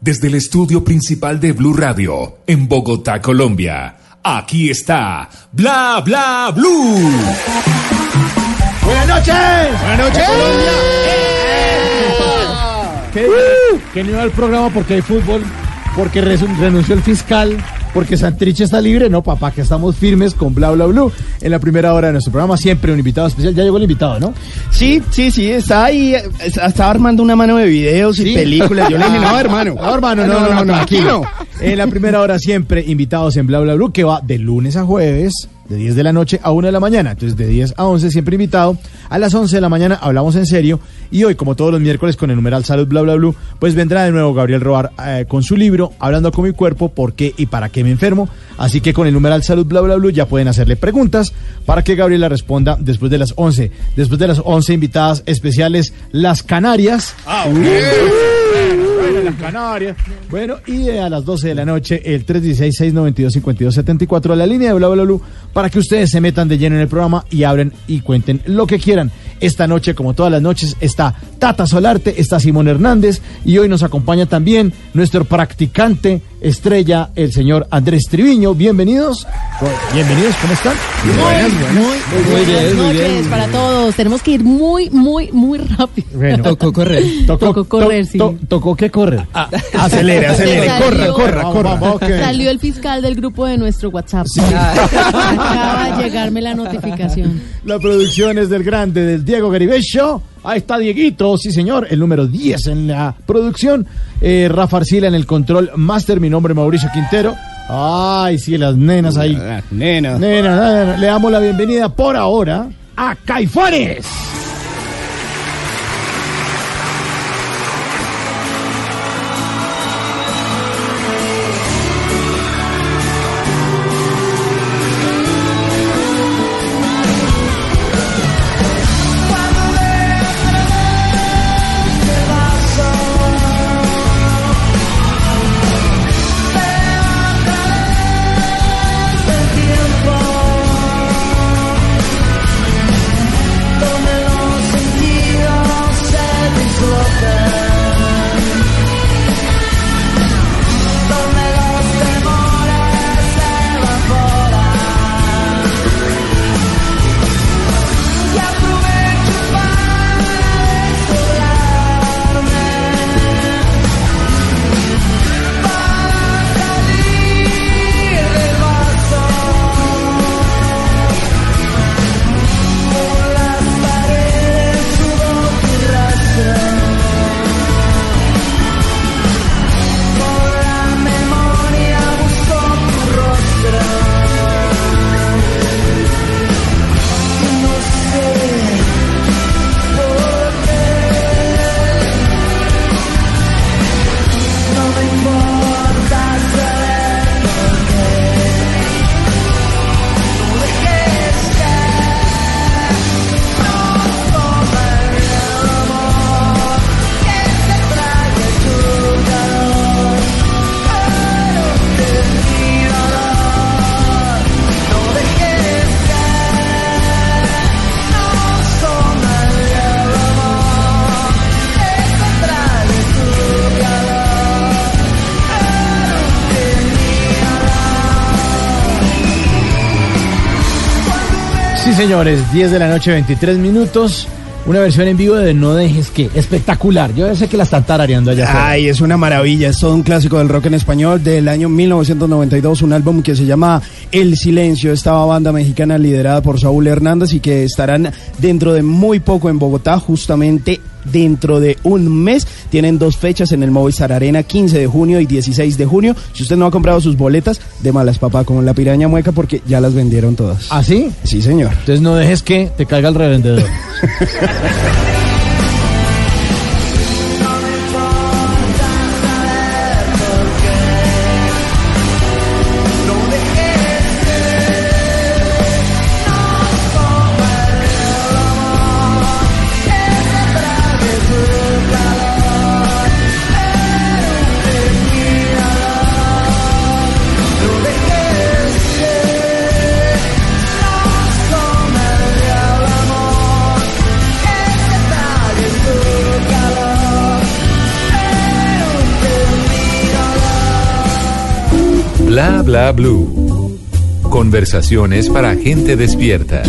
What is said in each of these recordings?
Desde el estudio principal de Blue Radio, en Bogotá, Colombia. Aquí está Bla Bla Blue. Buenas noches. Buenas noches, Colombia. ¿Qué, que no iba al programa porque hay fútbol, porque renunció el fiscal, porque Santrich está libre. No, papá, que estamos firmes con Bla Bla Blue. En la primera hora de nuestro programa, siempre un invitado especial. Ya llegó el invitado, ¿no? Sí, sí, sí, está ahí, eh, estaba armando una mano de videos y Sí. películas. Yo le dije, no, hermano. No, hermano, no, no, no, aquí no. En la primera hora siempre invitados en Bla Bla Blue, que va de lunes a jueves, de 10 de la noche a 1 de la mañana. Entonces, de 10 a 11 siempre invitado. A las 11 de la mañana hablamos en serio. Y hoy, como todos los miércoles con el numeral Salud Bla Bla Blue, pues vendrá de nuevo Gabriel Robar eh, con su libro, Hablando con mi cuerpo, por qué y para qué me enfermo. Así que con el numeral Salud Bla Bla Blue ya pueden hacerle preguntas para que Gabriel la responda después de las 11. Después de las 11 invitadas especiales, las Canarias. Bueno, las Canarias. Bueno, y a las 12 de la noche, el 316-692-5274, la línea de Bla Bla Blue, para que ustedes se metan de lleno en el programa y abren y cuenten lo que quieran. Esta noche, como todas las noches, está Tata Solarte, está Simón Hernández, y hoy nos acompaña también nuestro practicante estrella, el señor Andrés Triviño. Bienvenidos. Bienvenidos, ¿cómo están? Buenas, buenas. Muy bien, muy noches bien. para todos. Tenemos que ir muy, muy, muy rápido. Bueno, Tocó correr. Tocó correr, sí. tocó que correr. Acelere, acelere, Salió- corra, corra, corra. Salió el fiscal del grupo de nuestro WhatsApp. Acaba de llegarme la notificación. La producción es del grande, del Diego Garibello. Ahí está Dieguito, sí señor, el número 10 en la producción. Eh, Rafa Arcila en el control master, mi nombre es Mauricio Quintero. Ay, sí, las nenas ahí. Ah, Nena. Nena, nena, le damos la bienvenida por ahora a Caifanes. Señores, 10 de la noche, 23 minutos. Una versión en vivo de No Dejes que. Espectacular. Yo sé que la están tarareando allá. Ay, es una maravilla, es todo un clásico del rock en español del año 1992, un álbum que se llama El Silencio, esta banda mexicana liderada por Saúl Hernández y que estarán dentro de muy poco en Bogotá, justamente dentro de un mes. Tienen dos fechas en el Movistar Arena, 15 de junio y 16 de junio. Si usted no ha comprado sus boletas, de malas papá, como la piraña mueca, porque ya las vendieron todas. ¿Ah, sí? Sí, señor. Entonces no dejes que te caiga el revendedor. Bla bla blue. Conversaciones para gente despierta.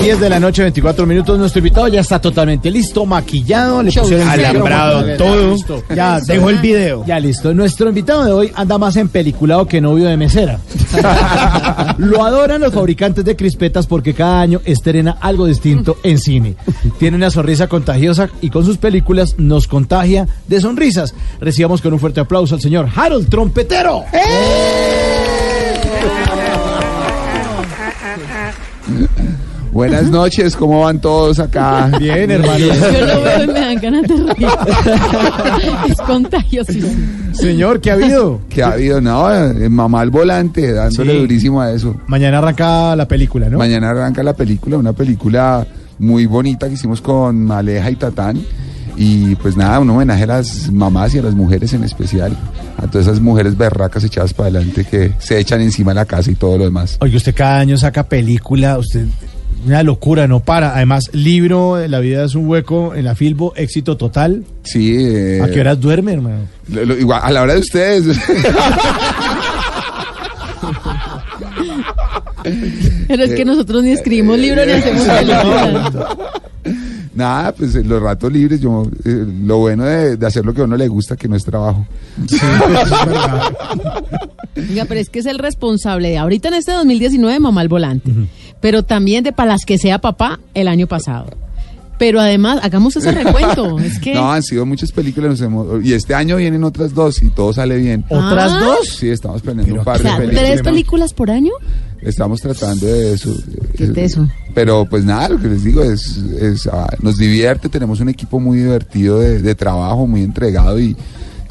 10 de la noche, 24 minutos. Nuestro invitado ya está totalmente listo, maquillado, le pusieron el Alambrado, micrófono, todo. listo. Ya, dejó el video. Ya listo. Nuestro invitado de hoy anda más empeliculado que novio de mesera. Lo adoran los fabricantes de crispetas porque cada año estrena algo distinto en cine. Tiene una sonrisa contagiosa y con sus películas nos contagia de sonrisas. Recibamos con un fuerte aplauso al señor Harold Trompetero. Buenas noches, ¿cómo van todos acá? Bien, hermano. Yo lo veo y me dan ganas de reír. es contagiosísimo. Señor, ¿qué ha habido? Que ha habido, no, eh, mamá al volante, dándole Sí. durísimo a eso. Mañana arranca la película, ¿no? Mañana arranca la película, una película muy bonita que hicimos con Maleja y Tatán. Y pues nada, un homenaje a las mamás y a las mujeres en especial. A todas esas mujeres berracas echadas para adelante que se echan encima de la casa y todo lo demás. Oye, usted cada año saca película, usted una locura, no para. Además, libro, La vida es un hueco, en la Filbo, éxito total. Sí. eh, ¿A qué horas duerme, hermano? lo- lo- igual, a la hora de ustedes. Pero es que nosotros ni escribimos libros ni hacemos películas. Nada, pues en los ratos libres, yo, eh, lo bueno de, de hacer lo que a uno le gusta, que no es trabajo. Venga, pero es que es el responsable de ahorita en este 2019 mamá al volante, pero también de para las que sea papá el año pasado. Pero además, hagamos ese recuento. Es que No, han sido muchas películas, nos hemos- y este año vienen otras dos y todo sale bien. ¿Otras Ah. dos? Sí, estamos planeando un o par sea, de películas. tres películas por año. Estamos tratando de eso. Qué teso. Pero pues nada, lo que les digo es, es, ah, nos divierte, tenemos un equipo muy divertido de, de trabajo, muy entregado y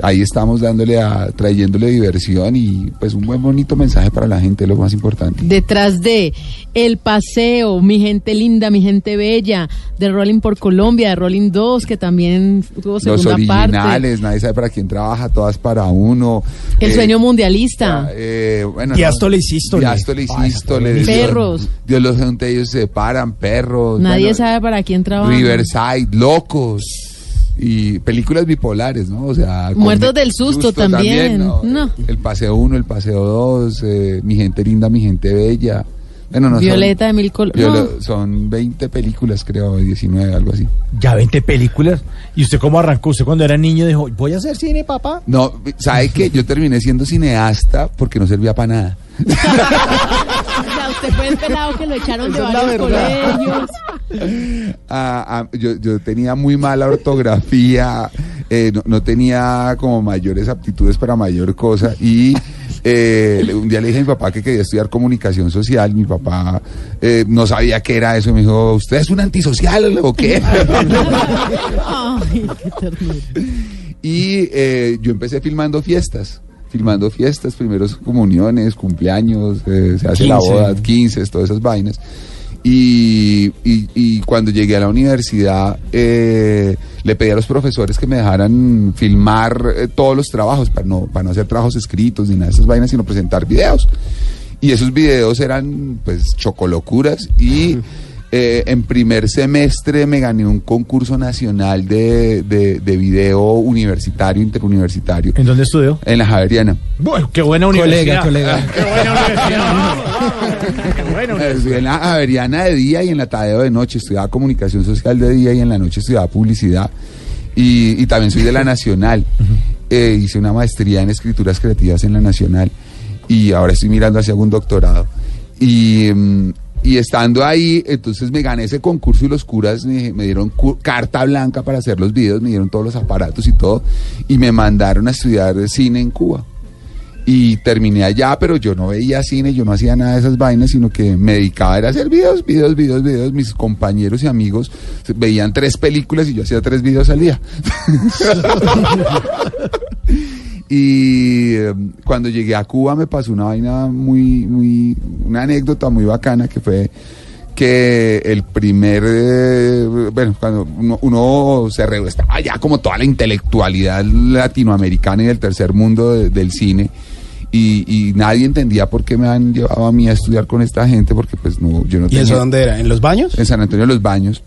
ahí estamos dándole a, trayéndole diversión y pues un buen bonito mensaje para la gente, lo más importante. Detrás de El Paseo, Mi Gente Linda, Mi Gente Bella, de Rolling por Colombia, de Rolling 2, que también tuvo Los segunda parte. originales, nadie sabe para quién trabaja, todas para uno. El Eh, Sueño Mundialista. Eh, bueno, Diástole y sístole. Diástole y Ay, sístole. Perros. Dios, Dios los junte, ellos se separan, perros. Nadie bueno, sabe para quién trabaja. Riverside, locos. Y películas bipolares, ¿no? O sea. Muertos del susto también. No. El paseo 1, el paseo 2, mi gente linda, mi gente bella. Bueno, no son- Violeta de mil colores. Son 20 películas, creo, 19, algo así. Ya 20 películas. ¿Y usted cómo arrancó? ¿Usted cuando era niño dijo, voy a hacer cine, papá? No, ¿sabe qué? Yo terminé siendo cineasta porque no servía para nada. Usted fue el pelado que lo echaron de varios colegios. Ah, ah, yo, yo tenía muy mala ortografía, eh, no, no tenía como mayores aptitudes para mayor cosa y eh, un día le dije a mi papá que quería estudiar comunicación social, mi papá eh, no sabía qué era eso, me dijo, ¿usted es un antisocial o qué? Ay, qué ternura. y eh, yo empecé filmando fiestas. Filmando fiestas, primeros comuniones, cumpleaños, eh, se hace la 15. boda, 15, todas esas vainas. Y, y- y cuando llegué a la universidad, eh, le pedí a los profesores que me dejaran filmar eh, todos los trabajos, para no, para no hacer trabajos escritos ni nada de esas vainas, sino presentar videos. Y esos videos eran, pues, chocolocuras. Y eh, en primer semestre me gané un concurso nacional de, de, de video universitario, interuniversitario, ¿En dónde estudió? en la Javeriana. Bueno, qué buena universidad. Colega, colega. Qué buena universidad. Qué buena universidad. Estudié en la Javeriana de día y en la Tadeo de noche. Estudiaba comunicación social de día y en la noche estudiaba publicidad. Y, y también soy de la Nacional. Eh, hice una maestría en escrituras creativas en la Nacional. Y ahora estoy mirando hacia un doctorado. Y, mm, y estando ahí, entonces me gané ese concurso y los curas me, me dieron cu- carta blanca para hacer los videos, me dieron todos los aparatos y todo. Y me mandaron a estudiar cine en Cuba. Y terminé allá, pero yo no veía cine, yo no hacía nada de esas vainas, sino que me dedicaba a hacer videos, videos, videos, videos. Mis compañeros y amigos veían tres películas y yo hacía tres videos al día. y eh, cuando llegué a Cuba me pasó una vaina muy, muy, una anécdota muy bacana que fue que el primer, eh, bueno, cuando uno, uno se re, estaba ya como toda la intelectualidad latinoamericana y del tercer mundo de- del cine. Y, y nadie entendía por qué me han llevado a mí a estudiar con esta gente, porque pues no, yo no ¿Y tenía eso dónde era? ¿En los baños? en San Antonio de los Baños.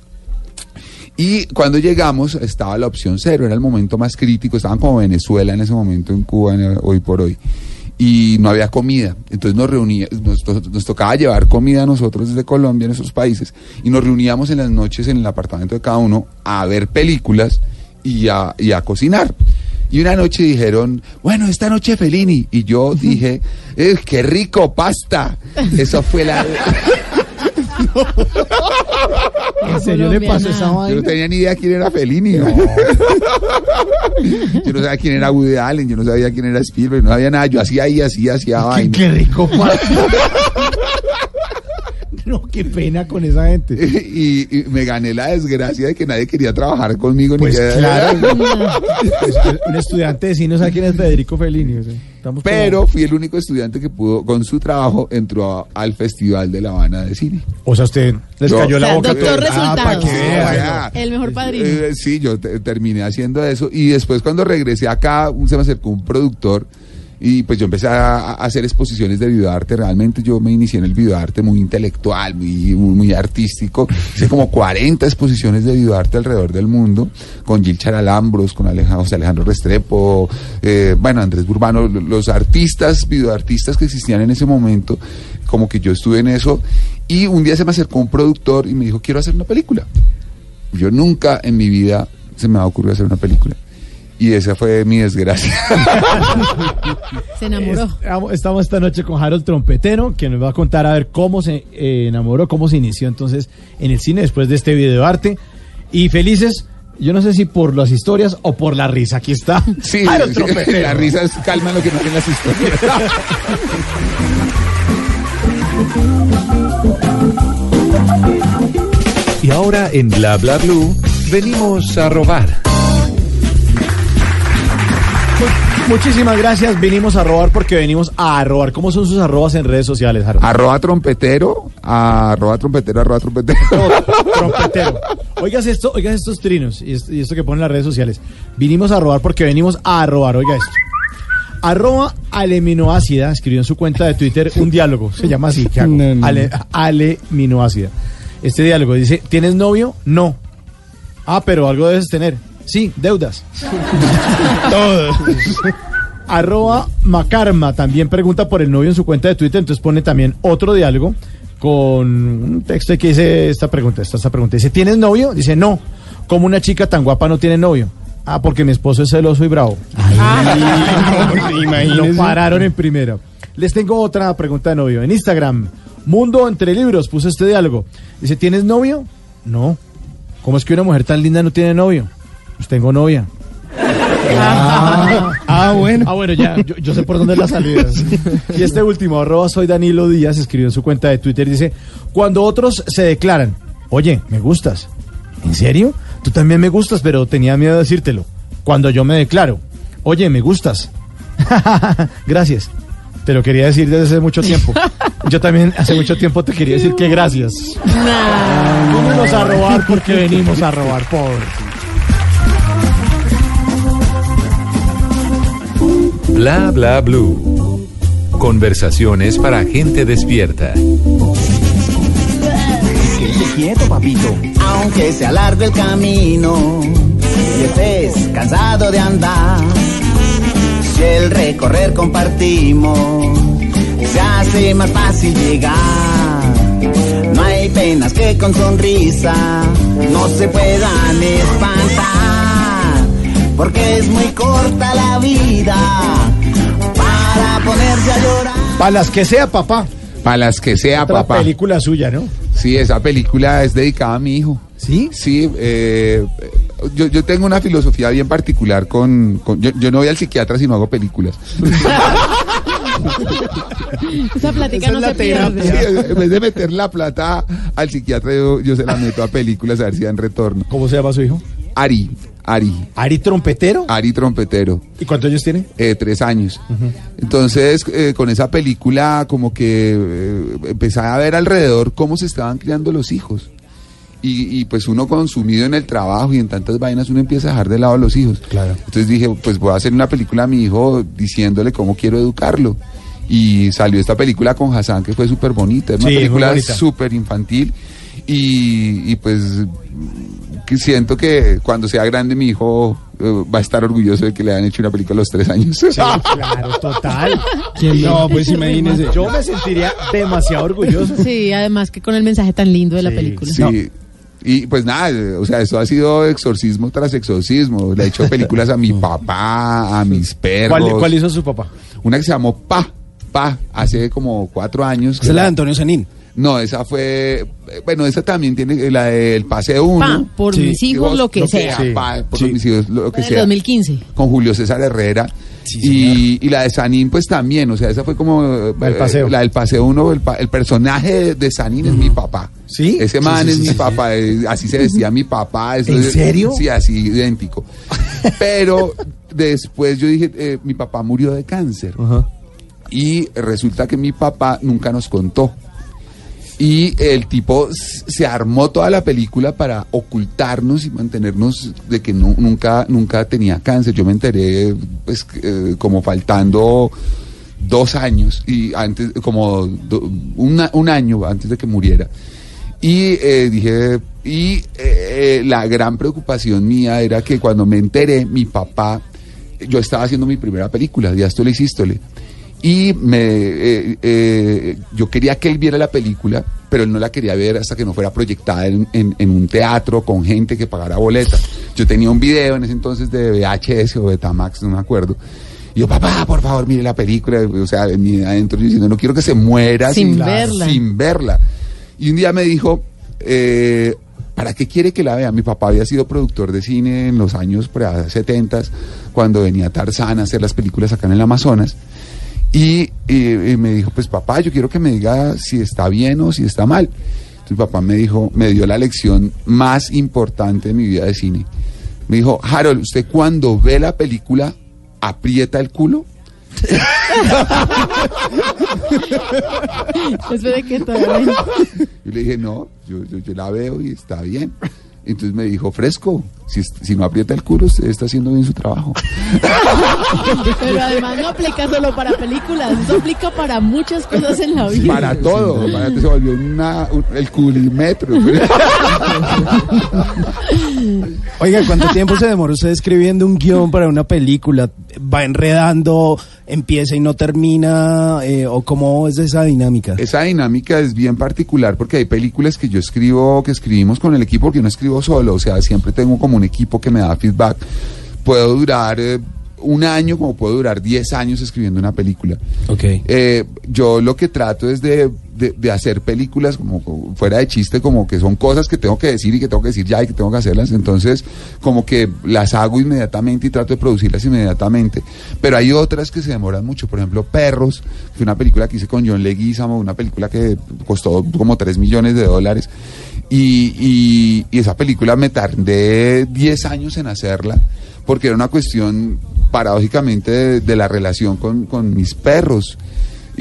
Y cuando llegamos estaba la opción cero, era el momento más crítico, estaban como Venezuela en ese momento, en Cuba, en- hoy por hoy. Y no había comida, entonces nos reunía, nos, nos- nos tocaba llevar comida a nosotros desde Colombia, en esos países, y nos reuníamos en las noches en el apartamento de cada uno a ver películas y a, y a cocinar. Y una noche dijeron, bueno, esta noche Fellini. Y yo dije, "Eh, qué rico pasta. Eso fue la... ¿En serio le pasó esa Colombiana. Yo no tenía ni idea quién era Fellini. ¿no? yo no sabía quién era Woody Allen, yo no sabía quién era Spielberg, no sabía nada. Yo hacía ahí, hacía, hacía vaina. qué rico. No, qué pena con esa gente. Y, y me gané la desgracia de que nadie quería trabajar conmigo. Pues ni que- claro. Pues, un estudiante de cine no sabe quién es Federico Fellini. o sea, estamos como- Pero fui el único estudiante que pudo, con su trabajo, entró a- al Festival de La Habana de Cine. O sea, usted les Yo- cayó O la sea, boca. doctor. Ah, para Ah, bueno. El mejor padrino. Eh, sí, yo te- terminé haciendo eso y después cuando regresé acá un- se me acercó un productor y pues yo empecé a, hacer exposiciones de videoarte. Realmente yo me inicié en el videoarte muy intelectual, muy, muy, artístico. Hice como 40 exposiciones de videoarte alrededor del mundo con Gil Charalambros, con Alejandro, José Alejandro Restrepo, eh, bueno, Andrés Burbano, lo- los artistas, videoartistas que existían en ese momento, como que yo estuve en eso. Y un día se me acercó un productor y me dijo, quiero hacer una película. Yo nunca en mi vida se me ha ocurrido hacer una película. Y esa fue mi desgracia. Se enamoró. Estamos- esta noche con Harold Trompetero, que nos va a contar a ver cómo se eh, enamoró, cómo se inició entonces en el cine después de este video de arte. Y felices, yo no sé si por las historias o por la risa. Aquí está Sí, Harold sí, Trompetero. las risas calman lo que no hacen las historias. Y ahora en Bla Bla Blue venimos a robar. Muchísimas gracias. Vinimos a robar porque venimos a robar. ¿Cómo son sus arrobas en redes sociales, Harold? arroba trompetero, arroba trompetero, arroba trompetero. Trompetero. Oigas esto, oigas estos trinos y esto, y esto que ponen las redes sociales. Vinimos a robar porque venimos a robar. Oiga esto. Arroba aleminoácida escribió en su cuenta de Twitter un diálogo. Se llama así. ¿qué hago? No, no. Ale- aleminoácida. Este diálogo dice: ¿Tienes novio? No. Ah, pero algo debes tener. Sí, deudas. Todo. Arroba Macarma también pregunta por el novio en su cuenta de Twitter, entonces pone también otro diálogo con un texto que dice esta pregunta, esta, esta pregunta. Dice, ¿tienes novio? Dice, no. ¿Cómo una chica tan guapa no tiene novio? Ah, porque mi esposo es celoso y bravo. Lo pararon en primera. Les tengo otra pregunta de novio. En Instagram, Mundo Entre Libros, puso este diálogo. Dice, ¿tienes novio? No. ¿Cómo es que una mujer tan linda no tiene novio? Pues tengo novia. Ah, bueno. Ah, bueno, ya, yo, yo sé por dónde es la salida. Y este último, arroba soy Danilo Díaz, escribió en su cuenta de Twitter, dice, cuando otros se declaran, oye, me gustas. ¿En serio? Tú también me gustas, pero tenía miedo de decírtelo. Cuando yo me declaro, oye, me gustas. gracias. Te lo quería decir desde hace mucho tiempo. Yo también hace mucho tiempo te quería decir que gracias. Nah. Vámonos a robar porque venimos a robar, pobre. Bla Bla Blue. Conversaciones para gente despierta. Quédate quieto, papito. Aunque sea largo el camino y estés cansado de andar, si el recorrer compartimos, se hace más fácil llegar. No hay penas que con sonrisa no se puedan espantar, porque es muy corta la vida para ponerse a llorar. Para las que sea, papá. Para las que sea, Otra papá. película suya, ¿no? Sí, esa película es dedicada a mi hijo. ¿Sí? Sí, eh, yo, yo tengo una filosofía bien particular con... con- yo, yo no voy al psiquiatra si no hago películas. Esa plática Esa no es la se pierde. Sí, en vez de meter la plata al psiquiatra, yo, yo se la meto a películas a ver si dan retorno. ¿Cómo se llama su hijo? Ari, Ari, Ari Trompetero. Ari Trompetero. ¿Y cuántos años tiene? eh, tres años. Entonces, eh, con esa película, como que eh, empecé a ver alrededor cómo se estaban criando los hijos. Y, y, pues uno consumido en el trabajo y en tantas vainas, uno empieza a dejar de lado a los hijos. Claro. Entonces dije, pues voy a hacer una película a mi hijo diciéndole cómo quiero educarlo. Y salió esta película con Hassan que fue súper bonita. Es una Sí, película súper infantil. Y, y pues que siento que cuando sea grande mi hijo eh, va a estar orgulloso de que le han hecho una película a los tres años. Claro, total. No, pues imagínese. Yo me sentiría demasiado orgulloso. Sí, además que con el mensaje tan lindo de la Sí, película. Sí. Y pues nada, o sea, eso ha sido exorcismo tras exorcismo. Le he hecho películas a mi papá, a mis perros. ¿Cuál, cuál hizo su papá? Una que se llamó Pa, Pa, hace como cuatro años. Esa es la de Antonio Sanín. No, esa fue, eh, bueno, esa también tiene eh, la del Paseo 1. Pa, por Sí. mis hijos, lo que sea. Sí. Pa, por Sí. mis hijos, lo que Del sea. 2015. Con Julio César Herrera. Sí, y, y la de Sanín, pues también, o sea, esa fue como... eh, La del Paseo. La del Paseo 1, el, pa- el personaje de, Sanín es mi papá. ¿Sí? Ese man sí, es sí, mi sí. papá, eh, así se vestía mi papá. eso ¿En es- serio? Sí, así, idéntico. Pero después yo dije, eh, mi papá murió de cáncer. Ajá. Y resulta que mi papá nunca nos contó. Y el tipo se armó toda la película para ocultarnos y mantenernos de que nu- nunca, nunca tenía cáncer. Yo me enteré pues, eh, como faltando dos años y antes, como un año antes de que muriera. Y eh, dije, y eh, la gran preocupación mía era que cuando me enteré, mi papá, yo estaba haciendo mi primera película, Diástole y Sístole. Y me, eh, eh, yo quería que él viera la película, pero él no la quería ver hasta que no fuera proyectada en, en- en un teatro con gente que pagara boleta. Yo tenía un video en ese entonces de VHS o Betamax, no me acuerdo. Y yo, papá, por favor, mire la película. O sea, en mi adentro yo diciendo, no quiero que se muera Sin verla. sin verla. Y un día me dijo, eh, ¿para qué quiere que la vea? Mi papá había sido productor de cine en los años 70 cuando venía Tarzán a hacer las películas acá en el Amazonas. Y, me dijo, pues papá, yo quiero que me diga si está bien o si está mal. Entonces papá me dijo, me dio la lección más importante de mi vida de cine. Me dijo, Harold, ¿usted cuando ve la película aprieta el culo? Espere que todavía. Yo le dije, no, yo, yo, yo la veo y está bien. Entonces me dijo, fresco, si, si no aprieta el culo, usted está haciendo bien su trabajo. Pero además no aplica solo para películas, eso aplica para muchas cosas en la vida. Para todo, para que se volvió una, un- el culímetro. Oiga, ¿cuánto tiempo se demoró usted escribiendo un guion para una película? ¿Va enredando, empieza y no termina? eh, ¿O cómo es esa dinámica? Esa dinámica es bien particular porque hay películas que yo escribo, que escribimos con el equipo, porque yo no escribo solo, o sea, siempre tengo como un equipo que me da feedback. Puedo durar eh, un año como puedo durar 10 años escribiendo una película. Ok. Eh, yo lo que trato es de, de- hacer películas como, fuera de chiste, como que son cosas que tengo que decir y que tengo que decir ya y que tengo que hacerlas. Entonces, como que las hago inmediatamente y trato de producirlas inmediatamente. Pero hay otras que se demoran mucho. Por ejemplo, Perros, que fue una película que hice con John Leguizamo, una película que costó como 3 millones de dólares. Y, esa película me tardé 10 años en hacerla porque era una cuestión paradójicamente de, la relación con mis perros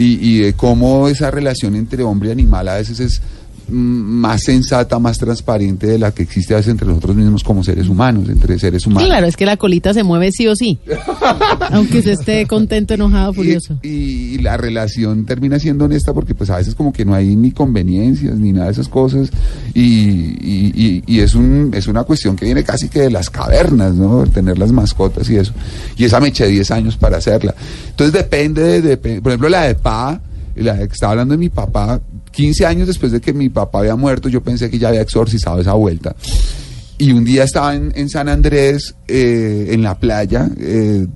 y, y de cómo esa relación entre hombre y animal a veces es más sensata, más transparente de la que existe a veces entre nosotros mismos como seres humanos, entre seres humanos. Claro, es que la colita se mueve sí o sí. Aunque se esté contento, enojado, furioso. Y, y la relación termina siendo honesta porque pues a veces como que no hay ni conveniencias ni nada de esas cosas y, y- y- y es, un, es una cuestión que viene casi que de las cavernas, ¿no? Tener las mascotas y eso. Y esa me eché 10 años para hacerla. Entonces depende, de, de- por ejemplo la de Pa, estaba hablando de mi papá, 15 años después de que mi papá había muerto, yo pensé que ya había exorcizado esa vuelta. Y un día estaba en, en San Andrés, eh, en la playa, eh,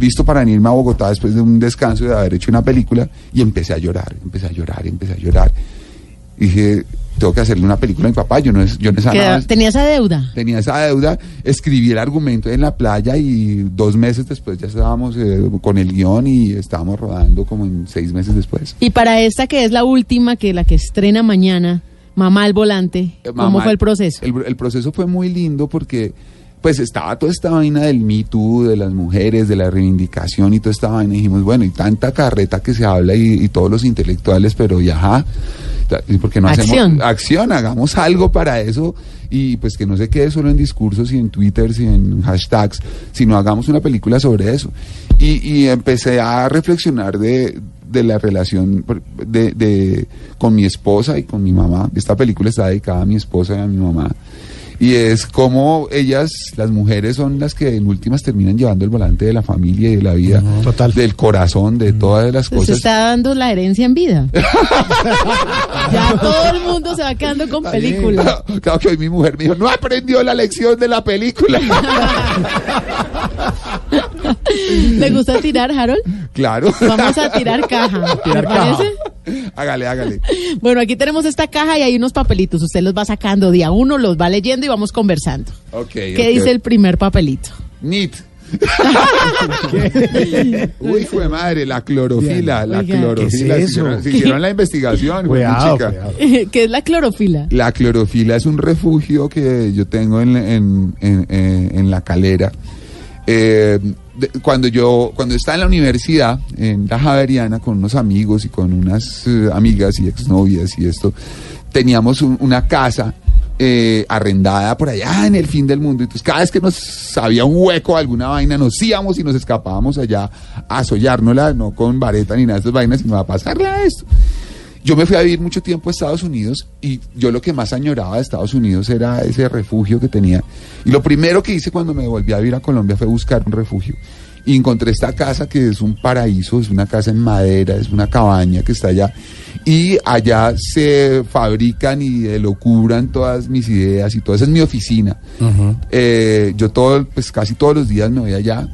listo para irme a Bogotá después de un descanso de haber hecho una película, y empecé a llorar, empecé a llorar, empecé a llorar. Dije, tengo que hacerle una película a mi papá, yo no, es- yo no sanado- tenía esa deuda. Tenía esa deuda, escribí el argumento en la playa y dos meses después ya estábamos eh, con el guion y estábamos rodando como en seis meses después. Y para esta que es la última, que la que estrena mañana, Mamá al volante, Eh, ¿cómo fue el proceso? El, el proceso fue muy lindo porque pues estaba toda esta vaina del Me Too, de las mujeres, de la reivindicación y toda esta vaina. Y dijimos, bueno, y tanta carreta que se habla y, y todos los intelectuales, pero ya, ajá, ta- ¿y ¿por qué no Acción. hacemos acción? Hagamos algo para eso y pues que no se quede solo en discursos y en Twitter y en hashtags, sino hagamos una película sobre eso. Y, y empecé a reflexionar de, de la relación de, de- con mi esposa y con mi mamá. Esta película está dedicada a mi esposa y a mi mamá. Y es como ellas, las mujeres, son las que en últimas terminan llevando el volante de la familia y de la vida, Total. del corazón, de todas las Se cosas. está dando la herencia en vida. ya todo el mundo se va quedando con películas. Claro que hoy mi mujer me dijo, no aprendió la lección de la película. ¿Le gusta tirar, Harold? claro. Vamos a tirar caja. ¿Te Tirar caja. parece? hágale, hágale. Bueno, aquí tenemos esta caja y hay unos papelitos. Usted los va sacando día uno, los va leyendo y vamos conversando. Ok. ¿Qué dice el primer papelito? NIT. Uy, de madre, la clorofila, la Oiga. clorofila. ¿Qué es Si hicieron- eso? si hicieron la investigación, güey, Cuidado, chica. cuidado. ¿Qué es la clorofila? La clorofila es un refugio que yo tengo en, en- en- en- en la calera. Eh, cuando yo cuando estaba en la universidad, en la Javeriana, con unos amigos y con unas eh, amigas y exnovias y esto, teníamos un- una casa eh, arrendada por allá en el fin del mundo. Entonces, cada vez que nos había un hueco, alguna vaina, nos íbamos y nos escapábamos allá a sollárnosla, no con vareta ni nada de estas vainas, sino a pasarla a esto. Yo me fui a vivir mucho tiempo a Estados Unidos y yo lo que más añoraba de Estados Unidos era ese refugio que tenía. Y lo primero que hice cuando me volví a vivir a Colombia fue buscar un refugio. Y encontré esta casa que es un paraíso, es una casa en madera, es una cabaña que está allá. Y allá se fabrican y elocuran todas mis ideas y todo. Esa es mi oficina. Eh, yo todo, pues casi todos los días me voy allá.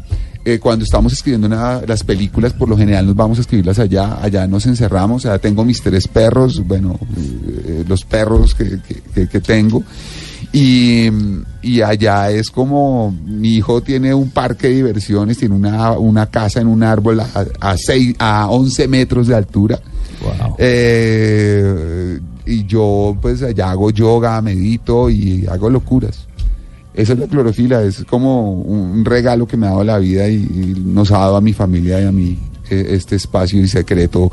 Eh, cuando estamos escribiendo una- las películas, por lo general nos vamos a escribirlas allá, allá nos encerramos, allá tengo mis tres perros, bueno, eh, los perros que, que- que- que tengo. Y, y allá es como, mi hijo tiene un parque de diversiones, tiene una, una casa en un árbol a, a, seis- a 11 metros de altura. Wow. Eh, y yo pues allá hago yoga, medito y hago locuras. Esa es la clorofila, es como un regalo que me ha dado la vida y, y nos ha dado a mi familia y a mí eh, este espacio y secreto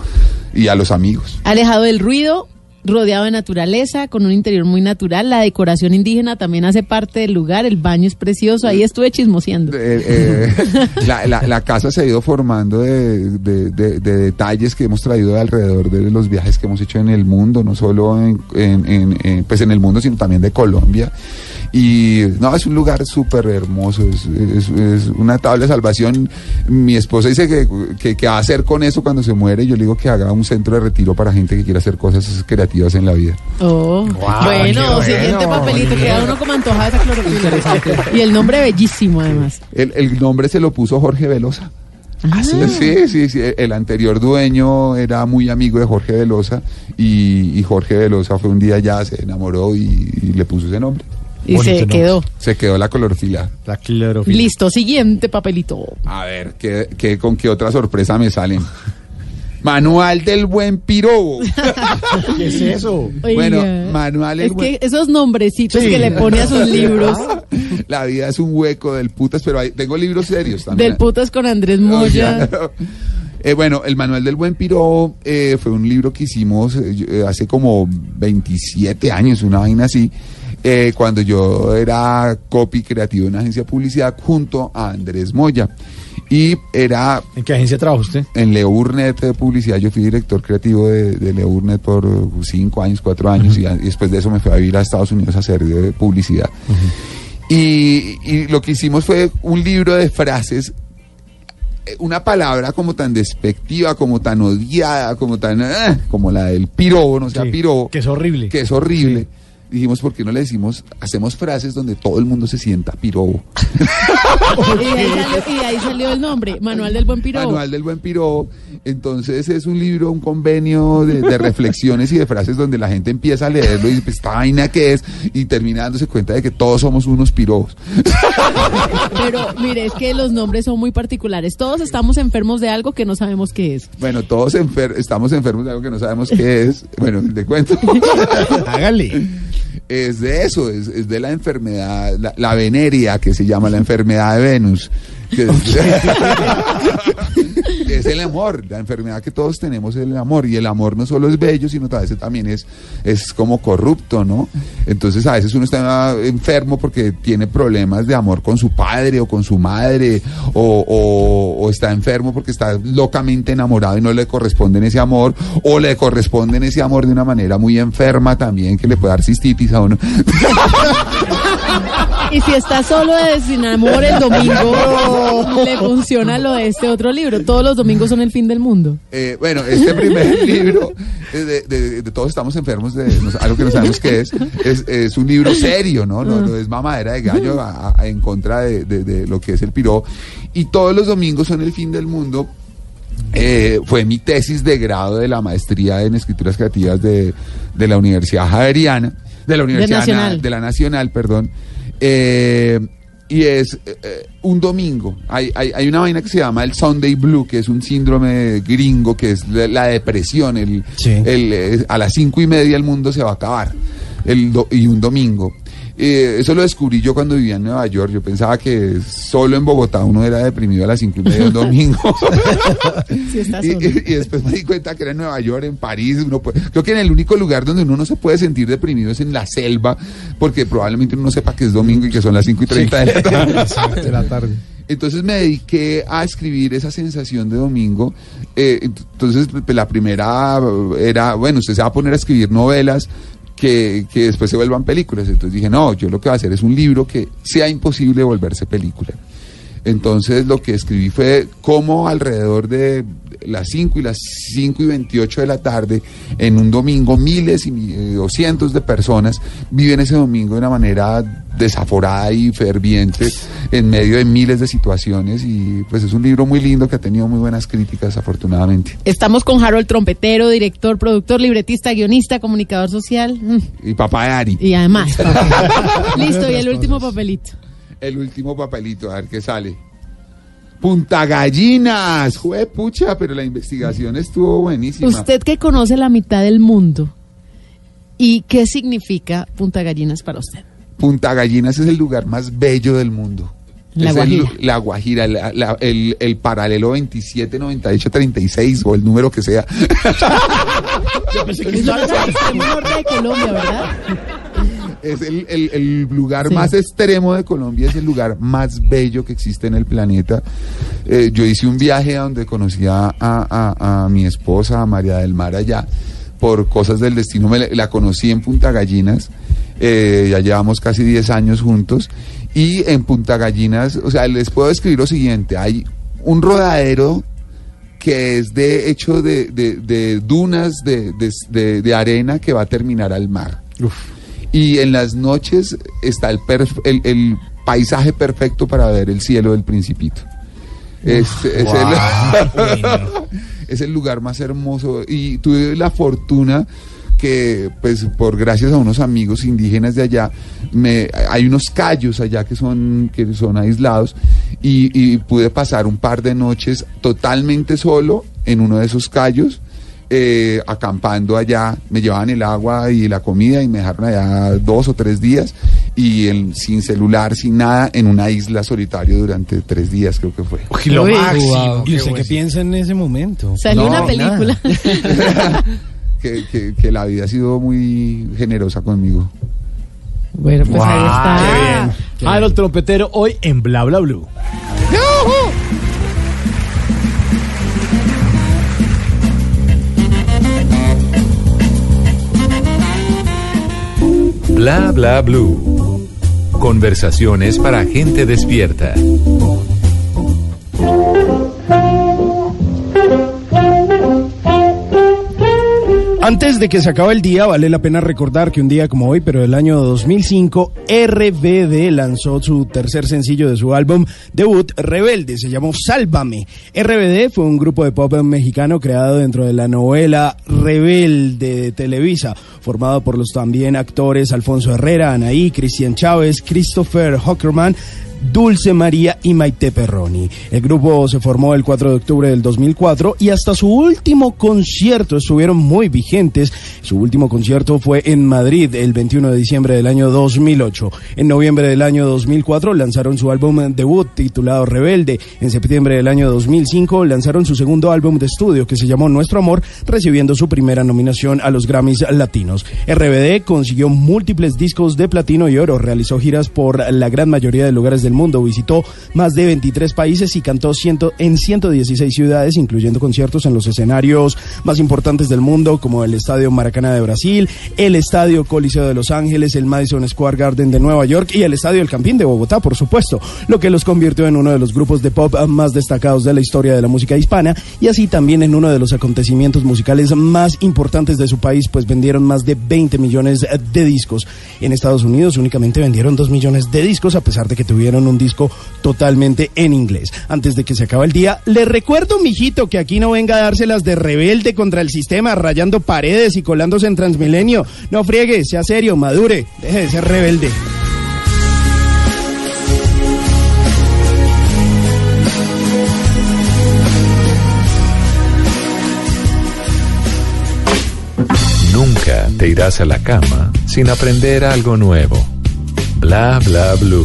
y a los amigos. Alejado del ruido, rodeado de naturaleza, con un interior muy natural. La decoración indígena también hace parte del lugar. El baño es precioso. Ahí estuve chismoseando. Eh, eh, la, la- la casa se ha ido formando de, de- de- de detalles que hemos traído de alrededor de los viajes que hemos hecho en el mundo, no solo en, en- en- en, pues en el mundo, sino también de Colombia. Y no, es un lugar súper hermoso, es, es- es una tabla de salvación. Mi esposa dice que, que, que va a hacer con eso cuando se muere. Yo le digo que haga un centro de retiro para gente que quiera hacer cosas creativas en la vida. Oh. bueno, qué siguiente bueno, papelito. Queda uno como antojado de esa clorofila. Y el nombre bellísimo, además. El, el nombre se lo puso Jorge Velosa. Ah. Sí, sí, sí. El anterior dueño era muy amigo de Jorge Velosa y, y Jorge Velosa fue un día ya, se enamoró y, y le puso ese nombre. Y Bonito se quedó. Se quedó la colorfila. La clorofila. Listo, siguiente papelito. A ver, ¿qué, qué- con qué otra sorpresa me salen? Manual del buen pirobo. ¿Qué es eso? Bueno, Oiga, manual el Es buen- que esos nombrecitos Sí. que le pone a sus libros. La vida es un hueco del putas, pero hay- tengo libros serios también. Del putas con Andrés Moya. Eh, bueno, el Manual del Buen Piro eh, fue un libro que hicimos eh, hace como 27 años, una vaina así, eh, cuando yo era copy creativo en una agencia de publicidad junto a Andrés Moya. Y era ¿En qué agencia trabaja usted? en Leurnet de publicidad, yo fui director creativo de, de Leurnet por uh, cinco años, cuatro años, y, después de eso me fui a vivir a Estados Unidos a hacer eh, publicidad. y, y lo que hicimos fue un libro de frases, eh, una palabra como tan despectiva, como tan odiada, como tan, ah, como la del pirobo, no sea Sí, pirobo, Que es horrible. que es horrible. Dijimos, ¿por qué no le decimos, hacemos frases donde todo el mundo se sienta pirobo? Y ahí salió, y ahí salió el nombre, Manual del Buen Piro. Manual del Buen Piro. Entonces es un libro, un convenio de, de reflexiones y de frases donde la gente empieza a leerlo y dice, pues, esta vaina que es, y termina dándose cuenta de que todos somos unos pirobos. Pero mire, es que los nombres son muy particulares. Todos estamos enfermos de algo que no sabemos qué es. Bueno, todos enfer- estamos enfermos de algo que no sabemos qué es. Bueno, te cuento. Hágale. Es de eso, es, es de la enfermedad, la, la veneria que se llama la enfermedad de Venus. es, el amor, la enfermedad que todos tenemos es el amor. Y el amor no solo es bello, sino a veces también es, es como corrupto, ¿no? Entonces a veces uno está enfermo porque tiene problemas de amor con su padre o con su madre, o, o- o está enfermo porque está locamente enamorado y no le corresponde ese amor, o le corresponde ese amor de una manera muy enferma también, que le puede dar cistitis a uno. Y si está solo de sin amor el domingo, le funciona lo de este otro libro. Todos los domingos son el fin del mundo. Eh, bueno, este primer libro, eh, de, de- de todos estamos enfermos de algo que no sabemos qué es, es, es un libro serio, ¿no? No, no es mamadera de gallo a- a- en contra de, de- de lo que es el piro. Y todos los domingos son el fin del mundo. Eh, fue mi tesis de grado de la maestría en escrituras creativas de, de la Universidad Javeriana, de la Universidad Nacional. Na- de la Nacional, perdón. Eh, y es eh, eh, un domingo. Hay, hay, hay una vaina que se llama el Sunday Blue, que es un síndrome gringo, que es la, la depresión. El, Sí. el, eh, a las cinco y media el mundo se va a acabar. El do- y un domingo. Eh, eso lo descubrí yo cuando vivía en Nueva York. Yo pensaba que solo en Bogotá uno era deprimido a las cinco y media del domingo. Y, solo. y- y después me di cuenta que era en Nueva York, en París. Uno puede- creo que en el único lugar donde uno no se puede sentir deprimido es en la selva, porque probablemente uno no sepa que es domingo y que son las 5 y 30 de la tarde. de la tarde. Entonces me dediqué a escribir esa sensación de domingo. Eh, entonces pues, la primera era, bueno, usted se va a poner a escribir novelas que, que después se vuelvan películas. Entonces dije, no, yo lo que voy a hacer es un libro que sea imposible volverse película. Entonces lo que escribí fue cómo alrededor de las 5 y las 5 y 28 de la tarde, en un domingo, miles y eh, o cientos de personas viven ese domingo de una manera desaforada y ferviente en medio de miles de situaciones y pues es un libro muy lindo que ha tenido muy buenas críticas afortunadamente. Estamos con Harold Trompetero, director, productor, libretista, guionista, comunicador social. mm, Y papá de Ari, Y además. Listo, y el último papelito. el último papelito, a ver qué sale. Punta Gallinas, jue pucha, pero la investigación estuvo buenísima. Usted que conoce la mitad del mundo, ¿y qué significa Punta Gallinas para usted? Punta Gallinas es el lugar más bello del mundo. La Es el- Guajira. la Guajira, la- la- el, el paralelo 27, 98, 36 o el número que sea. Es lo más extremo norte de Colombia, ¿verdad? Es el, el- el lugar Sí. más extremo de Colombia, es el lugar más bello que existe en el planeta. Eh, yo hice un viaje a donde conocí a, a- a- mi esposa, a María del Mar, allá, por cosas del destino. Me la, la conocí en Punta Gallinas, eh, ya llevamos casi 10 años juntos. Y en Punta Gallinas, o sea, les puedo describir lo siguiente: hay un rodadero que es de hecho de, de- de dunas de, de- arena que va a terminar al mar. Y en las noches está el, perf- el, el paisaje perfecto para ver el cielo del principito. Es, es el, es el lugar más hermoso. Y tuve la fortuna que pues por gracias a unos amigos indígenas de allá me hay unos callos allá que son que son aislados y, y pude pasar un par de noches totalmente solo en uno de esos callos eh, acampando allá, me llevaban el agua y la comida y me dejaron allá dos o tres días y en- sin celular, sin nada, en una isla solitario durante tres días creo que fue. lo Uy. máximo. ¿Y qué usted qué piensa en ese momento? Salió No, una película. que, que- que la vida ha sido muy generosa conmigo. Bueno, pues ahí está. Qué bien. Harold Trompetero hoy en Bla Bla Blue. Bla bla blue. Conversaciones para gente despierta. Antes de que se acabe el día, vale la pena recordar que un día como hoy, pero del año 2005, RBD lanzó su tercer sencillo de su álbum debut, Rebelde, se llamó Sálvame. RBD fue un grupo de pop mexicano creado dentro de la novela Rebelde de Televisa, formado por los también actores Alfonso Herrera, Anaí, Cristian Chávez, Christopher Hockerman, Dulce María y Maite Perroni. El grupo se formó el 4 de octubre del 2004 y hasta su último concierto estuvieron muy vigentes. Su último concierto fue en Madrid el 21 de diciembre del año 2008. En noviembre del año 2004 lanzaron su álbum debut titulado Rebelde. En septiembre del año 2005 lanzaron su segundo álbum de estudio que se llamó Nuestro Amor, recibiendo su primera nominación a los Grammys Latinos. RBD consiguió múltiples discos de platino y oro, realizó giras por la gran mayoría de lugares del del mundo. Visitó más de 23 países y cantó ciento, en 116 ciudades, incluyendo conciertos en los escenarios más importantes del mundo, como el Estadio Maracaná de Brasil, el Estadio Coliseo de Los Ángeles, el Madison Square Garden de Nueva York y el Estadio El Campín de Bogotá, por supuesto, lo que los convirtió en uno de los grupos de pop más destacados de la historia de la música hispana y así también en uno de los acontecimientos musicales más importantes de su país, pues vendieron más de 20 millones de discos. En Estados Unidos únicamente vendieron 2 millones de discos, a pesar de que tuvieron un disco totalmente en inglés. Antes de que se acabe el día, le recuerdo, mijito, que aquí no venga a dárselas de rebelde contra el sistema, rayando paredes y colándose en Transmilenio. No friegue, sea serio, madure, deje de ser rebelde. Nunca te irás a la cama sin aprender algo nuevo. Bla bla blue.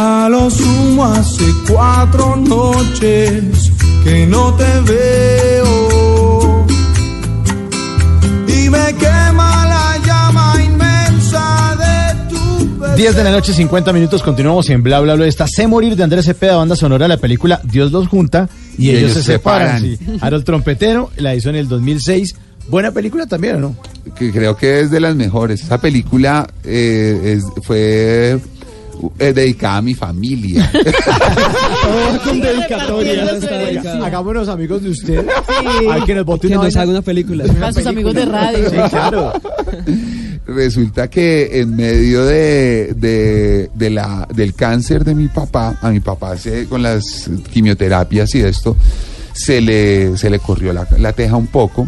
A lo sumo hace cuatro noches que no te veo y me quema la llama inmensa de tu 10 de la noche, 50 minutos, continuamos en Bla Bla Bla. Está Sé Morir de Andrés Cepeda, banda sonora de la película Dios los junta y, ellos, se separan. Sí. Harold Trompetero la hizo en el 2006. Buena película también, ¿o no? que creo que es de las mejores. Esa película eh, es- fue eh, dedicada a mi familia. Todo con dedicatoria. Hagámonos amigos de usted. Sí. Hay que nos bote Que una nos vaina. haga una película. A sus amigos de radio. Sí, claro. Resulta que en medio de, de- de la, del cáncer de mi papá, a mi papá se, con las quimioterapias y esto, se le, se le corrió la, la teja un poco.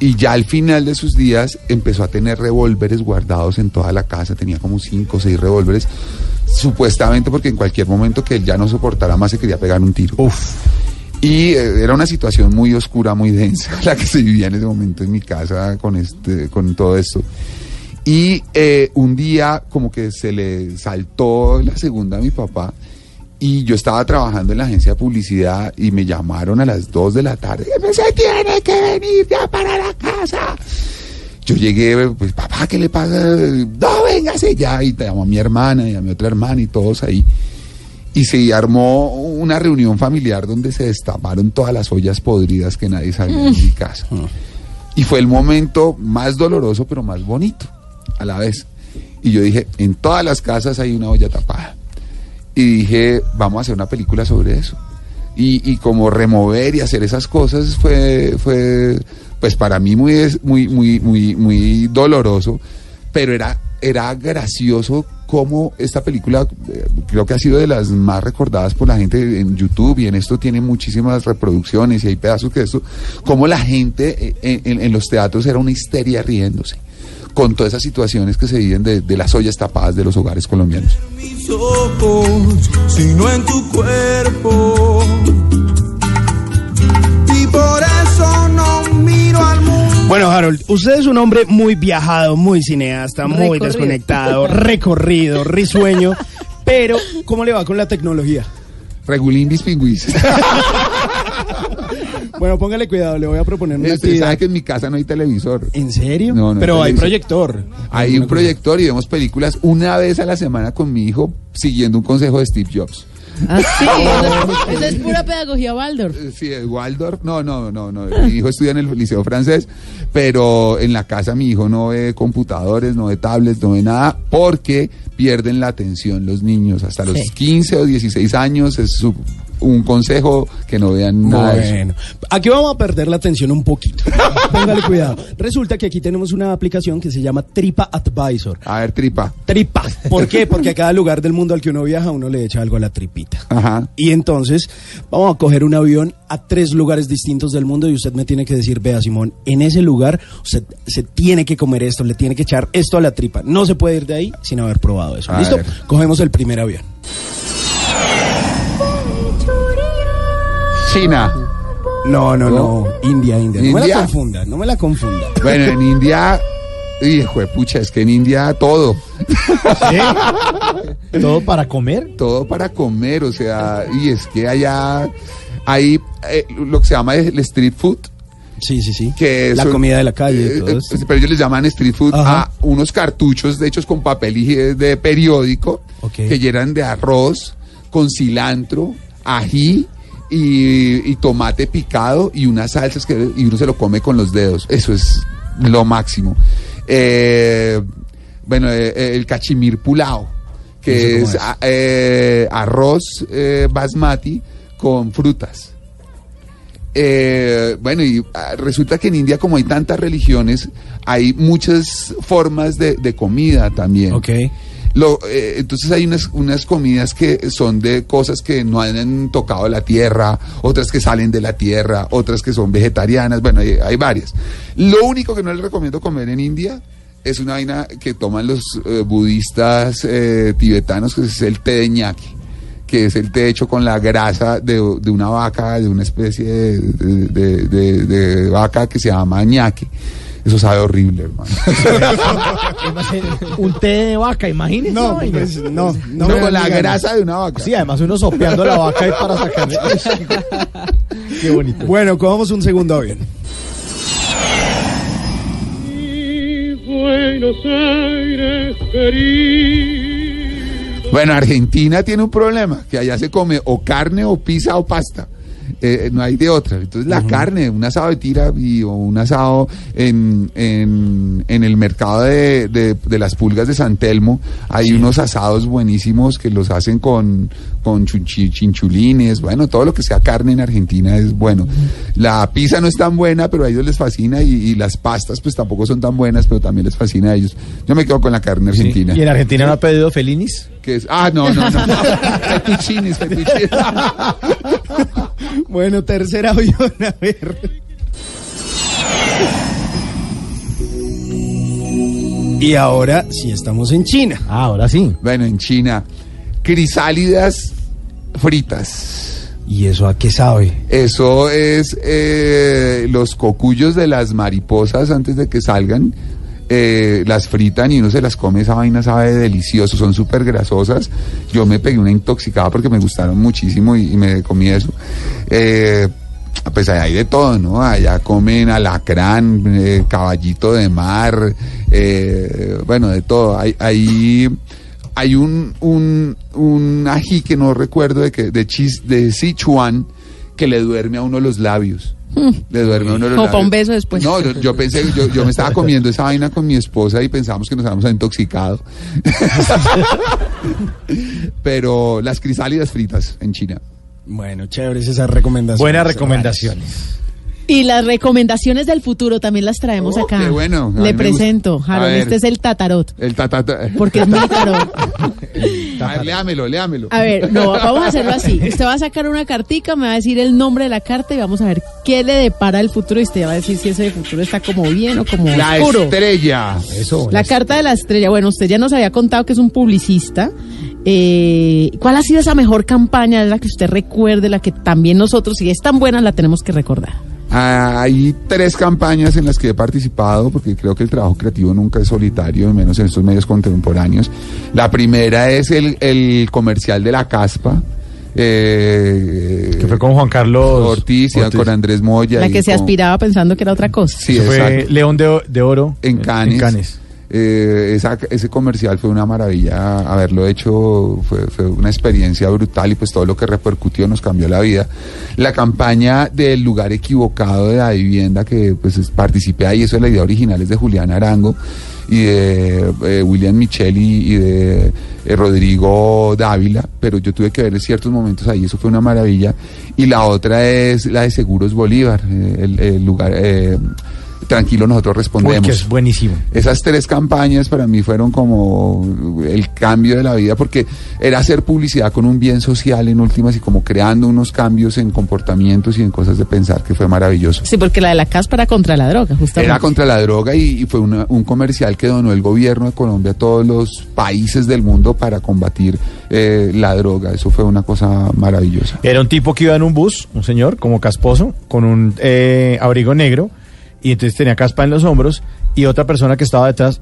Y ya al final de sus días empezó a tener revólveres guardados en toda la casa, tenía como cinco o seis revólveres, supuestamente porque en cualquier momento que él ya no soportara más se quería pegar un tiro. Y eh, era una situación muy oscura, muy densa, la que se vivía en ese momento en mi casa con, este, con todo esto. Y eh, un día como que se le saltó la segunda a mi papá y yo estaba trabajando en la agencia de publicidad y me llamaron a las 2 de la tarde. Se tiene que venir ya para la casa. Yo llegué, pues papá, ¿qué le pasa? No, véngase ya. Y te llamó a mi hermana y a mi otra hermana y todos ahí. Y se armó una reunión familiar donde se destaparon todas las ollas podridas que nadie sabía en mi casa. Y fue el momento más doloroso, pero más bonito a la vez. Y yo dije, en todas las casas hay una olla tapada. Y dije, vamos a hacer una película sobre eso. Y, y como remover y hacer esas cosas fue, fue pues para mí muy, muy, muy, muy, muy doloroso, pero era, era gracioso cómo esta película eh, creo que ha sido de las más recordadas por la gente en YouTube y en esto tiene muchísimas reproducciones y hay pedazos que esto, cómo la gente eh, en, los teatros era una histeria riéndose con todas esas situaciones que se viven de, de las ollas tapadas de los hogares colombianos. mis ojos, sino en tu cuerpo. Y por Bueno, Harold, usted es un hombre muy viajado, muy cineasta, muy Recorrido. desconectado, recorrido, risueño, pero ¿cómo le va con la tecnología? Regulín bis pingüis. Bueno, póngale cuidado, le voy a proponer una Usted actividad. sabe que en mi casa no hay televisor. ¿En serio? No, no, pero hay televisor. proyector. Hay un proyector y vemos películas una vez a la semana con mi hijo siguiendo un consejo de Steve Jobs. Ah, sí, eso es, eso es pura pedagogía Waldorf. Eh, Sí, eh, Waldorf, no, no, no, no. Mi hijo estudia en el liceo francés, pero en la casa mi hijo no ve computadores, no ve tablets, no ve nada, porque pierden la atención los niños. Hasta los Sí. 15 o 16 años es su- un consejo que no vean nada. Bueno, aquí vamos a perder la atención un poquito. Póngale cuidado. Resulta que aquí tenemos una aplicación que se llama Tripa Advisor. A ver, tripa. Tripa. ¿Por qué? Porque a cada lugar del mundo al que uno viaja, uno le echa algo a la tripita. Ajá. Y entonces vamos a coger un avión a tres lugares distintos del mundo y usted me tiene que decir, vea Simón, en ese lugar usted se tiene que comer esto, le tiene que echar esto a la tripa. No se puede ir de ahí sin haber probado eso. A ¿Listo? ver. Cogemos el primer avión. China. No, no, no. India, India. No me la India. confunda, no me la confunda. Bueno, en India, hijo de pucha, es que en India todo. ¿Todo para comer? todo para comer, o sea, y es que allá hay eh, lo que se llama el street food Sí, sí, sí. que la comida de la calle y eh, todo eh, esto. pero ellos les llaman street food Ajá. a unos cartuchos de hechos con papel higi- de periódico Ok. que llenan de arroz con cilantro, ají y, y tomate picado y unas salsas que y uno se lo come con los dedos. Eso es lo máximo. Eh, bueno, eh, eh, el cachimir pulao, que ¿Eso es, cómo es? a- eh, arroz eh, basmati con frutas. Eh, bueno, y ah, resulta que en India, como hay tantas religiones, hay muchas formas de, de comida también. Ok. Lo, eh, entonces hay unas, comidas que son de cosas que no han tocado la tierra, otras que salen de la tierra, otras que son vegetarianas, bueno, hay, varias. Lo único que no les recomiendo comer en India es una vaina que toman los eh, budistas eh, tibetanos, que es el té de ñaki que es el té hecho con la grasa de, una vaca, de una especie de, vaca que se llama ñaque. Eso sabe horrible, hermano. Un té de vaca, imagínese. No, pues, no, no. No, con la grasa de una vaca. Sí, además uno sopeando a la vaca ahí para sacarle. Qué bonito. Bueno, cogamos un segundo avión. Buenos Aires querido. Bueno, Argentina tiene un problema, que allá se come o carne o pizza o pasta. Eh, no hay de otra. Entonces la carne, un asado de tira y, o un asado en, en, en el mercado de, de- de las pulgas de San Telmo, hay unos asados buenísimos que los hacen con, con chunchi- chinchulines, bueno, todo lo que sea carne en Argentina es bueno. La pizza no es tan buena, pero a ellos les fascina y, y las pastas pues tampoco son tan buenas, pero también les fascina a ellos. Yo me quedo con la carne argentina. ¿Y en Argentina no ha pedido Felinis? Que es, ah, no, no, no. Fettuccines. Bueno, tercer avión, a ver. Y ahora sí estamos en China. Ah, ahora sí. bueno, en China, crisálidas fritas. ¿Y eso a qué sabe? Eso es eh, los cocuyos de las mariposas antes de que salgan. Eh, las fritan y uno se las come, esa vaina sabe delicioso, son súper grasosas. Yo me pegué una intoxicada porque me gustaron muchísimo y, me comí eso. Eh, pues hay de todo, ¿no? Allá comen alacrán, eh, caballito de mar, eh, bueno, de todo. Hay, hay, hay un, un, un ají que no recuerdo de que de, chis, de Sichuan que le duerme a uno los labios. Le duerme a uno los Como pa' un beso después. No, yo, yo pensé, yo, yo me estaba comiendo esa vaina con mi esposa y pensamos que nos habíamos intoxicado. Pero las crisálidas fritas en China. Bueno, chéveres esas recomendaciones. Buenas recomendaciones. Y las recomendaciones del futuro también las traemos Oh, acá. qué bueno. Le presento, Harold, este es el tatarot, El tatata. porque es mi tarot. A ver, léamelo, léamelo. A ver, no, vamos a hacerlo así. Usted va a sacar una cartica, me va a decir el nombre de la carta y vamos a ver qué le depara el futuro y usted va a decir si ese futuro está como bien o como La oscuro. estrella. Eso. La carta de la estrella. Bueno, usted ya nos había contado que es un publicista. Eh, ¿Cuál ha sido esa mejor campaña? La que usted recuerde, la que también nosotros, si es tan buena, la tenemos que recordar. Hay tres campañas en las que he participado, porque creo que el trabajo creativo nunca es solitario, menos en estos medios contemporáneos. La primera es el, el comercial de la caspa. eh, Que fue con Juan Carlos Ortiz y Ortiz. con Andrés Moya. La que se con- aspiraba pensando que era otra cosa. Sí, fue. León de, O- de Oro. En Cannes. Eh, ese comercial fue una maravilla haberlo hecho, fue, fue una experiencia brutal y pues todo lo que repercutió nos cambió la vida. La campaña del lugar equivocado de la vivienda que pues es- participé ahí, eso es la idea original es de Julián Arango y de eh, William Micheli y de eh, Rodrigo Dávila, pero yo tuve que ver ciertos momentos ahí, eso fue una maravilla. Y la otra es la de Seguros Bolívar, el, el lugar... Tranquilo, nosotros respondemos. que es buenísimo. Esas tres campañas para mí fueron como el cambio de la vida porque era hacer publicidad con un bien social en últimas y como creando unos cambios en comportamientos y en cosas de pensar que fue maravilloso. Sí, porque la de la caspa era contra la droga, justamente. Era contra la droga y, y fue una- un comercial que donó el gobierno de Colombia a todos los países del mundo para combatir eh, la droga. Eso fue una cosa maravillosa. Era un tipo que iba en un bus, un señor, como casposo, con un eh, abrigo negro, y entonces tenía caspa en los hombros, y otra persona que estaba detrás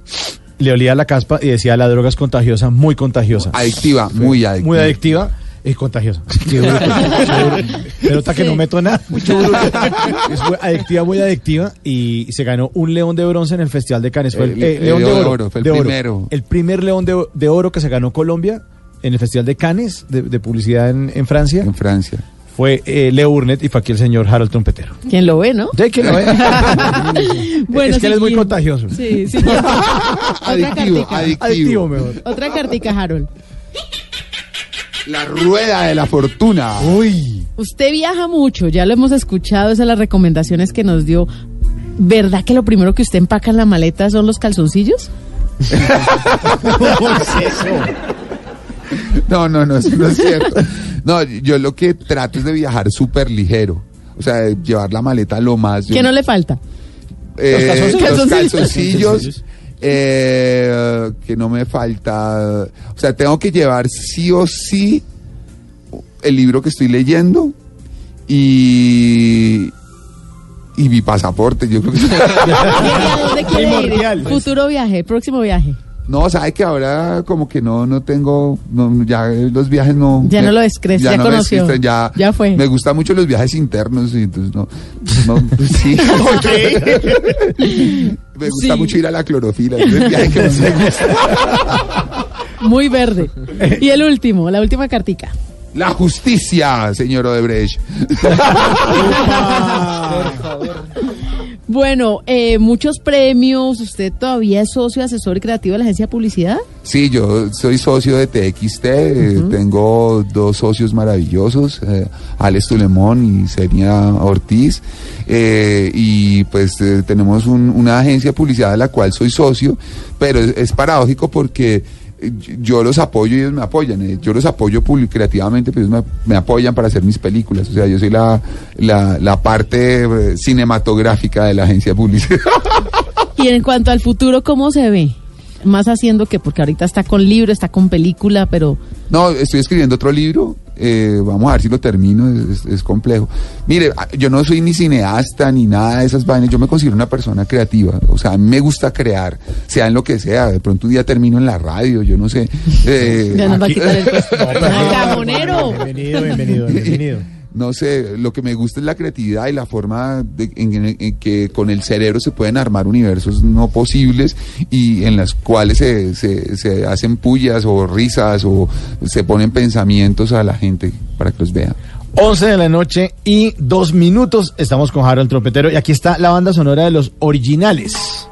le olía la caspa y decía la droga es contagiosa, muy contagiosa. Adictiva, muy adictiva. Muy adictiva. Es contagiosa. Qué duro, qué duro. Pero está que Sí. no meto nada. Mucho duro. Es muy adictiva, muy adictiva. Y se ganó un león de bronce en el Festival de Cannes. Fue el, El- eh, el león de oro. Oro, fue el de oro. primero. El primer león de, de oro que se ganó Colombia en el Festival de Cannes de, de publicidad en, en Francia En Francia. Fue eh, Leo Burnett y fue aquí el señor Harold Trompetero. ¿Quién lo ve, no? ¿De qué lo ve? Bueno, es que él es muy contagioso. Sí, sí. Otra Adictivo, cartica. adictivo. Adictivo mejor. Otra cartica, Harold. La rueda de la fortuna. Uy. Usted viaja mucho, ya lo hemos escuchado, esas son las recomendaciones que nos dio. ¿Verdad que lo primero que usted empaca en la maleta son los calzoncillos? No, no, no, eso no es cierto. No, yo lo que trato es de viajar súper ligero. O sea, de llevar la maleta lo más. ¿Qué no le falta? Eh, calzoncillos? los Calzoncillos. eh, que no me falta. O sea, tengo que llevar sí o sí el libro que estoy leyendo y. Y mi pasaporte, yo creo que. ¿Y a dónde quiere ir? Futuro viaje, próximo viaje. No, sabe que ahora como que no, no tengo, no, ya los viajes no. Ya no lo descrees, ya me conoció. descrees, ya, Ya fue. Me gustan mucho los viajes internos y entonces no, no pues sí. me gusta Sí. mucho ir a la clorofila, es el viaje que más me gusta. Muy verde. Y el último, la última cartica. La justicia, señor Odebrecht. Bueno, eh, muchos premios. ¿Usted todavía es socio, asesor y creativo de la agencia de publicidad? Sí, yo soy socio de TXT, eh, tengo dos socios maravillosos, eh, Alex Tulemón y Senia Ortiz, eh, y pues eh, tenemos un- una agencia de publicidad de la cual soy socio, pero es, es paradójico porque yo los apoyo y ellos me apoyan, eh, yo los apoyo creativamente, pero ellos me, me apoyan para hacer mis películas, o sea, yo soy la, la, la parte eh, cinematográfica de la agencia de publicidad. Y en cuanto al futuro, ¿cómo se ve? Más haciendo que, porque ahorita está con libro, está con película, pero No, estoy escribiendo otro libro. Eh, vamos a ver si lo termino. Es, es- es complejo. Mire, a- yo no soy ni cineasta ni nada de esas vainas. Yo me considero una persona creativa. O sea, a mí me gusta crear, sea en lo que sea. De pronto un día termino en la radio, yo no sé. Eh, ya nos va a quitar. Bienvenido, bienvenido, bienvenido. No sé, lo que me gusta es la creatividad y la forma de- en, que con el cerebro se pueden armar universos no posibles y en las cuales se, se, se hacen pullas o risas o se ponen pensamientos a la gente para que los vean. 11 de la noche y dos minutos. Estamos con Harold Trompetero y aquí está la banda sonora de los originales.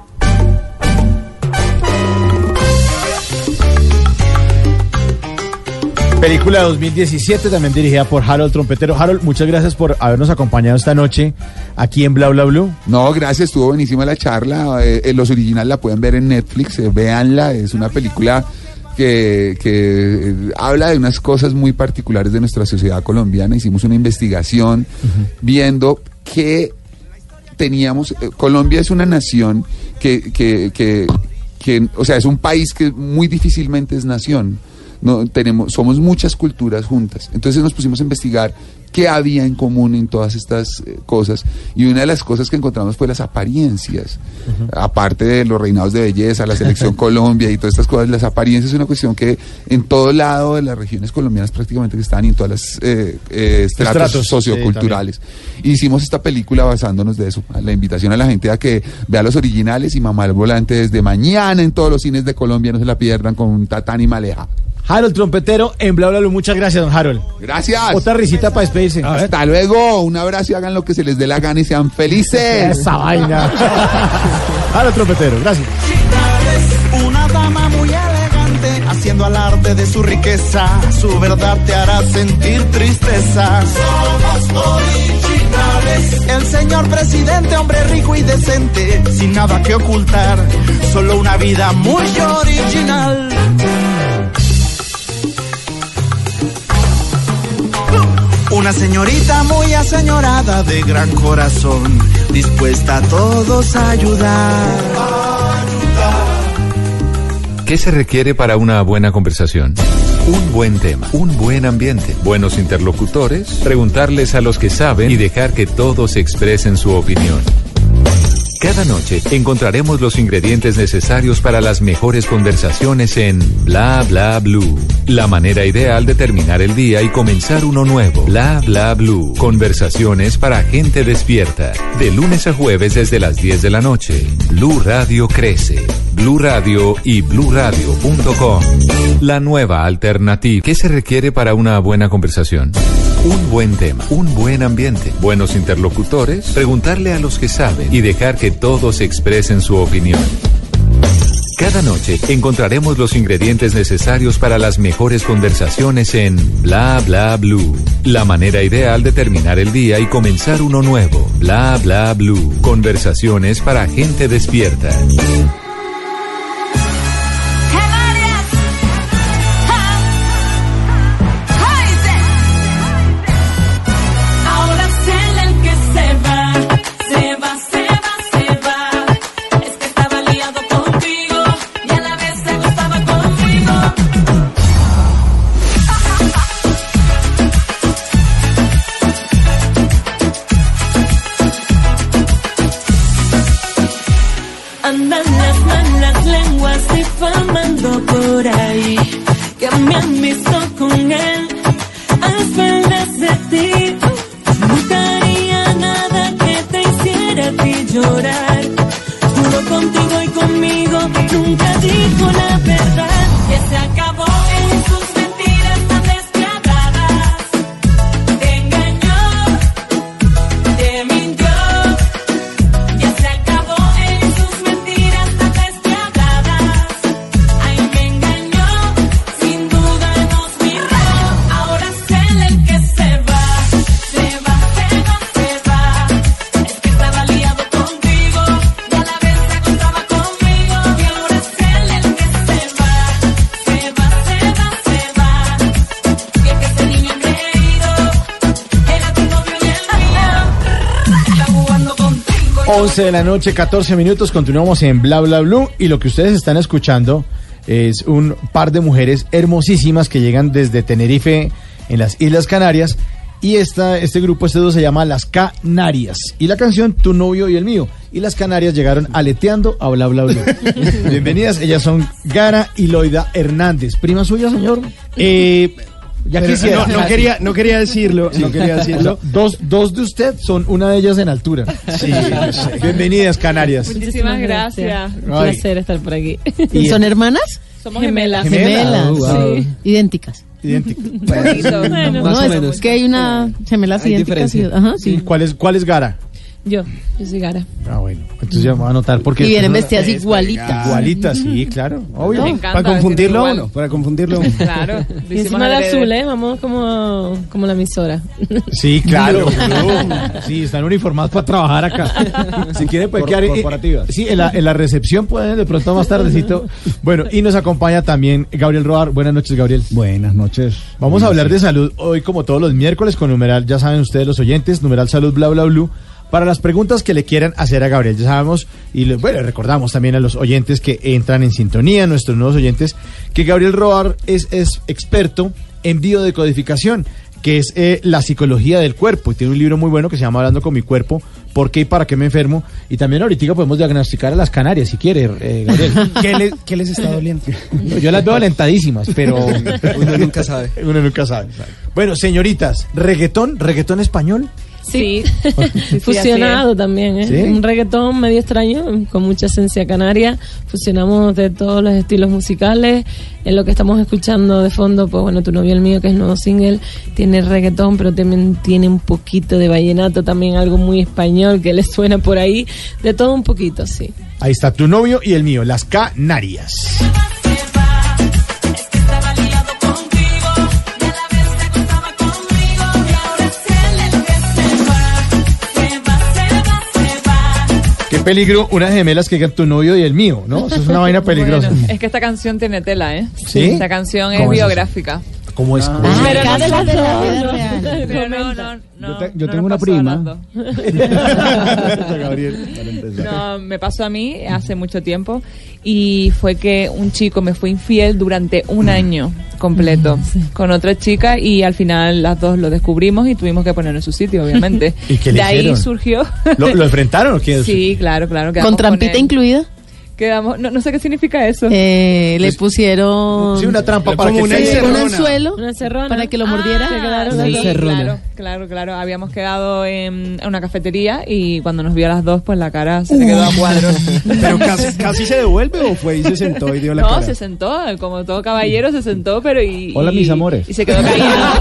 Película 2017, también dirigida por Harold Trompetero. Harold, muchas gracias por habernos acompañado esta noche aquí en Bla Bla Blue. No, gracias, estuvo buenísima la charla. eh, eh, los originales la pueden ver en Netflix, eh, véanla, es una película que, que, eh, habla de unas cosas muy particulares de nuestra sociedad colombiana. Hicimos una investigación viendo que teníamos, eh, Colombia es una nación que, que, que, que, o sea, es un país que muy difícilmente es nación. No, tenemos, somos muchas culturas juntas. Entonces nos pusimos a investigar qué había en común en todas estas eh, cosas. Y una de las cosas que encontramos fue las apariencias. Aparte de los reinados de belleza, la selección Colombia y todas estas cosas, las apariencias es una cuestión que en todo lado de las regiones colombianas prácticamente que están y en todas las eh, eh, estratos, socioculturales. Hicimos esta película basándonos de eso. La invitación a la gente a que vea los originales y Mamá al Volante desde mañana en todos los cines de Colombia. No se la pierdan con Tatán y Maleja. Harold Trompetero en Bla Bla Blue. Muchas gracias, don Harold. Gracias. Otra risita para despedirse. Hasta luego. Un abrazo y hagan lo que se les dé la gana y sean felices. Esa vaina. Harold Trompetero, gracias. Una dama muy elegante, haciendo alarde de su riqueza. Su verdad te hará sentir tristeza. Somos originales. El señor presidente, hombre rico y decente, sin nada que ocultar. Solo una vida muy original. Una señorita muy aseñorada de gran corazón, dispuesta a todos a ayudar. ¿Qué se requiere para una buena conversación? Un buen tema, un buen ambiente, buenos interlocutores, preguntarles a los que saben y dejar que todos expresen su opinión. Cada noche encontraremos los ingredientes necesarios para las mejores conversaciones en Bla Bla Blue. La manera ideal de terminar el día y comenzar uno nuevo. Bla Bla Blue. Conversaciones para gente despierta. De lunes a jueves desde las 10 de la noche. Blue Radio crece. Blue Radio y bluradio.com. La nueva alternativa. ¿Qué se requiere para una buena conversación? Un buen tema, un buen ambiente, buenos interlocutores, preguntarle a los que saben y dejar que todos expresen su opinión. Cada noche encontraremos los ingredientes necesarios para las mejores conversaciones en Bla Bla Blue. La manera ideal de terminar el día y comenzar uno nuevo. Bla Bla Blue. Conversaciones para gente despierta. 11 de la noche, 14 minutos, continuamos en Bla Bla Blue. Y lo que ustedes están escuchando es un par de mujeres hermosísimas que llegan desde Tenerife en las Islas Canarias. Y esta, este grupo, este dúo se llama Las Canarias. Y la canción Tu novio y el mío. Y las Canarias llegaron aleteando a Bla Bla Blue. Bienvenidas, ellas son Gara y Loida Hernández, prima suya, señor. Eh, ya Pero quisiera. no, no quería, no quería decirlo, no quería decirlo. Dos, dos de usted son una de ellas en altura. Sí, bienvenidas Canarias. Muchísimas gracias. Un placer estar por aquí. Y- ¿Son hermanas? Somos gemelas. Gemelas. Gemelas. Oh, wow. Sí. Idénticas. Idéntico. Bueno, no, es que hay una gemelas Hay idénticas. Ajá, Sí, sí. ¿Cuál es, cuál es Gara? Yo, yo soy Gara. Ah, bueno. Entonces ya me voy a anotar porque. Y vienen es vestidas igualitas. Igualitas, sí, claro. Obvio. Me encanta Para confundirlo para confundirlo uno. Claro. Y encima de azul, ¿eh? Vamos como, como la emisora. Sí, claro. Sí, están uniformados para trabajar acá. Si quieren, puede Cor- quedar. corporativas. Sí, en la, en la recepción pueden de pronto más tardecito. Bueno, y nos acompaña también Gabriel Roar. Buenas noches, Gabriel. Buenas noches. Vamos a hablar de salud hoy como todos los miércoles con numeral, ya saben ustedes los oyentes, numeral salud bla bla blue. Para las preguntas que le quieran hacer a Gabriel, ya sabemos, y le- bueno, recordamos también a los oyentes que entran en sintonía, nuestros nuevos oyentes, que Gabriel Roar es, es experto en biodecodificación, que es eh, la psicología del cuerpo, y tiene un libro muy bueno que se llama Hablando con mi cuerpo, por qué y para qué me enfermo, y también ahorita podemos diagnosticar a las Canarias, si quiere, eh, Gabriel. ¿Qué, le- qué les está doliendo? Yo las veo alentadísimas, pero Uno nunca sabe. uno nunca sabe. Bueno, señoritas, reggaetón, reggaetón español. Sí. Sí. Fusionado también, ¿eh? ¿Sí? Un reggaetón medio extraño, con mucha esencia canaria. Fusionamos de todos los estilos musicales. En lo que estamos escuchando de fondo, pues bueno, Tu novio el mío, que es el nuevo single, tiene reggaetón, pero también tiene un poquito de vallenato, también algo muy español que le suena por ahí. De todo un poquito, sí. Ahí está tu novio y el mío, las Canarias. Peligro, unas gemelas que digan tu novio y el mío, ¿no? Eso es una vaina peligrosa. Bueno, es que esta canción tiene tela, ¿eh? ¿Sí? Esta canción es biográfica. ¿Cómo es? ¿Cómo Ah, es? Pero no de las dos, Yo te- yo no tengo una prima. Gabriel. No, me pasó a mí hace mucho tiempo y fue que un chico me fue infiel durante un año completo con otra chica y al final las dos lo descubrimos y tuvimos que ponerlo en su sitio, obviamente. ¿Y qué le de ahí surgió. ¿Lo, lo enfrentaron o qué? Sí, claro, claro. ¿Con trampita incluida? Quedamos, no, no sé qué significa eso. Eh, le pusieron Sí, una trampa para que una se- un anzuelo Una para que lo mordiera. Se quedaron sí, claro, claro, claro. Habíamos quedado en una cafetería y cuando nos vio a las dos, pues la cara se le quedó a cuadros. Pero casi, casi se devuelve o fue y se sentó y dio la no, cara. se sentó, como todo caballero se sentó, pero y... Hola, y- mis amores. Y se quedó callado.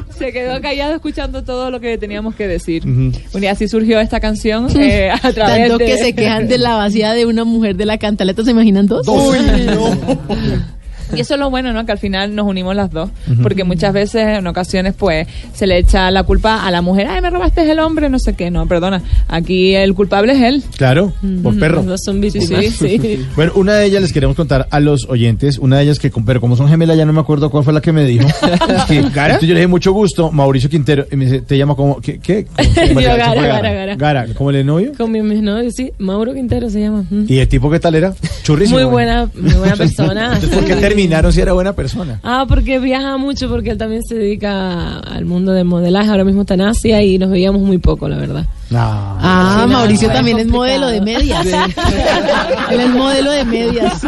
se quedó callado escuchando todo lo que teníamos que decir. Bueno, y así surgió esta canción eh, a través Tanto de... que se quejan de la vacía de una mujer de la cantaleta, ¿se imaginan dos? Uy, no. Y eso es lo bueno, ¿no? Que al final nos unimos las dos. Porque muchas veces, en ocasiones, pues, se le echa la culpa a la mujer. Ay, me robaste el hombre, no sé qué. No, perdona. Aquí el culpable es él. Claro, por perro. Los son víctimas. Sí, sí. Bueno, una de ellas les queremos contar a los oyentes, una de ellas que, pero como son gemelas ya no me acuerdo cuál fue la que me dijo. que, Entonces yo le dije mucho gusto, Mauricio Quintero, y me dice, ¿te llama como, qué? ¿Cómo? Yo, Gara, Gara, Gara. Gara, ¿como el novio? Con mi mis novios, sí. Mauro Quintero se llama. ¿Y el tipo qué tal era? Churrísimo. Muy buena, muy buena persona. Entonces, ¿por qué terminaron si era buena persona? Ah, porque viaja mucho, porque él también se dedica al mundo del modelaje. Ahora mismo está en Asia y nos veíamos muy poco, la verdad. Ah, Sí, Mauricio no, también es modelo de medias. Él es modelo de medias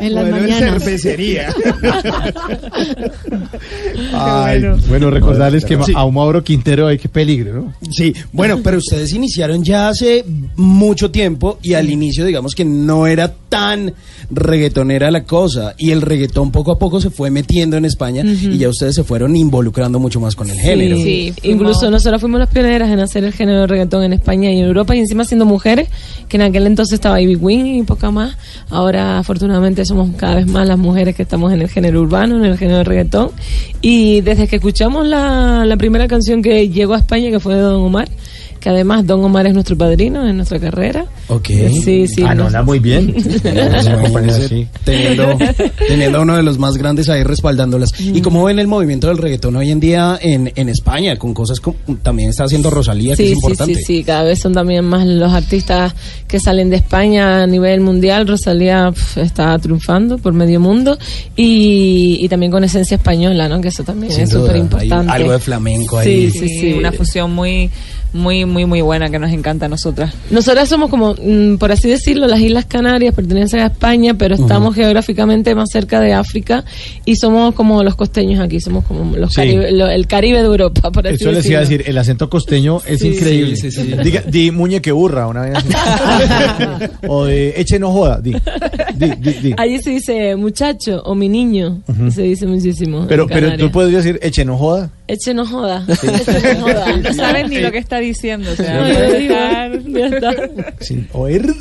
en las Modelo de mañanas. cervecería. Ay, bueno. recordarles que Sí. a un Mauro Quintero hay que peligro, ¿no? Sí, bueno, pero ustedes iniciaron ya hace mucho tiempo y al inicio digamos que no era tan reggaetonera la cosa y el reggaetón poco a poco se fue metiendo en España y ya ustedes se fueron involucrando mucho más con el género. Sí, Sí, incluso nosotros fuimos las pioneras en hacer el género de reggaetón en España y en Europa y encima siendo mujeres, que en aquel entonces estaba Ivy Queen y poca más. Ahora afortunadamente somos cada vez más las mujeres que estamos en el género urbano, en el género reggaetón. Y desde que escuchamos la, la primera canción que llegó a España, que fue de Don Omar, que además Don Omar es nuestro padrino en nuestra carrera. Ok. Sí, sí. ah, no, muy bien. Sí. teniendo, teniendo a uno de los más grandes ahí respaldándolas. ¿Y cómo ven el movimiento del reggaetón hoy en día en, en España? Con cosas como también está haciendo Rosalía, que Sí, es sí, importante. sí, sí, cada vez son también más los artistas que salen de España a nivel mundial. Rosalía está triunfando por medio mundo y, y también con esencia española, ¿no? Que eso también Sin es súper importante. algo de flamenco ahí. Sí, sí, Sí, sí. una fusión muy, muy, muy, muy buena que nos encanta a nosotras. Nosotras somos como, mm, por así decirlo, las Islas Canarias pertenecen a España, pero estamos geográficamente más cerca de África y somos como los costeños aquí, somos como los Sí. Caribe- lo- el Caribe de Europa, por así Eso les decirlo. iba a decir, el acento costeño es Sí. increíble. Sí, sí, sí. Diga, di muñeque burra, una vez o de eche no joda, di. Di, di, di. Allí se dice muchacho o mi niño, se dice muchísimo. Pero, en pero tú puedes decir eche no joda. Eche no joda. Eche no joda. No sabes ni lo que está diciendo. O sea, No, yo digo, estar- ya está. Sin oír.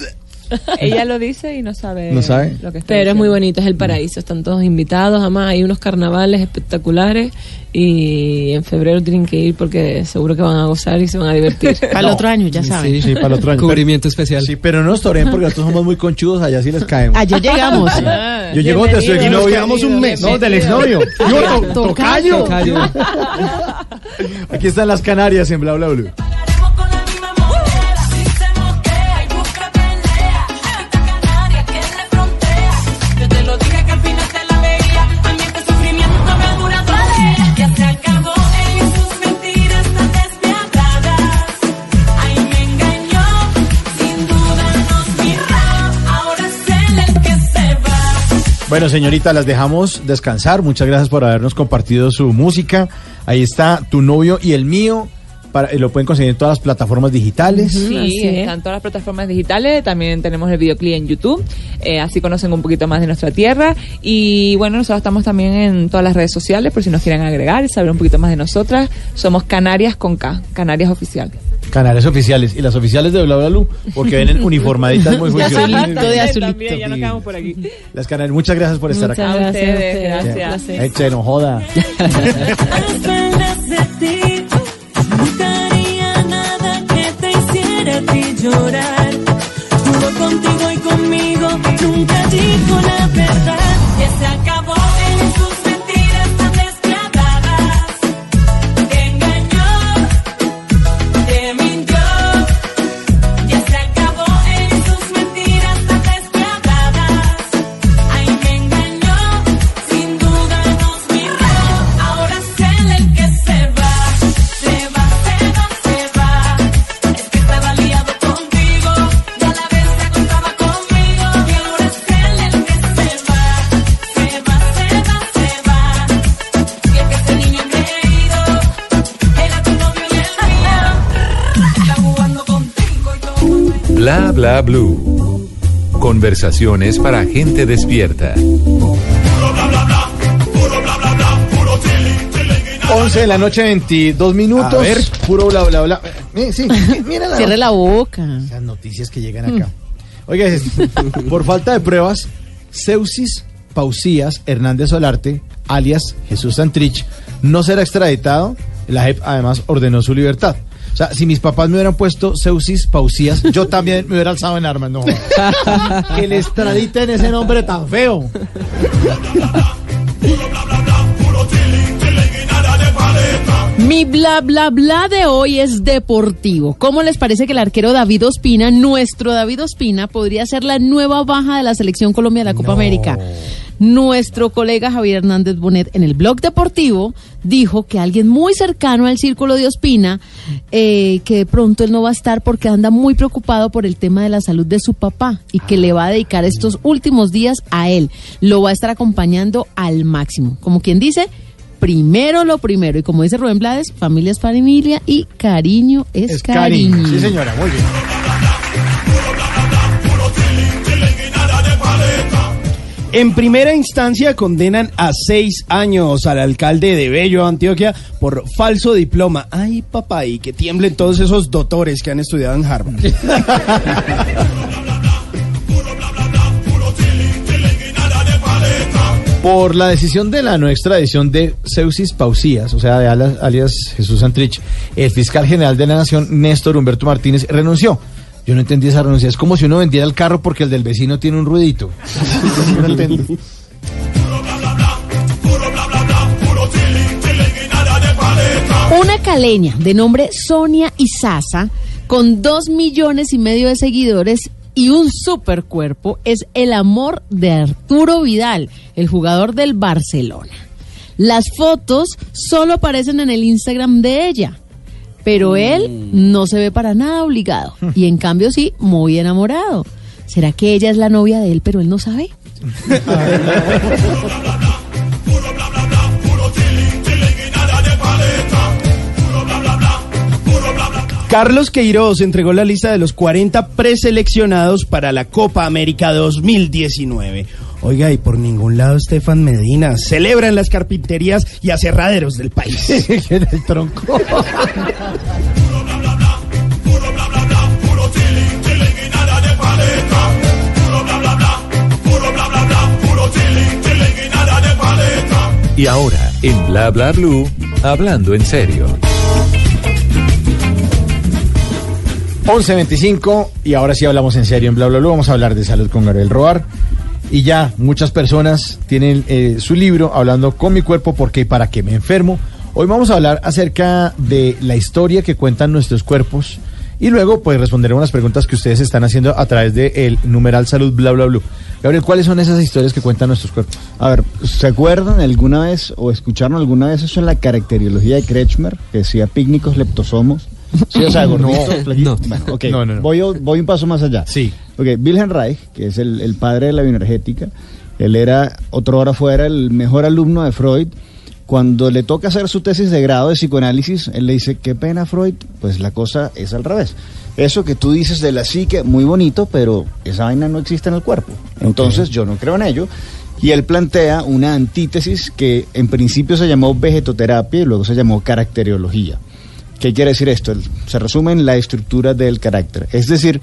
ella lo dice y no sabe, No sabe. lo que está Pero es muy diciendo. bonito, es el paraíso. Están todos invitados. Además, hay unos carnavales espectaculares. Y en febrero tienen que ir porque seguro que van a gozar y se van a divertir. Para el otro año, ya saben. Sí, para el otro año. Cubrimiento especial. Sí, pero no nos toren porque nosotros somos muy conchudos, allá sí les caemos. Ayer llegamos. Ah, Yo llego donde su exnovio. Llevamos un mes. No, del exnovio. Yo, to- tocayo. Tocayo. Aquí están las Canarias en Bla Bla Blue. Bueno, señorita, las dejamos descansar. Muchas gracias por habernos compartido su música. Ahí está tu novio y el mío. Para, eh, lo pueden conseguir en todas las plataformas digitales. Sí, Así es. están todas las plataformas digitales, también tenemos el videoclip en YouTube, eh, así conocen un poquito más de nuestra tierra y bueno, nosotros estamos también en todas las redes sociales por si nos quieren agregar y saber un poquito más de nosotras. Somos Canarias con K, Canarias Oficial. Canales oficiales. Y las oficiales de Bla Bla Blue, porque vienen uniformaditas muy De azulito, funcionales. de azulito. También, ya nos quedamos por aquí. Las Canarias, muchas gracias por estar Muchas acá. Gracias. ustedes, a ustedes. gracias. Placer. Eche, no joda. Llorar. Juro contigo y conmigo, nunca dijo la verdad. Que se acabó Bla bla blue. Conversaciones para gente despierta. 11 de la noche, 22 minutos. A ver. Puro bla, bla, bla. Eh, sí, mira la Cierre la boca. Las noticias que llegan acá. Oiga, es- por falta de pruebas, Ceusis Pausías Hernández Solarte, alias Jesús Santrich, no será extraditado. La JEP además ordenó su libertad. O sea, si mis papás me hubieran puesto Ceusis Pausías, yo también me hubiera alzado en armas. No. que le extraditen ese nombre tan feo. Mi bla bla bla de hoy es deportivo. ¿Cómo les parece que el arquero David Ospina, nuestro David Ospina, podría ser la nueva baja de la selección Colombia de la Copa América? Nuestro colega Javier Hernández Bonet en el blog deportivo dijo que alguien muy cercano al círculo de Ospina, eh, que de pronto él no va a estar porque anda muy preocupado por el tema de la salud de su papá y que le va a dedicar estos últimos días a él. Lo va a estar acompañando al máximo. Como quien dice, primero lo primero. Y como dice Rubén Blades, familia es familia y cariño es, cariño. Sí, señora, muy bien. En primera instancia condenan a seis años al alcalde de Bello, Antioquia, por falso diploma. Ay, papá, y que tiemblen todos esos doctores que han estudiado en Harvard. Por la decisión de la no extradición de Ceusis Pausías, o sea, de alias, alias Jesús Santrich, el fiscal general de la Nación, Néstor Humberto Martínez, renunció. Yo no entendí esa renuncia. Es como si uno vendiera el carro porque el del vecino tiene un ruidito. No entiendo. Una caleña de nombre Sonia Isaza, con dos millones y medio de seguidores y un super cuerpo, es el amor de Arturo Vidal, el jugador del Barcelona. Las fotos solo aparecen en el Instagram de ella, pero él no se ve para nada obligado y en cambio sí muy enamorado. ¿Será que ella es la novia de él, pero él no sabe? Carlos Queiroz entregó la lista de los 40 preseleccionados para la Copa América 2019. Oiga, y por ningún lado Estefan Medina celebra en las carpinterías y aserraderos del país. en el tronco. Y ahora, en Bla Bla Blue, hablando en serio. 11.25 y ahora sí hablamos en serio en Bla Bla Bla. Vamos a hablar de salud con Gabriel Roar. Y ya muchas personas tienen eh, su libro hablando con mi cuerpo, por qué y para qué me enfermo. Hoy vamos a hablar acerca de la historia que cuentan nuestros cuerpos y luego pues responderé unas preguntas que ustedes están haciendo a través del numeral salud bla bla bla. Gabriel, ¿cuáles son esas historias que cuentan nuestros cuerpos? A ver, ¿se acuerdan alguna vez o escucharon alguna vez eso en la caracteriología de Kretschmer, que decía pícnicos leptosomos? Sí, o sea, No, no. Bueno, No, no, no. Voy, voy un paso más allá. Sí. Ok, Wilhelm Reich, que es el, el padre de la bioenergética, él era, otro hora fuera, el mejor alumno de Freud. Cuando le toca hacer su tesis de grado de psicoanálisis, él le dice, qué pena Freud, pues la cosa es al revés. Eso que tú dices de la psique, muy bonito, pero esa vaina no existe en el cuerpo. Entonces yo no creo en ello. Y él plantea una antítesis que en principio se llamó vegetoterapia y luego se llamó caracteriología. ¿Qué quiere decir esto? Se resume en la estructura del carácter. Es decir,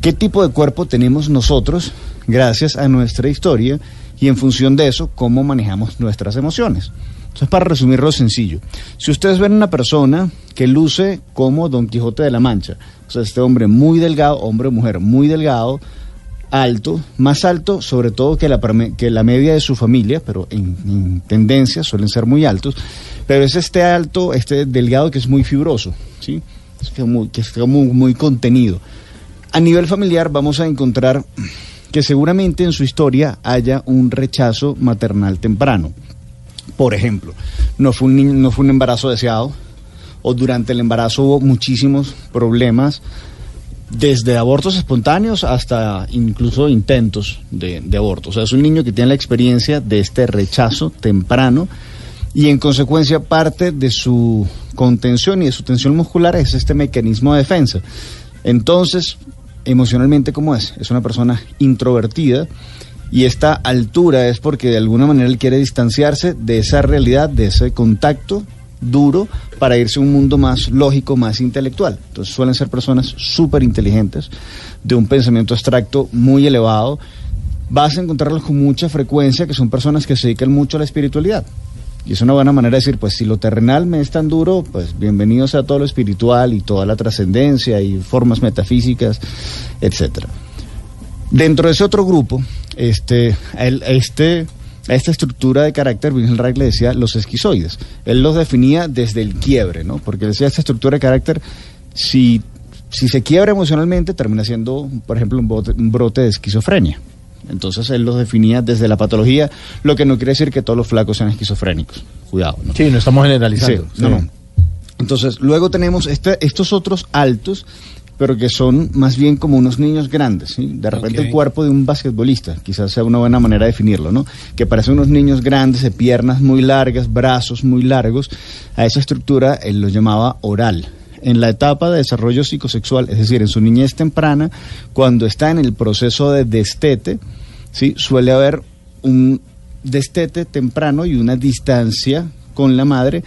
qué tipo de cuerpo tenemos nosotros gracias a nuestra historia y en función de eso, cómo manejamos nuestras emociones. Entonces, para resumirlo sencillo, si ustedes ven una persona que luce como Don Quijote de la Mancha, o sea, este hombre muy delgado, hombre o mujer muy delgado, alto, más alto sobre todo que la, que la media de su familia, pero en, en tendencia suelen ser muy altos, pero es este alto, este delgado que es muy fibroso, ¿sí? Es que, muy, que muy, contenido. A nivel familiar vamos a encontrar que seguramente en su historia haya un rechazo maternal temprano. Por ejemplo, no fue un, ni- no fue un embarazo deseado, o durante el embarazo hubo muchísimos problemas, desde abortos espontáneos hasta incluso intentos de, de aborto. O sea, es un niño que tiene la experiencia de este rechazo temprano y en consecuencia parte de su contención y de su tensión muscular es este mecanismo de defensa. Entonces, emocionalmente cómo es. Es una persona introvertida y esta altura es porque de alguna manera él quiere distanciarse de esa realidad, de ese contacto duro para irse a un mundo más lógico, más intelectual. Entonces suelen ser personas súper inteligentes, de un pensamiento abstracto muy elevado. Vas a encontrarlos con mucha frecuencia que son personas que se dedican mucho a la espiritualidad. Y es una buena manera de decir, pues si lo terrenal me es tan duro, pues bienvenido sea todo lo espiritual y toda la trascendencia y formas metafísicas, etcétera. Dentro de ese otro grupo, este, el- este, a esta estructura de carácter, Wilhelm Reich le decía los esquizoides. Él los definía desde el quiebre, ¿no? Porque decía esta estructura de carácter, si, si se quiebra emocionalmente, termina siendo, por ejemplo, un un brote de esquizofrenia. Entonces él los definía desde la patología, lo que no quiere decir que todos los flacos sean esquizofrénicos. Cuidado, ¿no? Sí, no estamos generalizando. Sí, no, no. Entonces, luego tenemos este, estos otros altos, pero que son más bien como unos niños grandes. ¿sí? De repente el cuerpo de un basquetbolista, quizás sea una buena manera de definirlo, ¿no? Que parecen unos niños grandes, de piernas muy largas, brazos muy largos. A esa estructura él lo llamaba oral. En la etapa de desarrollo psicosexual, es decir, en su niñez temprana, cuando está en el proceso de destete, ¿sí? suele haber un destete temprano y una distancia con la madre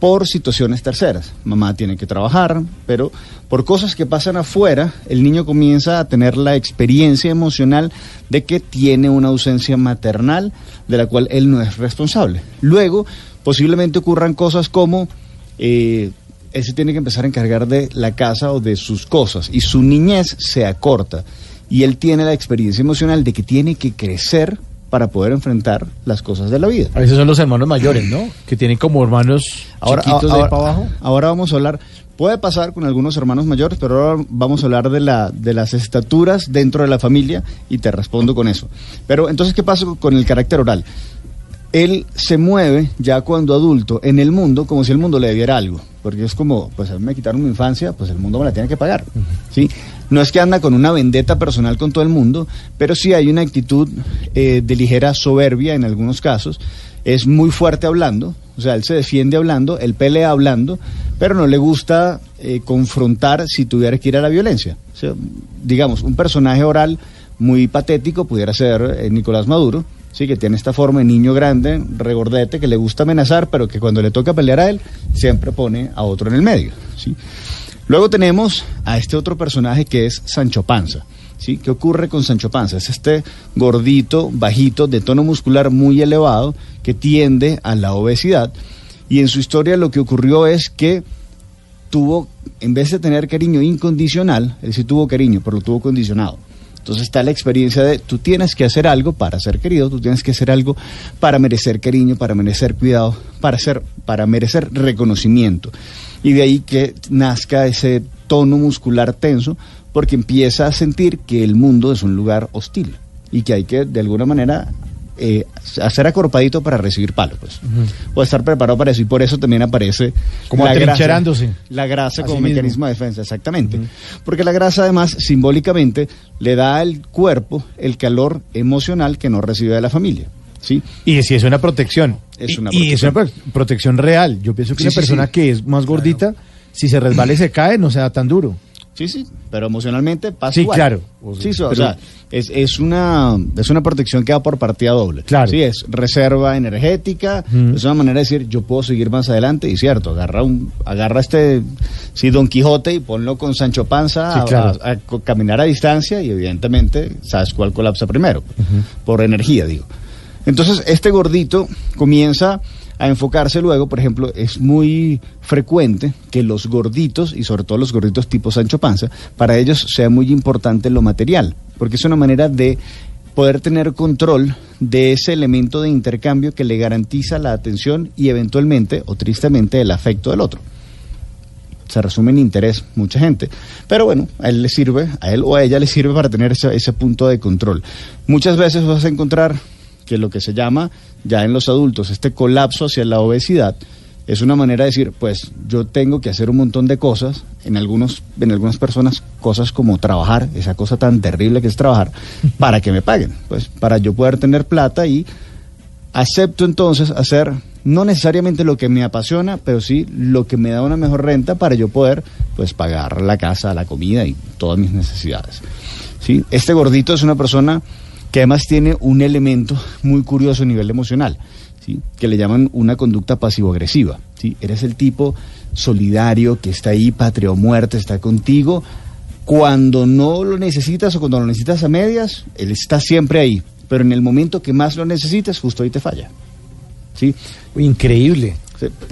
por situaciones terceras. Mamá tiene que trabajar, pero por cosas que pasan afuera, el niño comienza a tener la experiencia emocional de que tiene una ausencia maternal de la cual él no es responsable. Luego, posiblemente ocurran cosas como... eh, él se tiene que empezar a encargar de la casa o de sus cosas y su niñez se acorta y él tiene la experiencia emocional de que tiene que crecer para poder enfrentar las cosas de la vida. A veces son los hermanos mayores, ¿no? Que tienen como hermanos Ahora, chiquitos de ahí para abajo. ahora vamos a hablar, puede pasar con algunos hermanos mayores, pero ahora vamos a hablar de, la, de las estaturas dentro de la familia y te respondo con eso. Pero entonces, ¿qué pasa con el carácter oral? Él se mueve ya cuando adulto en el mundo como si el mundo le debiera algo, porque es como, pues a me quitaron mi infancia, pues el mundo me la tiene que pagar, ¿sí? No es que anda con una vendetta personal con todo el mundo, pero sí hay una actitud eh, de ligera soberbia en algunos casos, es muy fuerte hablando, o sea, él se defiende hablando, él pelea hablando, pero no le gusta eh, confrontar si tuviera que ir a la violencia. Digamos, un personaje oral muy patético pudiera ser eh, Nicolás Maduro, sí, que tiene esta forma de niño grande, regordete, que le gusta amenazar, pero que cuando le toca pelear a él, siempre pone a otro en el medio, ¿sí? Luego tenemos a este otro personaje que es Sancho Panza. ¿sí? ¿Qué ocurre con Sancho Panza? Es este gordito, bajito, de tono muscular muy elevado, que tiende a la obesidad. Y en su historia lo que ocurrió es que tuvo, en vez de tener cariño incondicional, él sí tuvo cariño, pero lo tuvo condicionado. Entonces está la experiencia de tú tienes que hacer algo para ser querido, tú tienes que hacer algo para merecer cariño, para merecer cuidado, para, ser, para merecer reconocimiento. Y de ahí que nazca ese tono muscular tenso, porque empieza a sentir que el mundo es un lugar hostil y que hay que de alguna manera eh, hacer acorpadito para recibir palo, pues. O estar preparado para eso. Y por eso también aparece Como la grasa, la grasa como mismo. mecanismo de defensa, exactamente. Porque la grasa además simbólicamente le da al cuerpo el calor emocional que no recibe de la familia. ¿sí? Y si es una protección. Es una Y- Y es protección. una pro- protección real. Yo pienso que Sí, una sí, persona que es más gordita, si se resbala y se cae, no se da tan duro. Sí, sí, pero emocionalmente pasa Sí, igual. claro. Sí, so- o Pero- sea, es, es una es una protección que va por partida doble. Claro. Sí, es reserva energética, es una manera de decir, yo puedo seguir más adelante, y cierto, agarra un agarra este sí Don Quijote y ponlo con Sancho Panza Sí, a- claro. a, a co- caminar a distancia y evidentemente sabes cuál colapsa primero, por energía, digo. Entonces, este gordito comienza a enfocarse luego, por ejemplo, es muy frecuente que los gorditos, y sobre todo los gorditos tipo Sancho Panza, para ellos sea muy importante lo material, porque es una manera de poder tener control de ese elemento de intercambio que le garantiza la atención y eventualmente, o tristemente, el afecto del otro se resume en interés mucha gente. Pero bueno, a él le sirve, a él o a ella le sirve para tener ese, ese punto de control. Muchas veces vas a encontrar que lo que se llama ya en los adultos este colapso hacia la obesidad es una manera de decir, pues yo tengo que hacer un montón de cosas, en algunos en algunas personas cosas como trabajar, esa cosa tan terrible que es trabajar, para que me paguen, pues para yo poder tener plata y acepto entonces hacer no necesariamente lo que me apasiona, pero sí lo que me da una mejor renta para yo poder pues pagar la casa, la comida y todas mis necesidades. ¿sí? Este gordito es una persona que además tiene un elemento muy curioso a nivel emocional, ¿sí? que le llaman una conducta pasivo-agresiva. ¿sí? Eres el tipo solidario que está ahí, patria o muerte, está contigo. Cuando no lo necesitas o cuando lo necesitas a medias, él está siempre ahí. Pero en el momento que más lo necesitas, justo ahí te falla. ¿Sí? Increíble.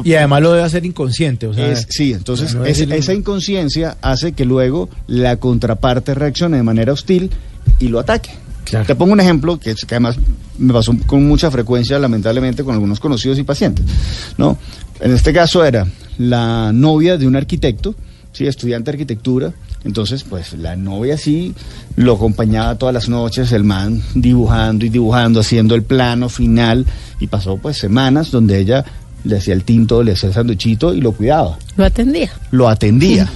Y además lo debe hacer inconsciente. O sea, Es- sí, entonces no es- esa inconsciencia hace que luego la contraparte reaccione de manera hostil y lo ataque. Te pongo un ejemplo que, además me pasó con mucha frecuencia, lamentablemente, con algunos conocidos y pacientes. ¿no? En este caso era la novia de un arquitecto, ¿sí? estudiante de arquitectura. Entonces, pues la novia sí lo acompañaba todas las noches, el man dibujando y dibujando, haciendo el plano final. Y pasó pues semanas donde ella le hacía el tinto, le hacía el sanduchito y lo cuidaba Lo atendía. lo atendía.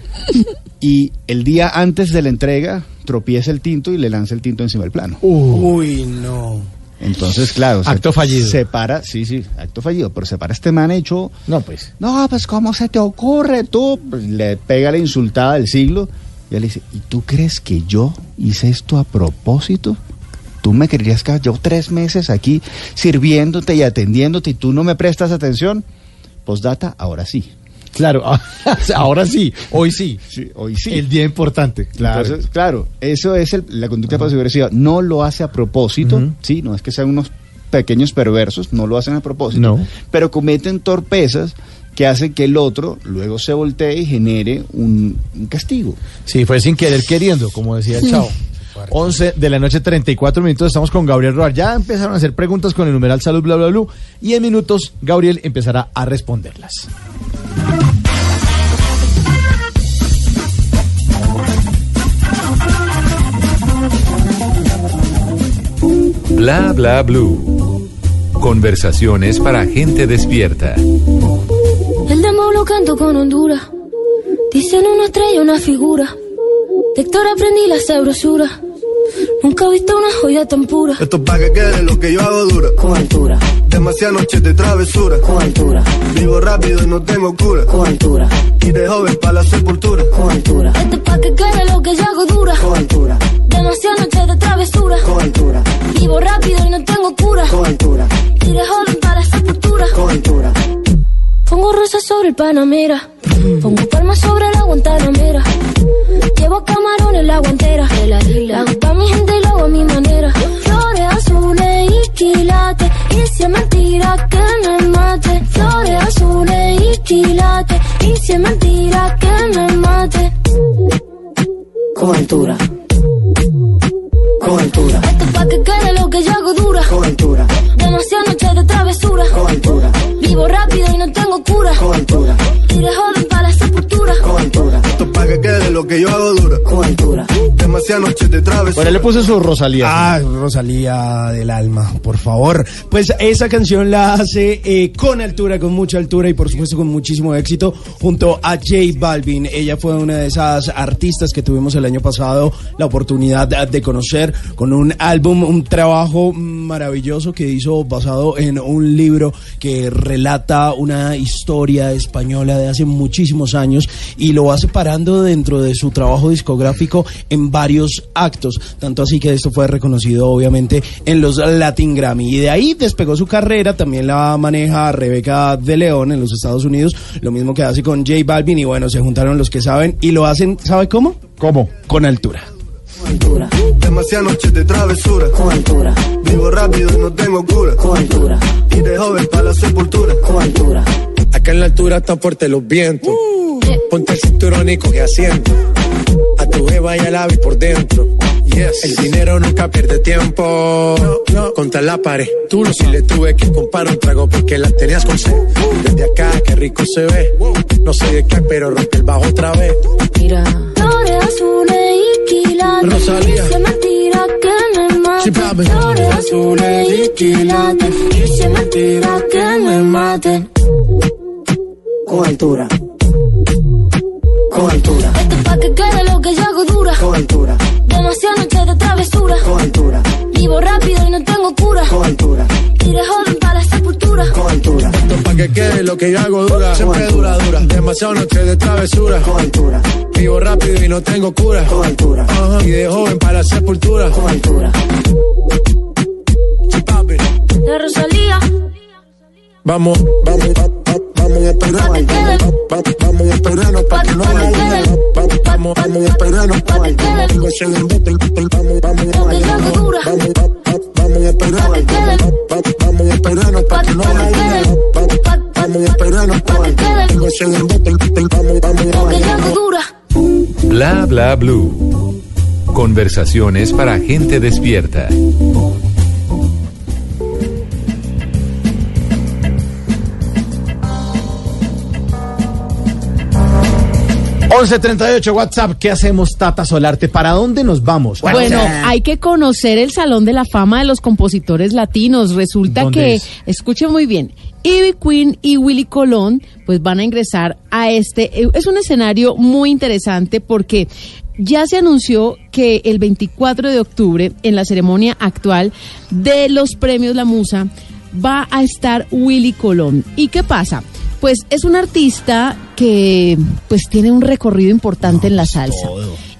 y el día antes de la entrega, tropieza el tinto y le lanza el tinto encima del plano. Uy, no. Entonces, claro. se- Acto fallido. Se para, sí, sí, acto fallido. Pero se para este man hecho. No, pues. No, pues, ¿cómo se te ocurre tú? Pues, le pega la insultada del siglo. Y él dice, ¿y tú crees que yo hice esto a propósito? ¿Tú me querías que yo tres meses aquí sirviéndote y atendiéndote y tú no me prestas atención? Postdata, ahora sí. Claro, ahora sí, hoy sí. hoy sí. El día importante, claro. Entonces, claro, eso es el- la conducta pasivo-agresiva. No lo hace a propósito, sí, no es que sean unos pequeños perversos, no lo hacen a propósito, No. pero cometen torpezas que hacen que el otro luego se voltee y genere un, un castigo. Sí, fue sin querer queriendo, como decía el chavo. 11 de la noche, 34 minutos. Estamos con Gabriel Roar. Ya empezaron a hacer preguntas con el numeral salud, bla, bla, bla. Y en minutos, Gabriel empezará a responderlas. Bla bla blue. Conversaciones para gente despierta. El demo lo canto con Honduras. Dicen una estrella, una figura. De Héctor aprendí la sabrosura. Nunca he visto una joya tan pura. Esto es pa' que quede lo que yo hago dura. Con altura. Demasiadas noches de travesura. Con altura. Vivo rápido y no tengo cura. Con altura. Y de joven para la sepultura. Con altura. Esto es pa' que quede lo que yo hago dura. Con altura. Demasiadas noches de travesura. Con altura. Vivo rápido y no tengo cura. Con altura. Y de joven para la sepultura. Con altura. Pongo rosas sobre el Panamera. Pongo palmas sobre la Guantanamera. Llevo camarones en la guantera. La hago pa' mi gente y lo hago a mi manera. Flores azules y quilates. Y si es mentira que me mate. Flores azules y quilates. Y si es mentira que me mate. Con altura. Esto es pa' que quede lo que yo hago dura. Con altura. Demasiadas noches de travesura. Con altura. Vivo rápido y no tengo cura. Y de joven para la sepultura. Con altura. Esto es pa' que quede lo que yo hago dura. Con altura. Demasiadas noches de travesura. Bueno, le puse su Rosalía. Ah, Rosalía del alma, por favor. Pues esa canción la hace eh, con altura, con mucha altura y por supuesto con muchísimo éxito junto a J Balvin. Ella fue una de esas artistas que tuvimos el año pasado la oportunidad de conocer con un álbum, un trabajo maravilloso que hizo basado en un libro que relata una historia española de hace muchísimos años y lo va separando dentro de su trabajo discográfico en varios actos, tanto así que esto fue reconocido obviamente en los Latin Grammy y de ahí despegó su carrera, también la maneja Rebeca de León en los Estados Unidos, lo mismo que hace con J Balvin y bueno, se juntaron los que saben y lo hacen, ¿sabe cómo? ¿Cómo? Con altura. Demasiadas noches de travesura. Con altura. Vivo rápido y no tengo cura. Con altura. Y de joven para la sepultura. Con altura. Acá en la altura están fuertes los vientos. Ponte el cinturón y coge asiento. A tu jeva y al ave por dentro. El dinero nunca pierde tiempo. Contra la pared. Tú no si le tuve que comprar un trago porque la tenías con sed. Desde acá, qué rico se ve. No sé de qué, pero rompe el bajo otra vez. Mira. Flores azules y quilates. Rosalía. Mentira que me mate. Sí. Flores azules y quilates. Es mentira que me maten. Con altura. Con altura. Esto es pa' que quede lo que yo hago dura. Con altura. Demasiadas noches de travesura. Con altura. Vivo rápido y no tengo cura. Y de joven para la sepultura. Esto pa' que quede lo que yo hago dura. Siempre dura, dura. Demasiado noche de travesura. Vivo rápido y no tengo cura. Ajá. Y de joven para la sepultura. Chipapi. De Rosalía. Vamos, vamos, va- va- vamos a esperarnos. Vamos a esperarnos pa' que no haya duda. Va- Vamos, vamos a esperarnos. Ese lembote, el- el- Vamos, vamos, vamos, vamos, vamos, va- va- vamos a esperarnos. Vamos a esperarnos pa' que no haya duda. Va- va- Vamos a esperarnos. Ese lembote, el- el- Vamos, vamos, dura. Bla bla blue. Conversaciones para gente despierta. 1138 WhatsApp, ¿qué hacemos, Tata Solarte? ¿Para dónde nos vamos? Bueno, hay que conocer el Salón de la Fama de los Compositores Latinos. Resulta ¿Dónde que, es? escuchen muy bien, Ivy Queen y Willy Colón pues van a ingresar a este. eh, Es un escenario muy interesante porque ya se anunció que el 24 de octubre, en la ceremonia actual de los premios La Musa, va a estar Willy Colón. ¿Y qué pasa? Pues es un artista que pues tiene un recorrido importante en la salsa.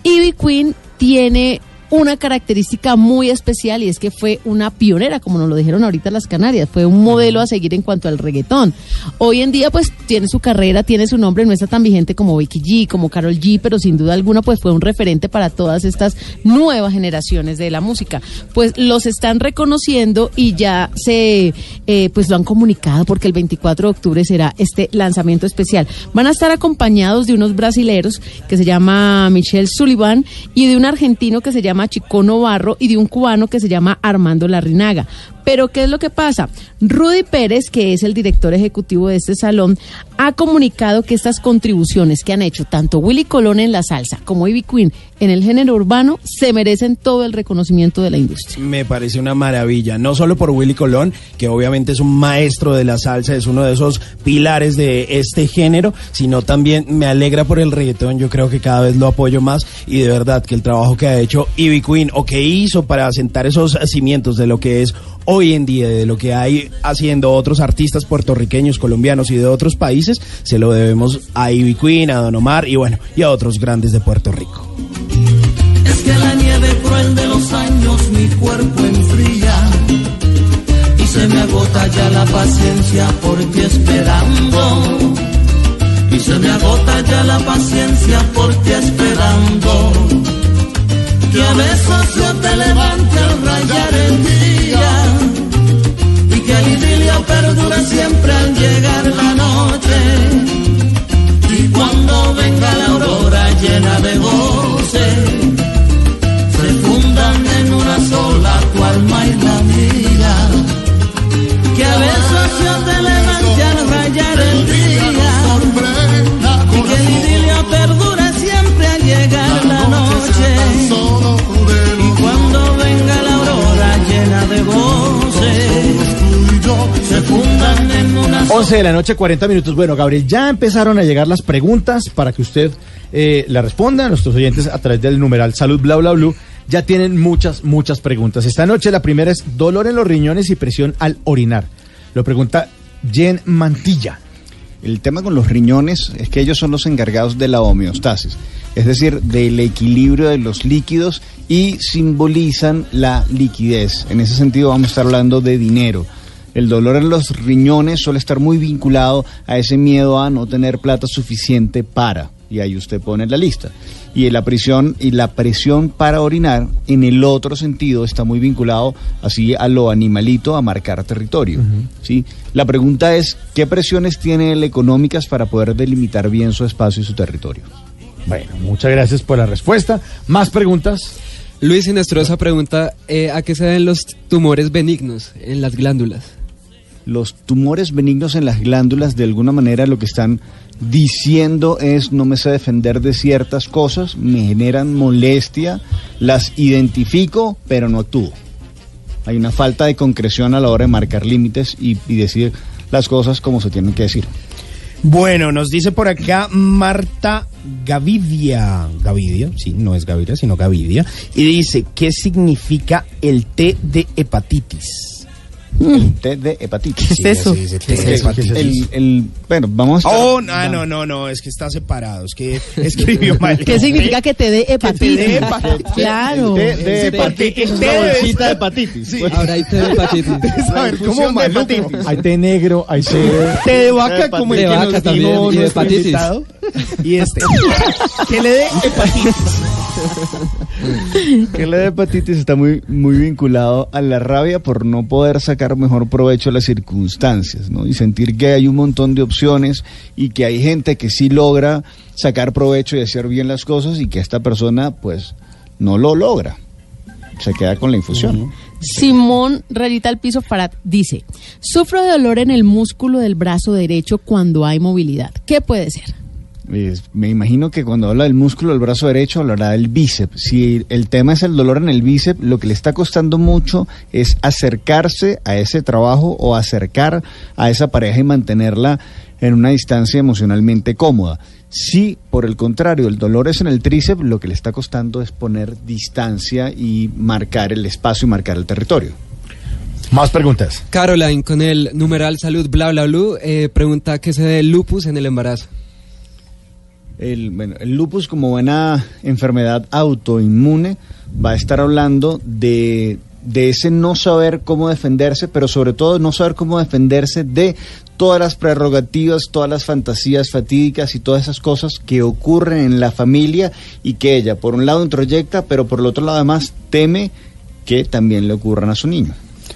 Ivy Queen tiene una característica muy especial y es que fue una pionera, como nos lo dijeron ahorita las Canarias, fue un modelo a seguir en cuanto al reggaetón. Hoy en día pues tiene su carrera, tiene su nombre, no está tan vigente como Becky G, como Carol G, pero sin duda alguna pues fue un referente para todas estas nuevas generaciones de la música. Pues los están reconociendo y ya se eh, pues lo han comunicado porque el 24 de octubre será este lanzamiento especial. Van a estar acompañados de unos brasileros que se llama Michelle Sullivan y de un argentino que se llama Chicono Barro y de un cubano que se llama Armando Larrinaga. Pero ¿qué es lo que pasa? Rudy Pérez, que es el director ejecutivo de este salón, ha comunicado que estas contribuciones que han hecho tanto Willy Colón en la salsa como Ivy Queen en el género urbano se merecen todo el reconocimiento de la industria. Me parece una maravilla, no solo por Willy Colón, que obviamente es un maestro de la salsa, es uno de esos pilares de este género, sino también me alegra por el reggaetón, yo creo que cada vez lo apoyo más y de verdad que el trabajo que ha hecho Ivy Queen o que hizo para asentar esos cimientos de lo que es hoy en día, de lo que hay haciendo otros artistas puertorriqueños, colombianos y de otros países, se lo debemos a Ivy Queen, a Don Omar y bueno, y a otros grandes de Puerto Rico. Es que la nieve cruel de los años mi cuerpo enfría y se me agota ya la paciencia por ti esperando. Y se me agota ya la paciencia por ti esperando. Que a besos yo te levante al rayar el día y que el idilio perdure siempre al llegar la noche. Y cuando venga la aurora llena de goce, se fundan en una sola tu alma y. Que a besos yo te levante al rayar el día. Se fundan en una 11 de la noche, 40 minutos. Bueno, Gabriel, ya empezaron a llegar las preguntas para que usted eh, la responda. Nuestros oyentes a través del numeral salud bla bla bla ya tienen muchas, muchas preguntas. Esta noche la primera es dolor en los riñones y presión al orinar. Lo pregunta Jen Mantilla. El tema con los riñones es que ellos son los encargados de la homeostasis, es decir, del equilibrio de los líquidos y simbolizan la liquidez. En ese sentido vamos a estar hablando de dinero. El dolor en los riñones suele estar muy vinculado a ese miedo a no tener plata suficiente para, y ahí usted pone la lista. Y la presión y la presión para orinar en el otro sentido está muy vinculado así a lo animalito, a marcar territorio. ¿sí? La pregunta es, ¿qué presiones tiene él económicas para poder delimitar bien su espacio y su territorio? Bueno, muchas gracias por la respuesta. ¿Más preguntas? Luis Inestrosa pregunta, eh, ¿a qué se deben los tumores benignos en las glándulas? Los tumores benignos en las glándulas de alguna manera lo que están diciendo es no me sé defender de ciertas cosas, me generan molestia, las identifico pero no actúo. Hay una falta de concreción a la hora de marcar límites y, decir las cosas como se tienen que decir. Bueno, nos dice por acá Marta Gavidia. Gavidia, sí, no es Gaviria, sino Gavidia. Y dice, ¿qué significa el té de hepatitis? El té de hepatitis. ¿Qué es eso? Sí, sí, sí, ¿Qué es eso? El, el- bueno, vamos a... Oh, no, no, no, no, es que está separado, es que escribió mal. ¿Qué significa que te dé hepatitis? dé hepatitis. Claro. De Sí, hepatitis es una bolsita de hepatitis. Sí. Ahora hay té de hepatitis. A ver, ¿cómo de hepatitis. Hay té negro, hay té... Té de vaca como el De que vaca nos dijo nuestro invitado. Y este. que le dé hepatitis. que la de hepatitis está muy, muy vinculado a la rabia por no poder sacar mejor provecho de las circunstancias, ¿no? Y sentir que hay un montón de opciones y que hay gente que sí logra sacar provecho y hacer bien las cosas y que esta persona, pues, no lo logra. Se queda con la infusión. Simón Rayita al piso Farad dice, sufro de dolor en el músculo del brazo derecho cuando hay movilidad. ¿Qué puede ser? Es- me imagino que cuando habla del músculo del brazo derecho hablará del bíceps. Si el tema es el dolor en el bíceps, lo que le está costando mucho es acercarse a ese trabajo o acercar a esa pareja y mantenerla en una distancia emocionalmente cómoda. Si, por el contrario, el dolor es en el tríceps, lo que le está costando es poner distancia y marcar el espacio y marcar el territorio. Más preguntas. Caroline, con el numeral salud bla bla blue, eh, pregunta qué se dé lupus en el embarazo. El, bueno, el lupus como buena enfermedad autoinmune va a estar hablando de, de ese no saber cómo defenderse, pero sobre todo no saber cómo defenderse de todas las prerrogativas, todas las fantasías fatídicas y todas esas cosas que ocurren en la familia y que ella por un lado introyecta, pero por el otro lado además teme que también le ocurran a su niño.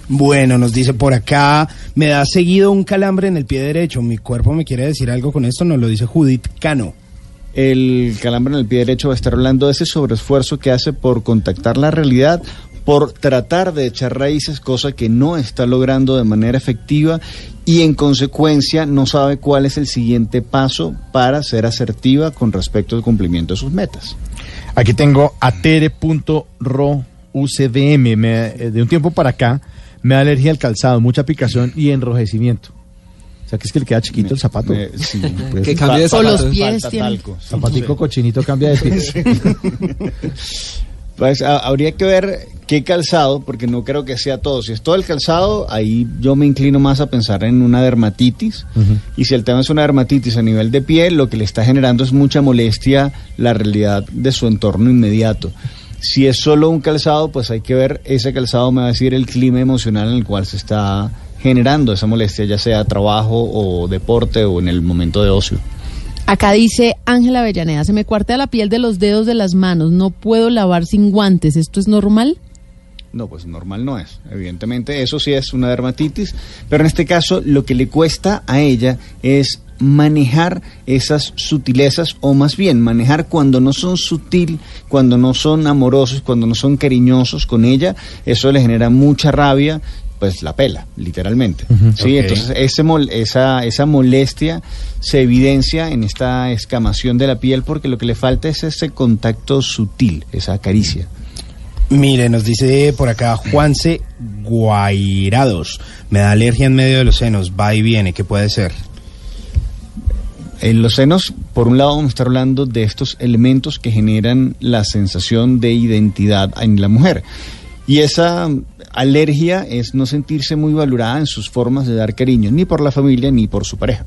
Bueno, nos dice por acá, me da seguido un calambre en el pie derecho. Mi cuerpo me quiere decir algo con esto, nos lo dice Judith Cano. El calambre en el pie derecho va a estar hablando de ese sobreesfuerzo que hace por contactar la realidad, por tratar de echar raíces, cosa que no está logrando de manera efectiva y en consecuencia no sabe cuál es el siguiente paso para ser asertiva con respecto al cumplimiento de sus metas. Aquí tengo atere.ro UCDM. Me- eh, de un tiempo para acá me da alergia al calzado, mucha picazón y enrojecimiento. O sea que es que le queda chiquito el zapato. Me- sí, pues, Que cambie de O los pies talco. Zapatico cochinito cambia de pie. Pues a- habría que ver qué calzado, porque no creo que sea todo. Si es todo el calzado, ahí yo me inclino más a pensar en una dermatitis. Y si el tema es una dermatitis a nivel de piel, lo que le está generando es mucha molestia la realidad de su entorno inmediato. Si es solo un calzado, pues hay que ver ese calzado, me va a decir el clima emocional en el cual se está generando esa molestia, ya sea trabajo o deporte o en el momento de ocio. Acá dice Ángela Avellaneda, se me cuartea la piel de los dedos de las manos, no puedo lavar sin guantes, ¿esto es normal? No, pues normal no es. Evidentemente, eso sí es una dermatitis, pero en este caso lo que le cuesta a ella es manejar esas sutilezas o más bien manejar cuando no son sutil, cuando no son amorosos, cuando no son cariñosos con ella, eso le genera mucha rabia, pues la pela, literalmente. Sí, entonces ese mol- esa, esa molestia se evidencia en esta escamación de la piel porque lo que le falta es ese contacto sutil, esa caricia. Mire, nos dice por acá Juanse Guairados. Me da alergia en medio de los senos, va y viene, ¿qué puede ser? En los senos, por un lado, vamos a estar hablando de estos elementos que generan la sensación de identidad en la mujer. Y esa alergia es no sentirse muy valorada en sus formas de dar cariño, ni por la familia ni por su pareja.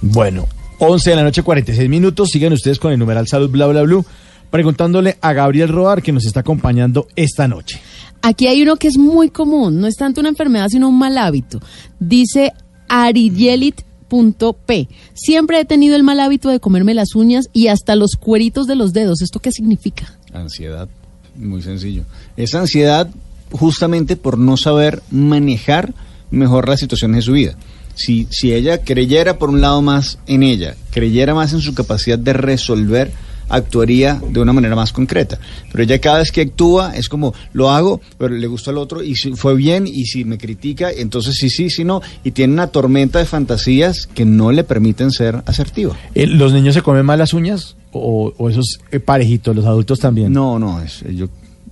Bueno, 11 de la noche, 46 minutos. Sigan ustedes con el numeral salud bla bla blue. Preguntándole a Gabriel Roar que nos está acompañando esta noche. Aquí hay uno que es muy común, no es tanto una enfermedad sino un mal hábito. Dice arigelit.p. Siempre he tenido el mal hábito de comerme las uñas y hasta los cueritos de los dedos. ¿Esto qué significa? Ansiedad, muy sencillo. Esa ansiedad justamente por no saber manejar mejor las situaciones de su vida. Si, si ella creyera por un lado más en ella, creyera más en su capacidad de resolver, actuaría de una manera más concreta. Pero ella cada vez que actúa es como, lo hago, pero le gustó al otro y si fue bien y si me critica, entonces sí, sí, sí, no. Y tiene una tormenta de fantasías que no le permiten ser asertiva. Eh, ¿Los niños se comen mal las uñas? ¿O, o esos eh, parejitos, los adultos también? No, no, es, yo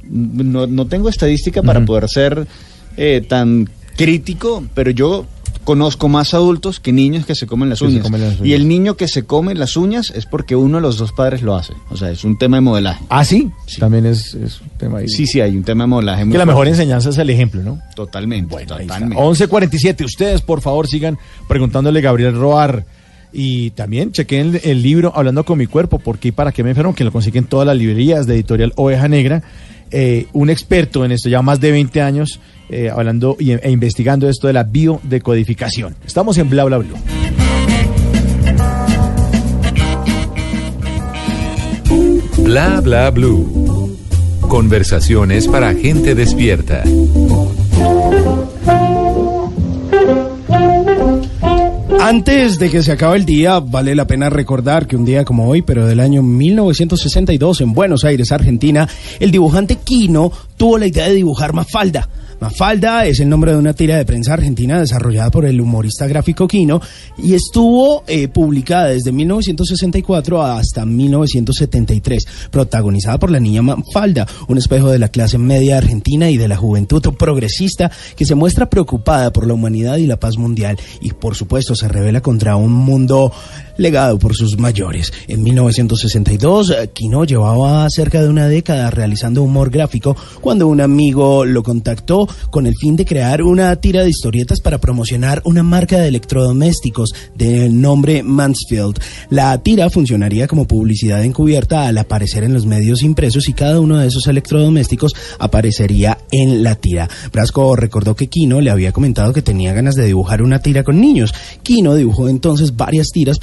no, no tengo estadística para poder ser eh, tan crítico, pero yo conozco más adultos que niños que se comen las se uñas. comen las Y el niño que se come las uñas es porque uno de los dos padres lo hace. O sea, es un tema de modelaje. Ah, sí, también es, es un tema ahí. Sí, sí, hay un tema de modelaje. muy Que la mejor enseñanza es el ejemplo, ¿no? Totalmente, totalmente. 11.47. Ustedes, por favor, sigan preguntándole a Gabriel Roar. Y también chequen el, el libro Hablando con mi cuerpo, porque y para qué me enfermo, que lo consiguen todas las librerías de editorial Oveja Negra. Eh, un experto en esto, ya más de 20 años, eh, hablando e investigando esto de la biodecodificación. Estamos en Bla Bla Blue. Bla bla blue. Conversaciones para gente despierta. Antes de que se acabe el día, vale la pena recordar que un día como hoy, pero del año 1962, en Buenos Aires, Argentina, el dibujante Quino tuvo la idea de dibujar Mafalda. Mafalda es el nombre de una tira de prensa argentina desarrollada por el humorista gráfico Quino y estuvo eh, publicada desde 1964 hasta 1973, protagonizada por la niña Mafalda, un espejo de la clase media argentina y de la juventud progresista que se muestra preocupada por la humanidad y la paz mundial y por supuesto se revela contra un mundo legado por sus mayores. En 1962, eh, Quino llevaba cerca de una década realizando humor gráfico cuando un amigo lo contactó con el fin de crear una tira de historietas para promocionar una marca de electrodomésticos del nombre Mansfield. La tira funcionaría como publicidad encubierta al aparecer en los medios impresos y cada uno de esos electrodomésticos aparecería en la tira. Brasco recordó que Quino le había comentado que tenía ganas de dibujar una tira con niños. Quino dibujó entonces varias tiras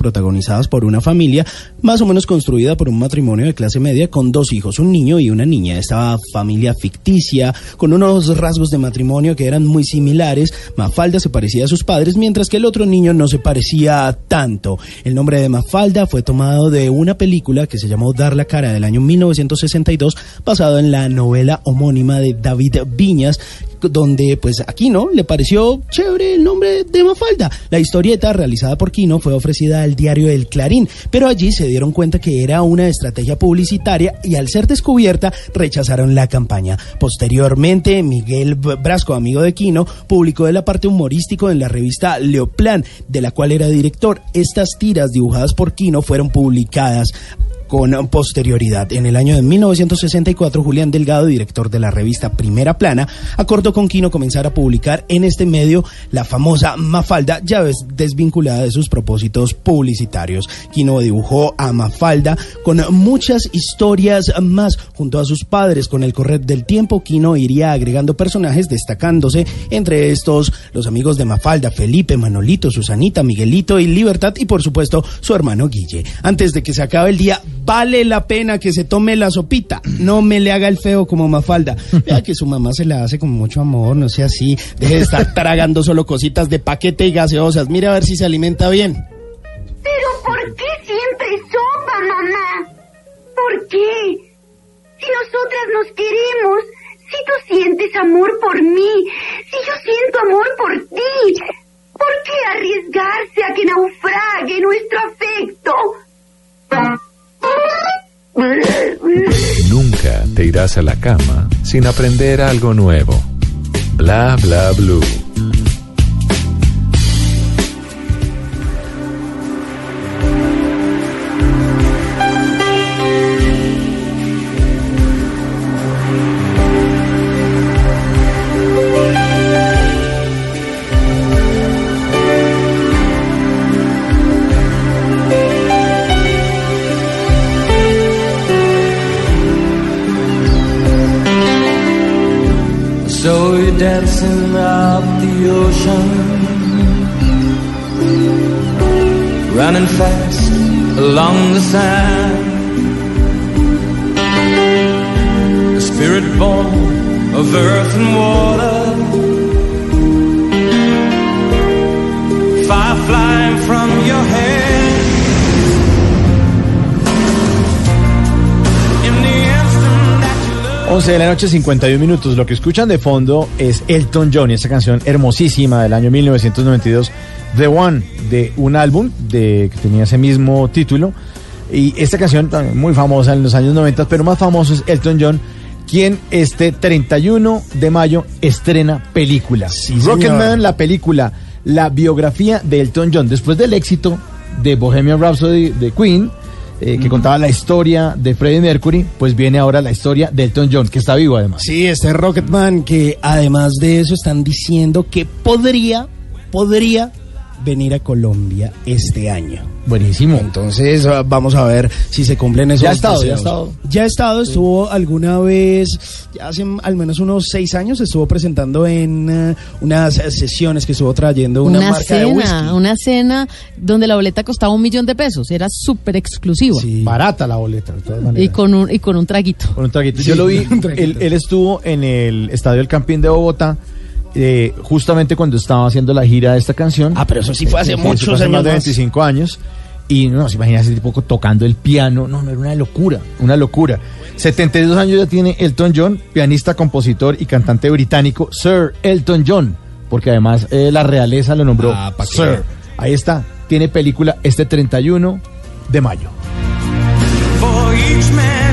por una familia más o menos construida por un matrimonio de clase media con dos hijos, un niño y una niña. Esta familia ficticia, con unos rasgos de matrimonio que eran muy similares. Mafalda se parecía a sus padres, mientras que el otro niño no se parecía tanto. El nombre de Mafalda fue tomado de una película que se llamó Dar la cara del año 1962, basado en la novela homónima de David Viñas, donde pues a Quino le pareció chévere el nombre de Mafalda. La historieta realizada por Quino fue ofrecida al diario El Clarín, pero allí se dieron cuenta que era una estrategia publicitaria y al ser descubierta rechazaron la campaña. Posteriormente, Miguel Brasco, amigo de Quino, publicó de la parte humorístico en la revista Leoplan, de la cual era director. Estas tiras dibujadas por Quino fueron publicadas con posterioridad. En el año de 1964, Julián Delgado, director de la revista Primera Plana, acordó con Quino comenzar a publicar en este medio la famosa Mafalda, ya desvinculada de sus propósitos publicitarios. Quino dibujó a Mafalda con muchas historias más junto a sus padres. Con el correr del tiempo, Quino iría agregando personajes, destacándose entre estos los amigos de Mafalda, Felipe, Manolito, Susanita, Miguelito y Libertad y por supuesto su hermano Guille. Antes de que se acabe el día, vale la pena que se tome la sopita. No me le haga el feo como Mafalda. Vea que su mamá se la hace con mucho amor, no sea así. Deje de estar tragando solo cositas de paquete y gaseosas. Mira a ver si se alimenta bien. Pero ¿por qué siempre sopa, mamá? ¿Por qué? Si nosotras nos queremos, si tú sientes amor por mí, si yo siento amor por ti, ¿por qué arriesgarse a que naufrague nuestro afecto? Nunca te irás a la cama sin aprender algo nuevo. Bla bla blue. Running fast along the sand. A spirit born of earth and water, fire flying from your the you 11 de la noche, 51 minutos. Lo que escuchan de fondo es Elton John y esa canción hermosísima del año 1992, The One, de un álbum de, que tenía ese mismo título. Y esta canción también muy famosa en los años 90, pero más famoso es Elton John, quien este 31 de mayo estrena película. señor. Rocketman, la película, la biografía de Elton John. Después del éxito de Bohemian Rhapsody de Queen, eh, que contaba la historia de Freddie Mercury, pues viene ahora la historia de Elton John, que está vivo además. Sí, este Rocketman, que además de eso están diciendo que podría, podría venir a Colombia este año. Buenísimo. Entonces ah, vamos a ver si se cumplen esos Ya ha estado, ya ha estado. Ya ha estado, estuvo alguna vez, ya hace al menos unos seis años, estuvo presentando en eh, unas eh, sesiones que estuvo trayendo una, Una, marca de whisky. cena, una cena donde la boleta costaba un millón de pesos, era súper exclusiva. Barata la boleta, de todas maneras. Y con un, y con un traguito. Con un traguito. Sí, Yo lo vi, él, él estuvo en el Estadio El Campín de Bogotá. Eh, justamente cuando estaba haciendo la gira de esta canción. Ah, pero eso sí fue hace eso muchos hace años más de más. 25 años. Y no, se imagina ese tipo tocando el piano. No, no, era una locura, una locura. 72 años ya tiene Elton John, pianista, compositor y cantante británico, Sir Elton John. Porque además eh, la realeza lo nombró Ah, Sir. Ahí está, tiene película este 31 de mayo. For each man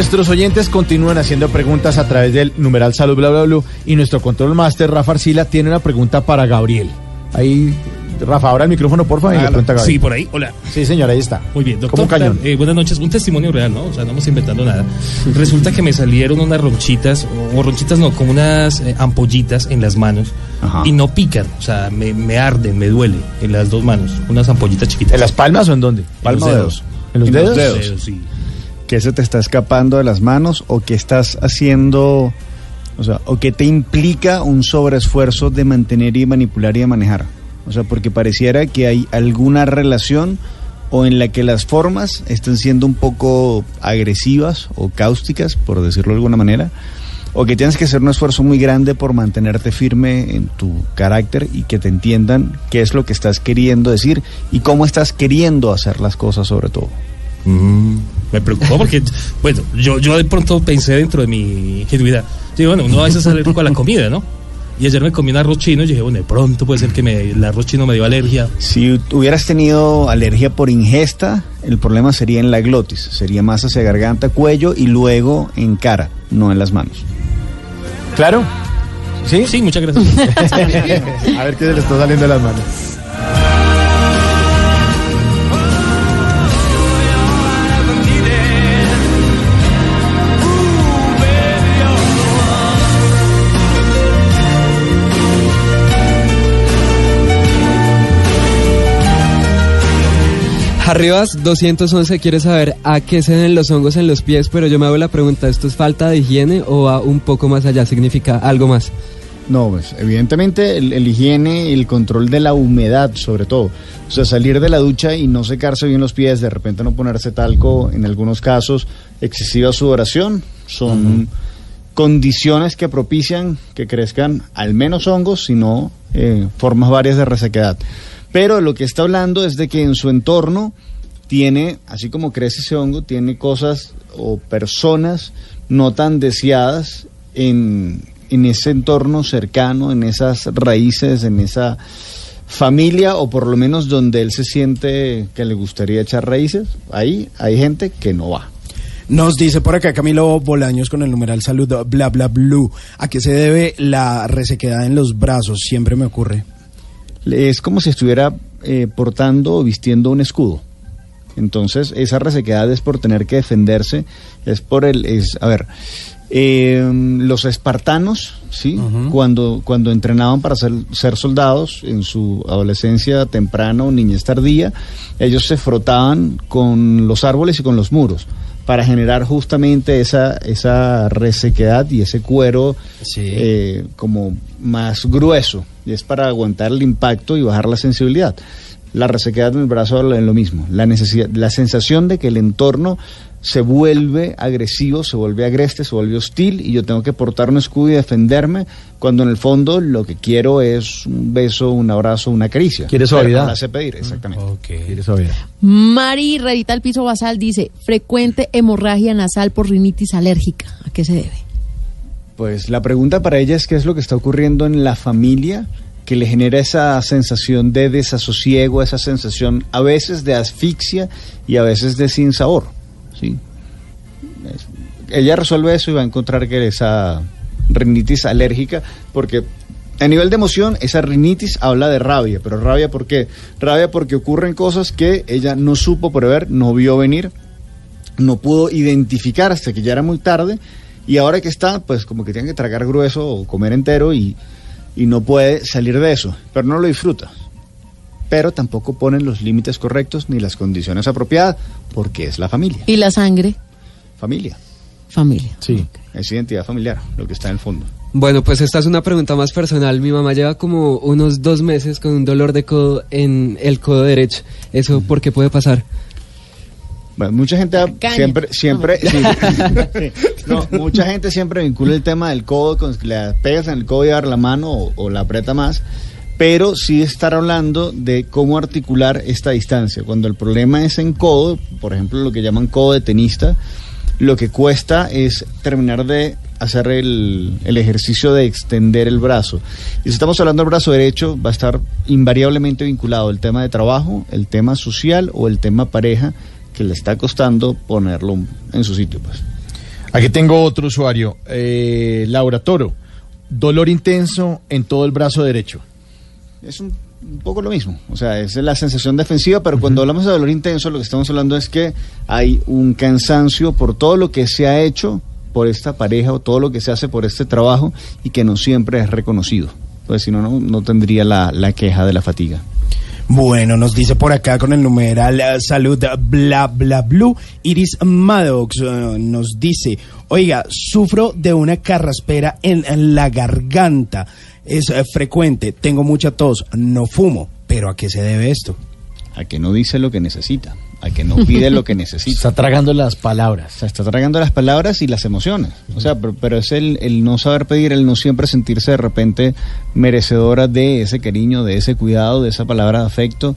nuestros oyentes continúan haciendo preguntas a través del numeral salud bla bla bla y nuestro control master Rafa Arcila tiene una pregunta para Gabriel. Ahí Rafa, ahora el micrófono por favor y le pregunta a Gabriel. Sí, por ahí. Hola. Sí, señor, ahí está. Muy bien, doctor. Como cañón. eh, buenas noches. Un testimonio real, ¿no? O sea, no estamos inventando nada. Resulta que me salieron unas ronchitas, o ronchitas no, como unas eh, ampollitas en las manos y no pican. O sea, me, me arden, me duele en las dos manos. Unas ampollitas chiquitas. ¿En las palmas o en dónde? Palma o de dedos? ¿En los En los dedos? dedos. sí. Que se te está escapando de las manos o que estás haciendo, o sea, o que te implica un sobreesfuerzo de mantener y manipular y manejar. O sea, porque pareciera que hay alguna relación o en la que las formas están siendo un poco agresivas o cáusticas, por decirlo de alguna manera, o que tienes que hacer un esfuerzo muy grande por mantenerte firme en tu carácter y que te entiendan qué es lo que estás queriendo decir y cómo estás queriendo hacer las cosas sobre todo. Mm, me preocupó porque, bueno, yo, yo de pronto pensé dentro de mi ingenuidad. Digo, bueno, uno a veces es alérgico a la comida, ¿no? Y ayer me comí un arroz chino y dije, bueno, de pronto puede ser que me, el arroz chino me dio alergia. Si hubieras tenido alergia por ingesta, el problema sería en la glotis, sería más hacia garganta, cuello y luego en cara, no en las manos. ¿Claro? ¿Sí? Sí, muchas gracias. a ver qué se le está saliendo de las manos. Arribas 211 quiere saber a qué se deben los hongos en los pies, pero yo me hago la pregunta, ¿esto es falta de higiene o va un poco más allá? ¿Significa algo más? No, pues evidentemente el, el higiene y el control de la humedad sobre todo. O sea, salir de la ducha y no secarse bien los pies, de repente no ponerse talco, en algunos casos excesiva sudoración, son condiciones que propician que crezcan al menos hongos, sino eh, formas varias de resequedad. Pero lo que está hablando es de que en su entorno tiene, así como crece ese hongo, tiene cosas o personas no tan deseadas en, en ese entorno cercano, en esas raíces, en esa familia o por lo menos donde él se siente que le gustaría echar raíces. Ahí hay gente que no va. Nos dice por acá Camilo Bolaños con el numeral salud bla bla blue. ¿A qué se debe la resequedad en los brazos? Siempre me ocurre. Es como si estuviera eh, portando o vistiendo un escudo. Entonces, esa resequedad es por tener que defenderse, es por el, es, a ver, Eh, los espartanos, ¿sí? cuando, cuando entrenaban para ser, ser soldados en su adolescencia temprana o niñez tardía, ellos se frotaban con los árboles y con los muros para generar justamente esa, esa resequedad y ese cuero eh, como más grueso. Y es para aguantar el impacto y bajar la sensibilidad. La resequedad en el brazo es lo mismo. La, necesidad, la sensación de que el entorno se vuelve agresivo, se vuelve agreste, se vuelve hostil y yo tengo que portar un escudo y defenderme cuando en el fondo lo que quiero es un beso, un abrazo, una caricia. ¿Quieres Pero suavidad? no la sé pedir, exactamente. ¿Quieres suavidad? Mari Redita al piso basal dice, frecuente hemorragia nasal por rinitis alérgica. ¿A qué se debe? Pues la pregunta para ella es qué es lo que está ocurriendo en la familia que le genera esa sensación de desasosiego, esa sensación a veces de asfixia y a veces de sinsabor. ¿Sí? Ella resuelve eso y va a encontrar que esa rinitis alérgica, porque a nivel de emoción, esa rinitis habla de rabia, pero rabia ¿por qué? Rabia porque ocurren cosas que ella no supo prever, no vio venir, no pudo identificar hasta que ya era muy tarde y ahora que está, pues como que tiene que tragar grueso o comer entero y, y no puede salir de eso, pero no lo disfruta. Pero tampoco ponen los límites correctos ni las condiciones apropiadas porque es la familia. ¿Y la sangre? Familia. Familia. Sí. Es identidad familiar, lo que está en el fondo. Bueno, pues esta es una pregunta más personal. Mi mamá lleva como unos dos meses con un dolor de codo en el codo derecho. ¿Eso por qué puede pasar? Bueno, mucha gente Caña. siempre, siempre. Sí. No, mucha gente siempre vincula el tema del codo con que le pegas en el codo y dar la mano o, o la aprieta más, pero sí estar hablando de cómo articular esta distancia. Cuando el problema es en codo, por ejemplo, lo que llaman codo de tenista, lo que cuesta es terminar de hacer el, el ejercicio de extender el brazo. Y si estamos hablando del brazo derecho, va a estar invariablemente vinculado el tema de trabajo, el tema social o el tema pareja que le está costando ponerlo en su sitio. Pues. Aquí tengo otro usuario, eh, Laura Toro. Dolor intenso en todo el brazo derecho. Es un, un poco lo mismo, o sea, es la sensación defensiva, pero cuando hablamos de dolor intenso, lo que estamos hablando es que hay un cansancio por todo lo que se ha hecho por esta pareja o todo lo que se hace por este trabajo y que no siempre es reconocido. Pues si no, no, no tendría la, la queja de la fatiga. Bueno, nos dice por acá con el numeral eh, salud bla bla blue. Iris Maddox eh, nos dice, oiga, sufro de una carraspera en, la garganta. Es eh, frecuente, tengo mucha tos, no fumo. ¿Pero a qué se debe esto? A que no dice lo que necesita, a que no pide lo que necesita. Está tragando las palabras. O sea, está tragando las palabras y las emociones. O sea, pero, pero es el, el no saber pedir, el no siempre sentirse de repente merecedora de ese cariño, de ese cuidado, de esa palabra de afecto.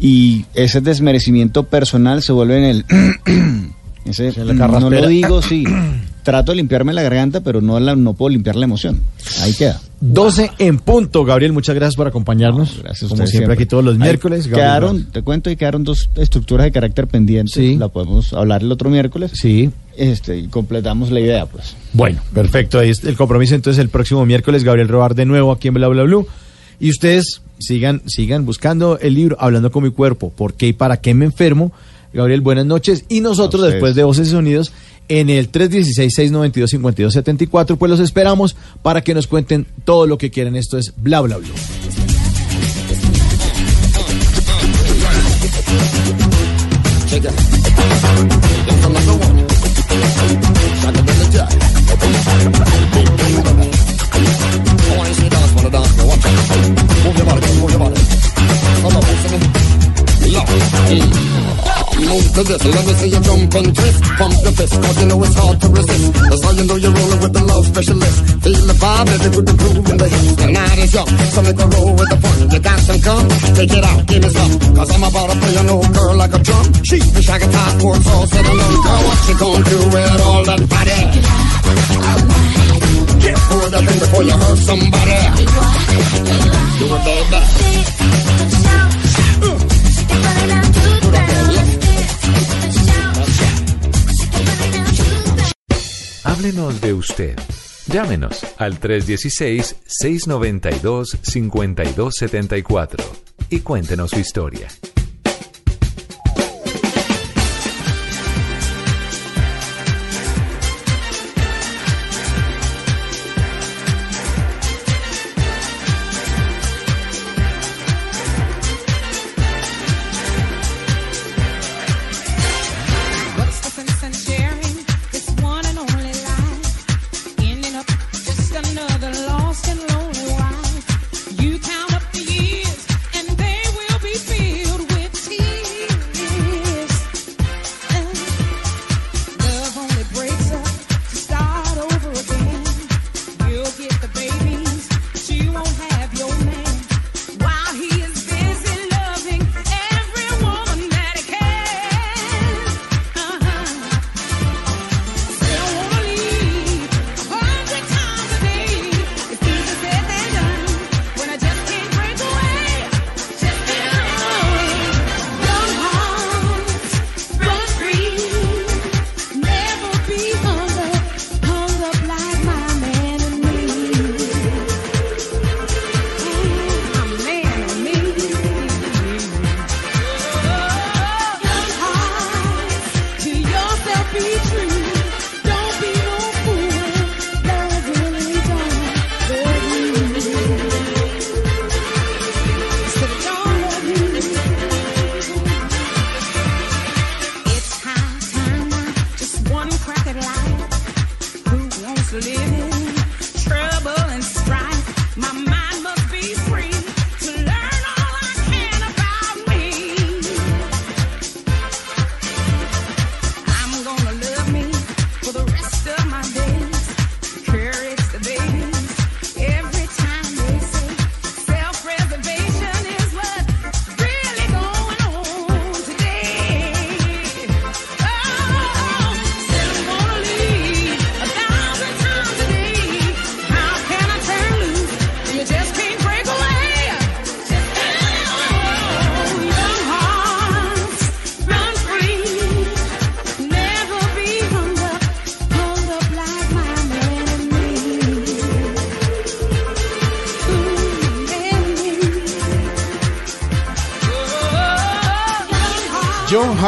Y ese desmerecimiento personal se vuelve en el... ese, la no lo digo, sí. Trato de limpiarme la garganta, pero no, la, no puedo limpiar la emoción. Ahí queda. 12 en punto. Gabriel, muchas gracias por acompañarnos. Gracias a Como siempre, aquí todos los miércoles. Gabriel Quedaron, te cuento, y quedaron dos estructuras de carácter pendiente. La podemos hablar el otro miércoles. Sí. Este, y completamos la idea, pues. Bueno, perfecto. Ahí es el compromiso. Entonces, el próximo miércoles, Gabriel Robar de nuevo aquí en Bla Bla Blue. Y ustedes sigan, sigan buscando el libro Hablando con mi cuerpo. ¿Por qué y para qué me enfermo? Gabriel, buenas noches. Y nosotros, después de Voces y Sonidos, en el 316-692-5274, pues los esperamos para que nos cuenten todo lo que quieren. Esto es Bla Bla Blue. Move to this, let me see you jump and twist. Pump your fist, cause you know it's hard to resist. That's how you know you're rolling with the love specialist. Feel the vibe, baby, with the groove and the hips. The night is young, so make a roll with the fun. You got some come, take it out, give me some. Cause I'm about to play an old girl like a drum. She the shag a top for all said alone. Girl, what you gonna do with all that body? Get for the thing before you hurt somebody. Do it, baby. Háblenos de usted. Llámenos al 316-692-5274 y cuéntenos su historia.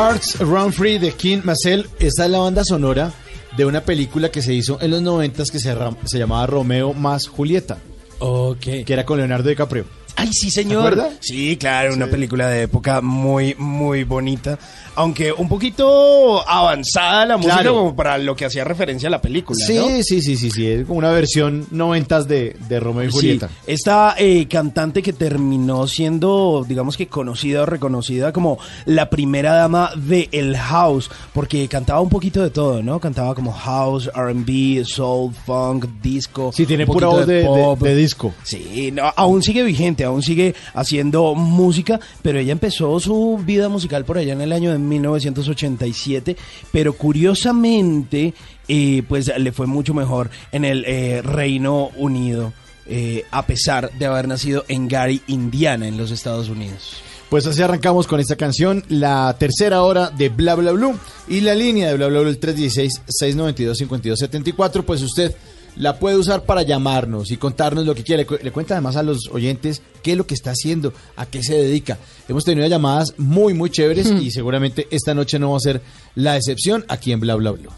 Hearts Free de King Marcel. Esta es la banda sonora de una película que se hizo en los noventas que se, llamaba Romeo más Julieta. Ok. Que era con Leonardo DiCaprio. Ay, sí, señor. ¿Te? Sí, claro, una película de época muy, muy bonita. Aunque un poquito avanzada la música Claro. como para lo que hacía referencia a la película, Sí, ¿no? sí, sí, sí, sí. Es como una versión noventas de, de Romeo y Julieta. Sí, esta eh, cantante que terminó siendo, digamos que conocida o reconocida como la primera dama de el house, porque cantaba un poquito de todo, ¿no? Cantaba como house, R&B, soul, funk, disco. Sí, tiene pura voz de, de disco. Sí, no, aún sigue vigente, aún sigue haciendo música, pero ella empezó su vida musical por allá en el año de 1987, pero curiosamente, eh, pues le fue mucho mejor en el eh, Reino Unido, eh, a pesar de haber nacido en Gary, Indiana, en los Estados Unidos. Pues así arrancamos con esta canción, la tercera hora de Bla Bla Blue. Y la línea de Bla Bla Blue, el 316-692-5274, pues usted la puede usar para llamarnos y contarnos lo que quiere. Le, cu- le cuenta además a los oyentes qué es lo que está haciendo, a qué se dedica. Hemos tenido llamadas muy, muy chéveres y seguramente esta noche no va a ser la excepción aquí en Bla Bla Blue.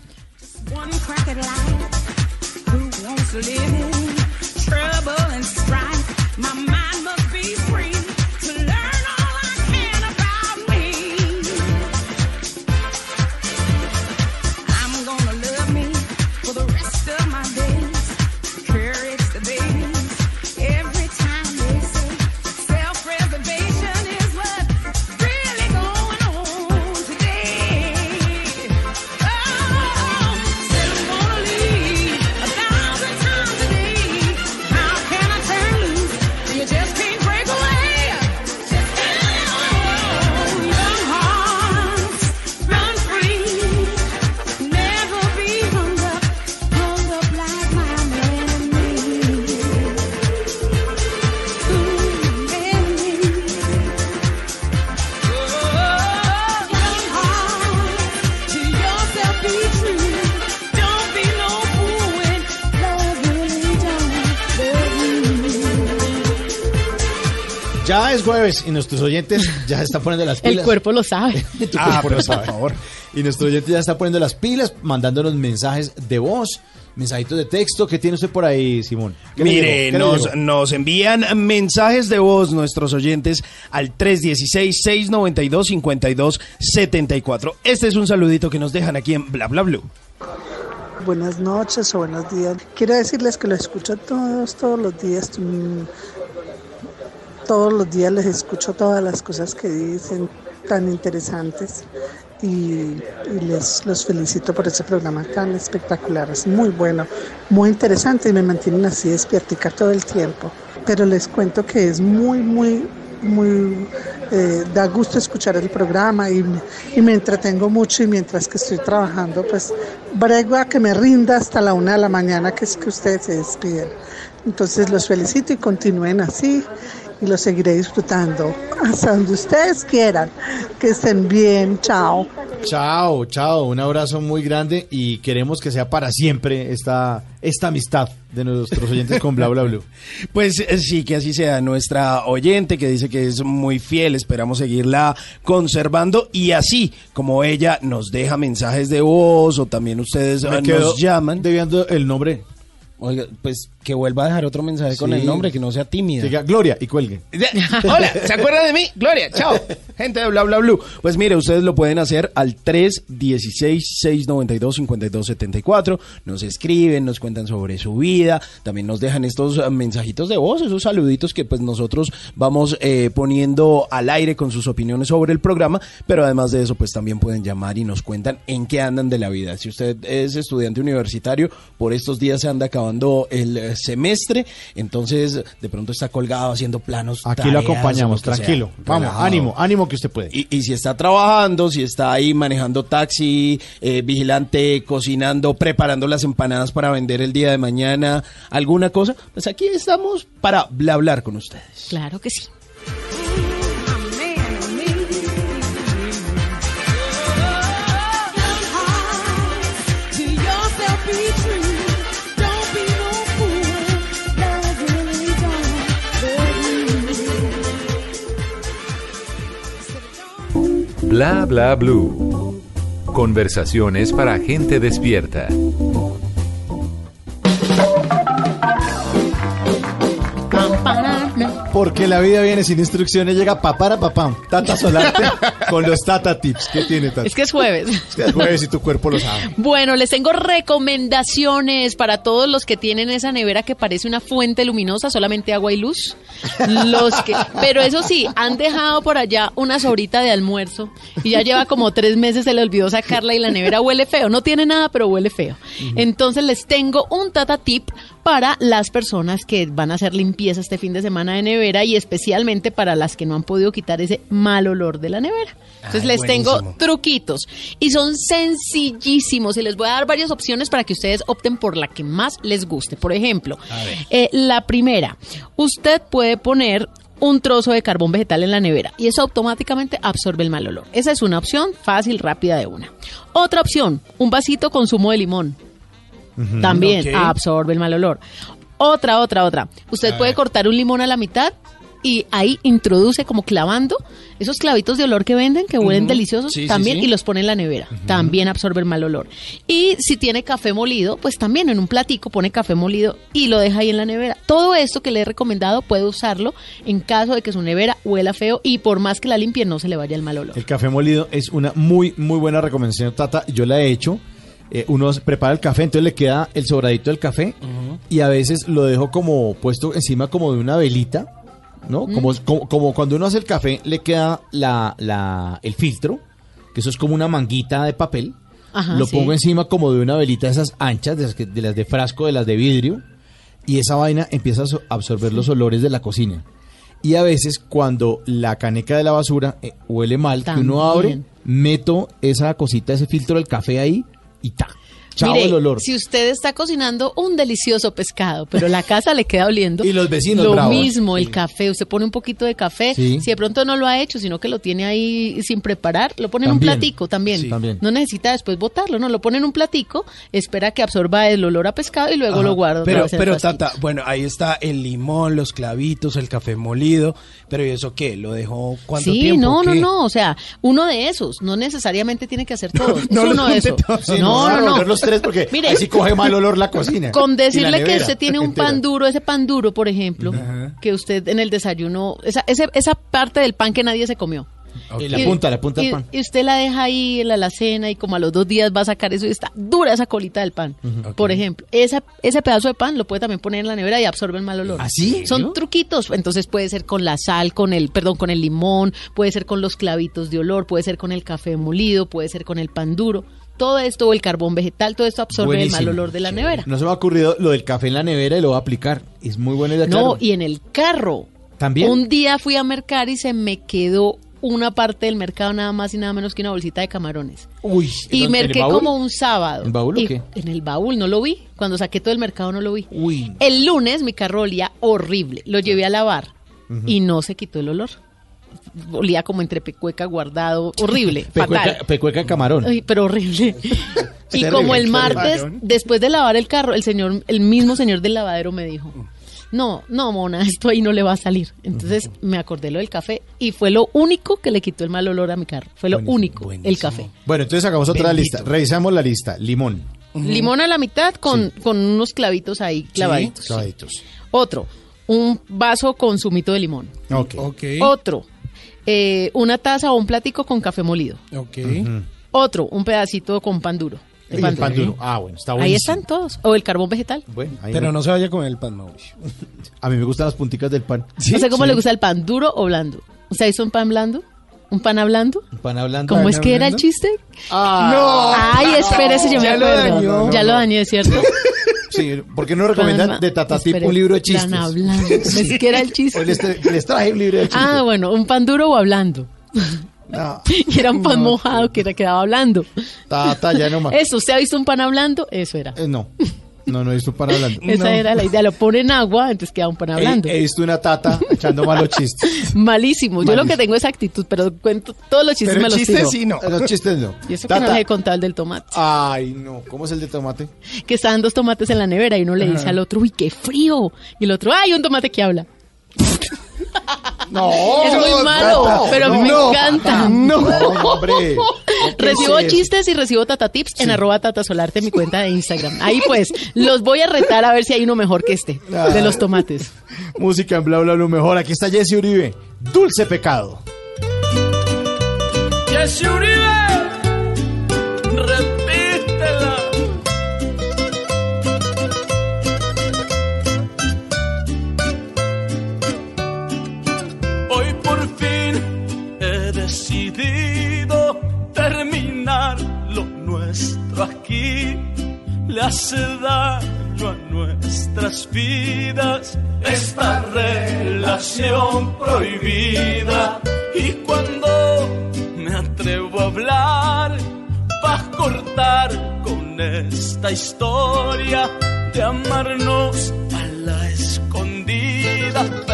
Ya es jueves y nuestros oyentes ya se están poniendo las pilas. El cuerpo lo sabe. Tu Ah, cuerpo pero lo sabe. por favor. Y nuestro oyente ya está poniendo las pilas, mandándonos mensajes de voz, mensajitos de texto. ¿Qué tiene usted por ahí, Simón? ¿Qué le Mire, nos, nos envían mensajes de voz nuestros oyentes al 316-692-5274. Este es un saludito que nos dejan aquí en Bla Bla Blue. Buenas noches o buenos días. Quiero decirles que lo escucho todos, todos los días. Todos los días les escucho todas las cosas que dicen, tan interesantes. Y, y les los felicito por ese programa tan espectacular. Es muy bueno, muy interesante y me mantienen así despiertica todo el tiempo. Pero les cuento que es muy, muy, muy eh, da gusto escuchar el programa y, y me entretengo mucho y mientras que estoy trabajando pues brego a que me rinda hasta la una de la mañana que es que ustedes se despiden. Entonces los felicito y continúen así y los seguiré disfrutando hasta donde ustedes quieran. Que estén bien, chao. Chao, chao, un abrazo muy grande y queremos que sea para siempre esta, esta amistad de nuestros oyentes con Bla Bla Blue. Pues eh, sí, que así sea nuestra oyente que dice que es muy fiel, esperamos seguirla conservando y así como ella nos deja mensajes de voz o también ustedes Me eh, nos llaman. Debiendo el nombre. Oiga, pues que vuelva a dejar otro mensaje con el nombre, que no sea tímida. Diga Gloria y cuelgue. Hola, ¿se acuerdan de mí? Gloria, chao. Gente de Bla Bla Blue. Pues mire, ustedes lo pueden hacer al 316-692-5274. Nos escriben, nos cuentan sobre su vida, también nos dejan estos mensajitos de voz, esos saluditos que pues nosotros vamos eh, poniendo al aire con sus opiniones sobre el programa, pero además de eso pues también pueden llamar y nos cuentan en qué andan de la vida. Si usted es estudiante universitario, por estos días se anda acabando el eh, semestre, entonces de pronto está colgado haciendo planos. Aquí lo acompañamos, lo sea. tranquilo. Vamos, Relajado. ánimo, ánimo que usted puede. Y, y si está trabajando, si está ahí manejando taxi, eh, vigilante, cocinando, preparando las empanadas para vender el día de mañana, alguna cosa, pues aquí estamos para bla- hablar con ustedes. Claro que sí. Bla bla blue. Conversaciones para gente despierta. Porque la vida viene sin instrucciones, llega papara papam. Tata Solarte con los Tata Tips. ¿Qué tiene Tata? Es que es jueves. Es que es jueves y tu cuerpo lo sabe. Bueno, les tengo recomendaciones para todos los que tienen esa nevera que parece una fuente luminosa, solamente agua y luz. Los que, pero eso sí, han dejado por allá una sobrita de almuerzo y ya lleva como tres meses, se le olvidó sacarla y la nevera huele feo. No tiene nada, pero huele feo. Entonces les tengo un tata tip para las personas que van a hacer limpieza este fin de semana de nevera y especialmente para las que no han podido quitar ese mal olor de la nevera. Entonces Ay, les tengo truquitos y son sencillísimos y les voy a dar varias opciones para que ustedes opten por la que más les guste. Por ejemplo, eh, la primera, usted puede poner un trozo de carbón vegetal en la nevera y eso automáticamente absorbe el mal olor. Esa es una opción fácil, rápida de una. Otra opción, un vasito con zumo de limón. También absorbe el mal olor. Otra, otra, otra. Usted A puede ver. cortar un limón a la mitad y ahí introduce como clavando esos clavitos de olor que venden, que huelen deliciosos, Sí, también sí. y los pone en la nevera. También absorbe el mal olor. Y si tiene café molido, pues también en un platico pone café molido y lo deja ahí en la nevera. Todo esto que le he recomendado puede usarlo en caso de que su nevera huela feo y por más que la limpie no se le vaya el mal olor. El café molido es una muy, muy buena recomendación, Tata. Yo la he hecho. Eh, uno prepara el café, entonces le queda el sobradito del café y a veces lo dejo como puesto encima como de una velita, ¿no? Mm. Como, como, como cuando uno hace el café, le queda la, la, el filtro, que eso es como una manguita de papel. Ajá, lo sí. pongo encima como de una velita de esas anchas, de las, que- de las de frasco, de las de vidrio, y esa vaina empieza a so- absorber los olores de la cocina. Y a veces cuando la caneca de la basura eh, huele mal, que uno abre, meto esa cosita, ese filtro del café ahí y ta. Chao Mire, el olor. si usted está cocinando un delicioso pescado, pero la casa le queda oliendo. Y los vecinos Lo bravos. mismo, el café. Usted pone un poquito de café. Sí. Si de pronto no lo ha hecho, sino que lo tiene ahí sin preparar, lo pone en un platico también. Sí. También. No necesita después botarlo, no. Lo pone en un platico, espera que absorba el olor a pescado y luego lo guarda. otra Pero, pero. Tata, bueno, ahí está el limón, los clavitos, el café molido. Pero ¿y eso qué? ¿Lo dejó cuánto Sí, tiempo? no, no, ¿Qué? no, o sea, uno de esos, no necesariamente tiene que hacer todos, no es uno de esos. Sí, no, no, no, no. Tres porque Mire, ahí sí coge mal olor la cocina. Con decirle que usted tiene un entera. pan duro, ese pan duro, por ejemplo, que usted en el desayuno, esa, ese- esa parte del pan que nadie se comió. Y la punta, la punta del y- pan. Y usted la deja ahí en la alacena y como a los dos días va a sacar eso y está dura esa colita del pan. Por ejemplo, esa, ese pedazo de pan lo puede también poner en la nevera y absorbe el mal olor. ¿Ah, sí? Son truquitos. Entonces puede ser con la sal, con el, perdón, con el limón, puede ser con los clavitos de olor, puede ser con el café molido, puede ser con el pan duro. Todo esto o el carbón vegetal, todo esto absorbe el mal olor de la nevera. No se me ha ocurrido lo del café en la nevera y lo voy a aplicar. Es muy buena idea, No, claro. y en el carro. ¿También? Un día fui a mercar y se me quedó una parte del mercado nada más y nada menos que una bolsita de camarones. Uy, Y ¿en el merqué como un sábado. ¿En baúl o qué? En el baúl, no lo vi. Cuando saqué todo el mercado no lo vi. Uy. El lunes mi carro olía horrible. Lo llevé a lavar y no se quitó el olor. Olía como entre pecueca guardado. Horrible, fatal. Pecueca, pecueca camarón. Ay, pero horrible. y como el es martes, después de lavar el carro, el señor, el mismo señor del lavadero me dijo, no, no, mona, esto ahí no le va a salir. Entonces me acordé lo del café y fue lo único que le quitó el mal olor a mi carro. Fue lo único, el café. Bueno, entonces hagamos otra Bendito. lista. Revisamos la lista. Limón, Limón a la mitad con, con unos clavitos ahí clavaditos. Clavaditos. Otro, un vaso con zumito de limón. Ok. Otro, eh, una taza o un platico con café molido. Ok. Otro, un pedacito con pan duro. el pan duro. Ah, bueno, está Ahí buenísimo. están todos. O el carbón vegetal. Bueno, ahí Pero no- no se vaya con el pan, Mauricio. A mí me gustan las punticas del pan. no sé cómo le gusta el pan, duro o blando. ¿Usted hizo un pan blando? ¿Un pan hablando? Un pan hablando. ¿Cómo es que era el chiste? Ah. Ay, espérese, yo me Ya lo dañó. Ya lo dañé, ¿cierto? Sí, ¿por qué no recomiendan de Tata Tip espere, un libro de chistes? hablando. ¿Es que era el chiste? Hoy les, tra- les traje un libro de chistes. Ah, bueno, un pan duro o hablando. No. Y era un pan mojado que era, quedaba hablando. Tata, ya no más. Eso, ¿usted ha visto un pan hablando? Eso era. Eh, no, no, no he visto pan hablando. Esa era la idea. Lo pone en agua, entonces queda un pan hablando. He, he visto una tata echando malos chistes. Malísimo. Yo lo que tengo es actitud, pero cuento todos los chistes Pero me los chistes tiro. sí, no. Los chistes no. Y eso que no Tata. les he contado el del tomate. Ay, no. ¿Cómo es el de tomate? Que estaban dos tomates en la nevera y uno le dice Ajá. al otro, uy, qué frío. Y el otro, ay, un tomate que habla. No. es muy malo, Tata, pero a mí no, me encanta. No, hombre. Recibo chistes y recibo tata tips en arroba tatasolarte, mi cuenta de Instagram. Ahí pues, los voy a retar a ver si hay uno mejor que este, de los tomates. Música en bla bla bla mejor. Aquí está Jesse Uribe. Dulce pecado. Jesse Uribe, aquí. Le hace daño a nuestras vidas esta relación prohibida. Y cuando me atrevo a hablar, vas a cortar con esta historia de amarnos a la escondida.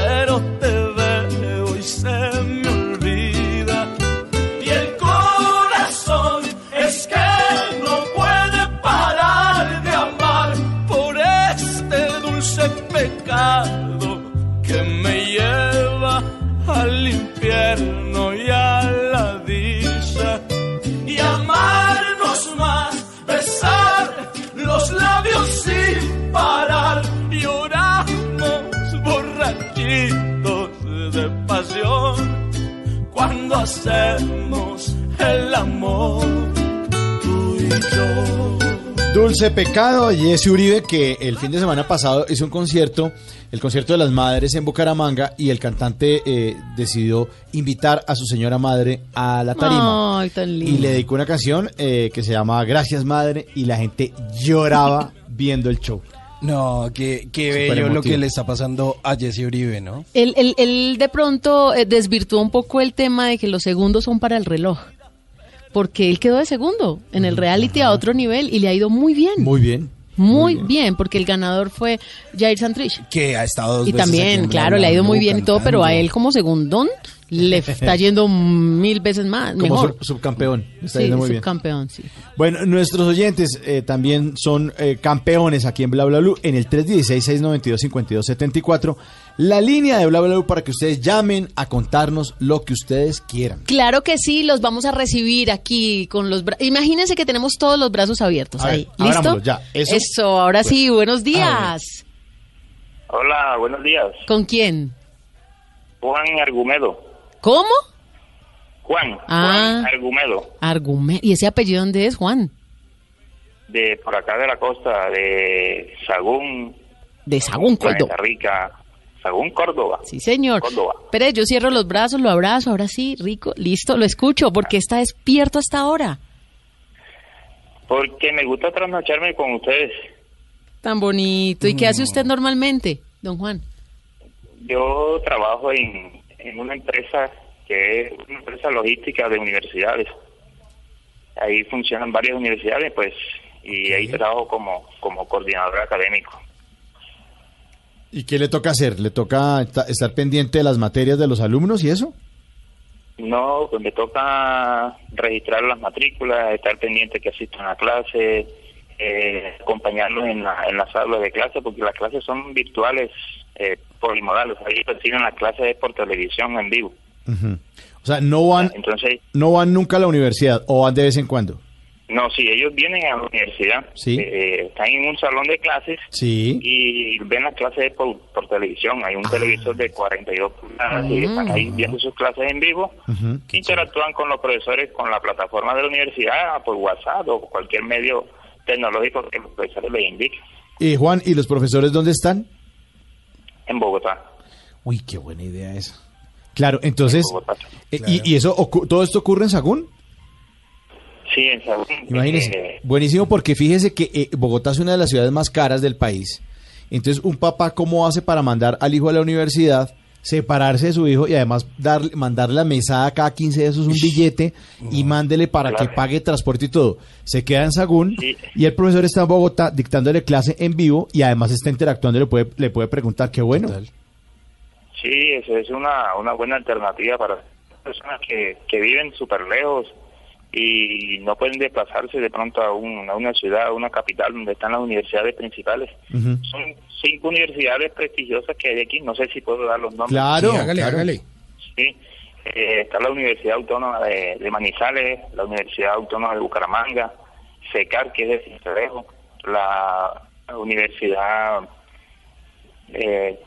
Hacemos el amor tú y yo. Dulce Pecado, Jesse Uribe, que el fin de semana pasado hizo un concierto, el concierto de las madres en Bucaramanga, y el cantante eh, decidió invitar a su señora madre a la tarima. Ay, tan lindo. Y le dedicó una canción eh, que se llama Gracias Madre, y la gente lloraba viendo el show. No, qué, qué bello lo que le está pasando a Jesse Uribe, ¿no? Él, él- él de pronto eh, desvirtuó un poco el tema de que los segundos son para el reloj. Porque él quedó de segundo en el reality a otro nivel y le ha ido muy bien. Muy bien. Muy bien, porque el ganador fue Jair Santrich. Que ha estado dos Y veces aquí también, en claro, le ha ido muy bien y todo, pero a él como segundón le está yendo mil veces más, Como mejor. sub- subcampeón. Está Sí, yendo muy bien. subcampeón, sí. Bueno, nuestros oyentes eh, también son eh, campeones aquí en Bla Bla Blue en el 316-692-5274. La línea de Bla Bla Blue para que ustedes llamen a contarnos lo que ustedes quieran. Claro que sí, los vamos a recibir aquí con los brazos. Imagínense que tenemos todos los brazos abiertos A ver, ahí. ¿Listo? ya. Eso. ahora sí, buenos días. Hola, buenos días. ¿Con quién? Juan Argumedo. ¿Cómo? Juan, Ah. Juan Argumedo, Argumento. ¿Y ese apellido dónde es, Juan? de por acá de la costa, de Sagún, De Sagún, Córdoba. Rica, Sagún, Córdoba. Sí, señor. Córdoba. Espere, yo cierro los brazos, lo abrazo, ahora sí, rico, listo, lo escucho, porque está despierto hasta ahora. Porque me gusta trasnocharme con ustedes. Tan bonito. ¿Y qué Mm. hace usted normalmente, don Juan? Yo trabajo en, en una empresa que es una empresa logística de universidades. Ahí funcionan varias universidades, pues, y ahí trabajo como, como coordinador académico. ¿Y qué le toca hacer? ¿Le toca esta- estar pendiente de las materias de los alumnos y eso? No, pues me toca registrar las matrículas, estar pendiente que asistan a clase, eh, acompañarlos en, la- en las aulas de clase, porque las clases son virtuales, eh, polimodales. Ahí reciben las clases por televisión en vivo. O sea, no van, Entonces, no van nunca a la universidad o van de vez en cuando. No, sí, ellos vienen a la universidad, Sí. eh, están en un salón de clases Sí. y ven las clases por, por televisión. Hay un televisor de 42 pulgadas y están ahí viendo sus clases en vivo. Interactúan con los profesores con la plataforma de la universidad por WhatsApp o cualquier medio tecnológico que los profesores les indiquen Y Juan, ¿y los profesores dónde están? En Bogotá. Uy, qué buena idea esa. Claro, entonces, En Bogotá. eh, y, y eso todo esto ocurre en Sagún? Sí, en Sagún. Imagínese, Eh, buenísimo porque fíjese que eh, Bogotá es una de las ciudades más caras del país. Entonces, un papá cómo hace para mandar al hijo a la universidad, separarse de su hijo y además dar, mandarle la mesada cada 15 de esos un billete y mándele para que pague transporte y todo. Se queda en Sagún y el profesor está en Bogotá dictándole clase en vivo y además está interactuando y le puede, le puede preguntar qué bueno. Sí, eso es una, una buena alternativa para personas que, que viven súper lejos y no pueden desplazarse de pronto a, un- a una ciudad, a una capital donde están las universidades principales. Son cinco universidades prestigiosas que hay aquí, no sé si puedo dar los nombres. Claro, Sí, hágale, claro. hágale. Sí, eh, está la Universidad Autónoma de, de Manizales, la Universidad Autónoma de Bucaramanga, SECAR, que es de Cincelejo, la Universidad eh,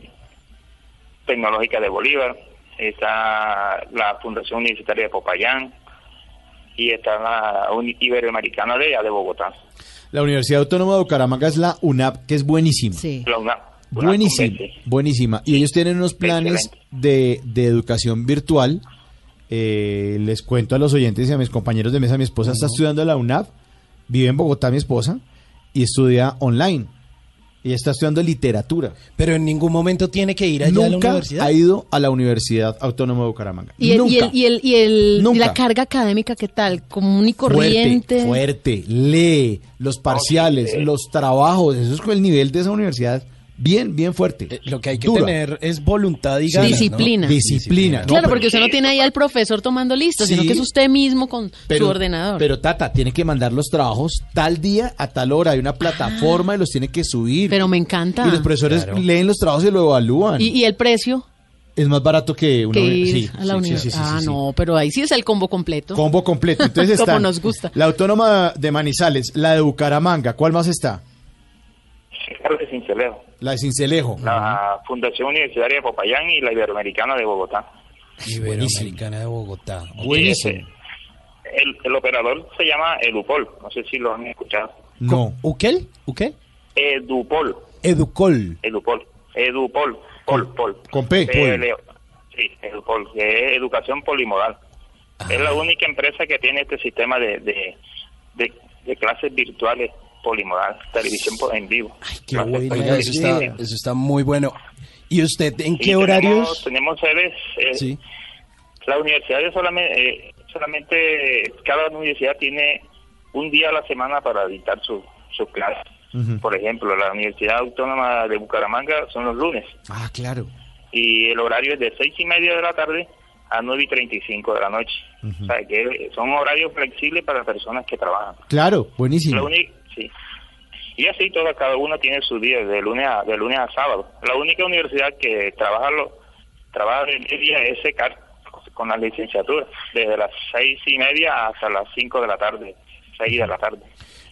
Tecnológica de Bolívar, está la Fundación Universitaria de Popayán y está la Iberoamericana de, de Bogotá. La Universidad Autónoma de Bucaramanga es la UNAP, que es buenísima. La UNAM. Buenísima, buenísima. Y ellos tienen unos planes de, de educación virtual. Eh, les cuento a los oyentes y a mis compañeros de mesa, mi esposa está estudiando en la UNAP, vive en Bogotá mi esposa, y estudia online. Ella está estudiando literatura. Pero en ningún momento tiene que ir allá a la Nunca universidad. ha ido a la Universidad Autónoma de Bucaramanga. Y, el, y, Nunca. el, y, el, y, el- y Nunca. la carga académica, ¿qué tal? Común y corriente. Fuerte, fuerte, lee los parciales, los trabajos, eso es con el nivel de esa universidad bien, bien fuerte. Eh, Lo que hay que Dura. tener es voluntad y. Disciplina. Disciplina. Claro, porque usted no tiene ahí al profesor tomando listo, sino que es usted mismo con Pero- su ordenador. Pero Tata, tiene que mandar los trabajos tal día a tal hora. Hay una plataforma y los tiene que subir. Pero me encanta. Y los profesores Claro. leen los trabajos y lo evalúan. ¿Y, y el precio? es más barato que una que sí, a la sí, universidad. sí, sí, sí, ah, sí. no, pero ahí sí es el combo completo. Combo completo. Entonces Como están nos gusta. La Autónoma de Manizales, la de Bucaramanga, ¿cuál más está? De Cincelejo, La de Cincelejo. la Fundación Universitaria de Popayán y la Iberoamericana de Bogotá. Iberoamericana de Bogotá. Buenísimo. El, el operador se llama Edupol, no sé si lo han escuchado. No. ¿Uquel? ¿Uquel? Edupol, Educol. Edupol, Edupol, Pol, Pol. Con P, PL, Sí, Edupol, que es Educación Polimodal. Es Ah. la única empresa que tiene este sistema de, de, de, de clases virtuales polimodal, televisión por- en vivo. Qué Clases bueno, eso está, televisión. eso está muy bueno. ¿Y usted en qué tenemos- horarios? Tenemos sedes. eh, Sí. La universidad es solamente, eh, solamente, cada universidad tiene un día a la semana para dictar su, su clase. Por ejemplo, la Universidad Autónoma de Bucaramanga son los lunes Ah, claro. y el horario es de seis y media de la tarde a nueve y treinta y cinco de la noche. O sea, que son horarios flexibles para personas que trabajan. Claro, buenísimo. La. Y así toda cada uno tiene su día de lunes a de lunes a sábado. La única universidad que trabaja lo trabaja de día es SECAR con la licenciatura desde las seis y media hasta las cinco de la tarde, seis de la tarde.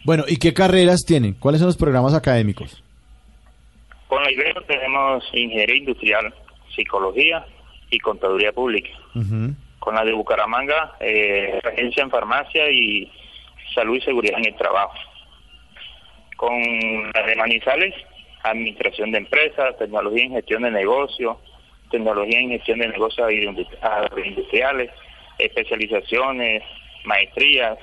Bueno, ¿y qué carreras tienen? ¿Cuáles son los programas académicos? Con la Ibero tenemos ingeniería industrial, psicología y contaduría pública. Con la de Bucaramanga, eh, regencia en farmacia y salud y seguridad en el trabajo. Con la de Manizales, administración de empresas, tecnología en gestión de negocios, tecnología en gestión de negocios agroindu- agroindustriales, especializaciones, maestrías.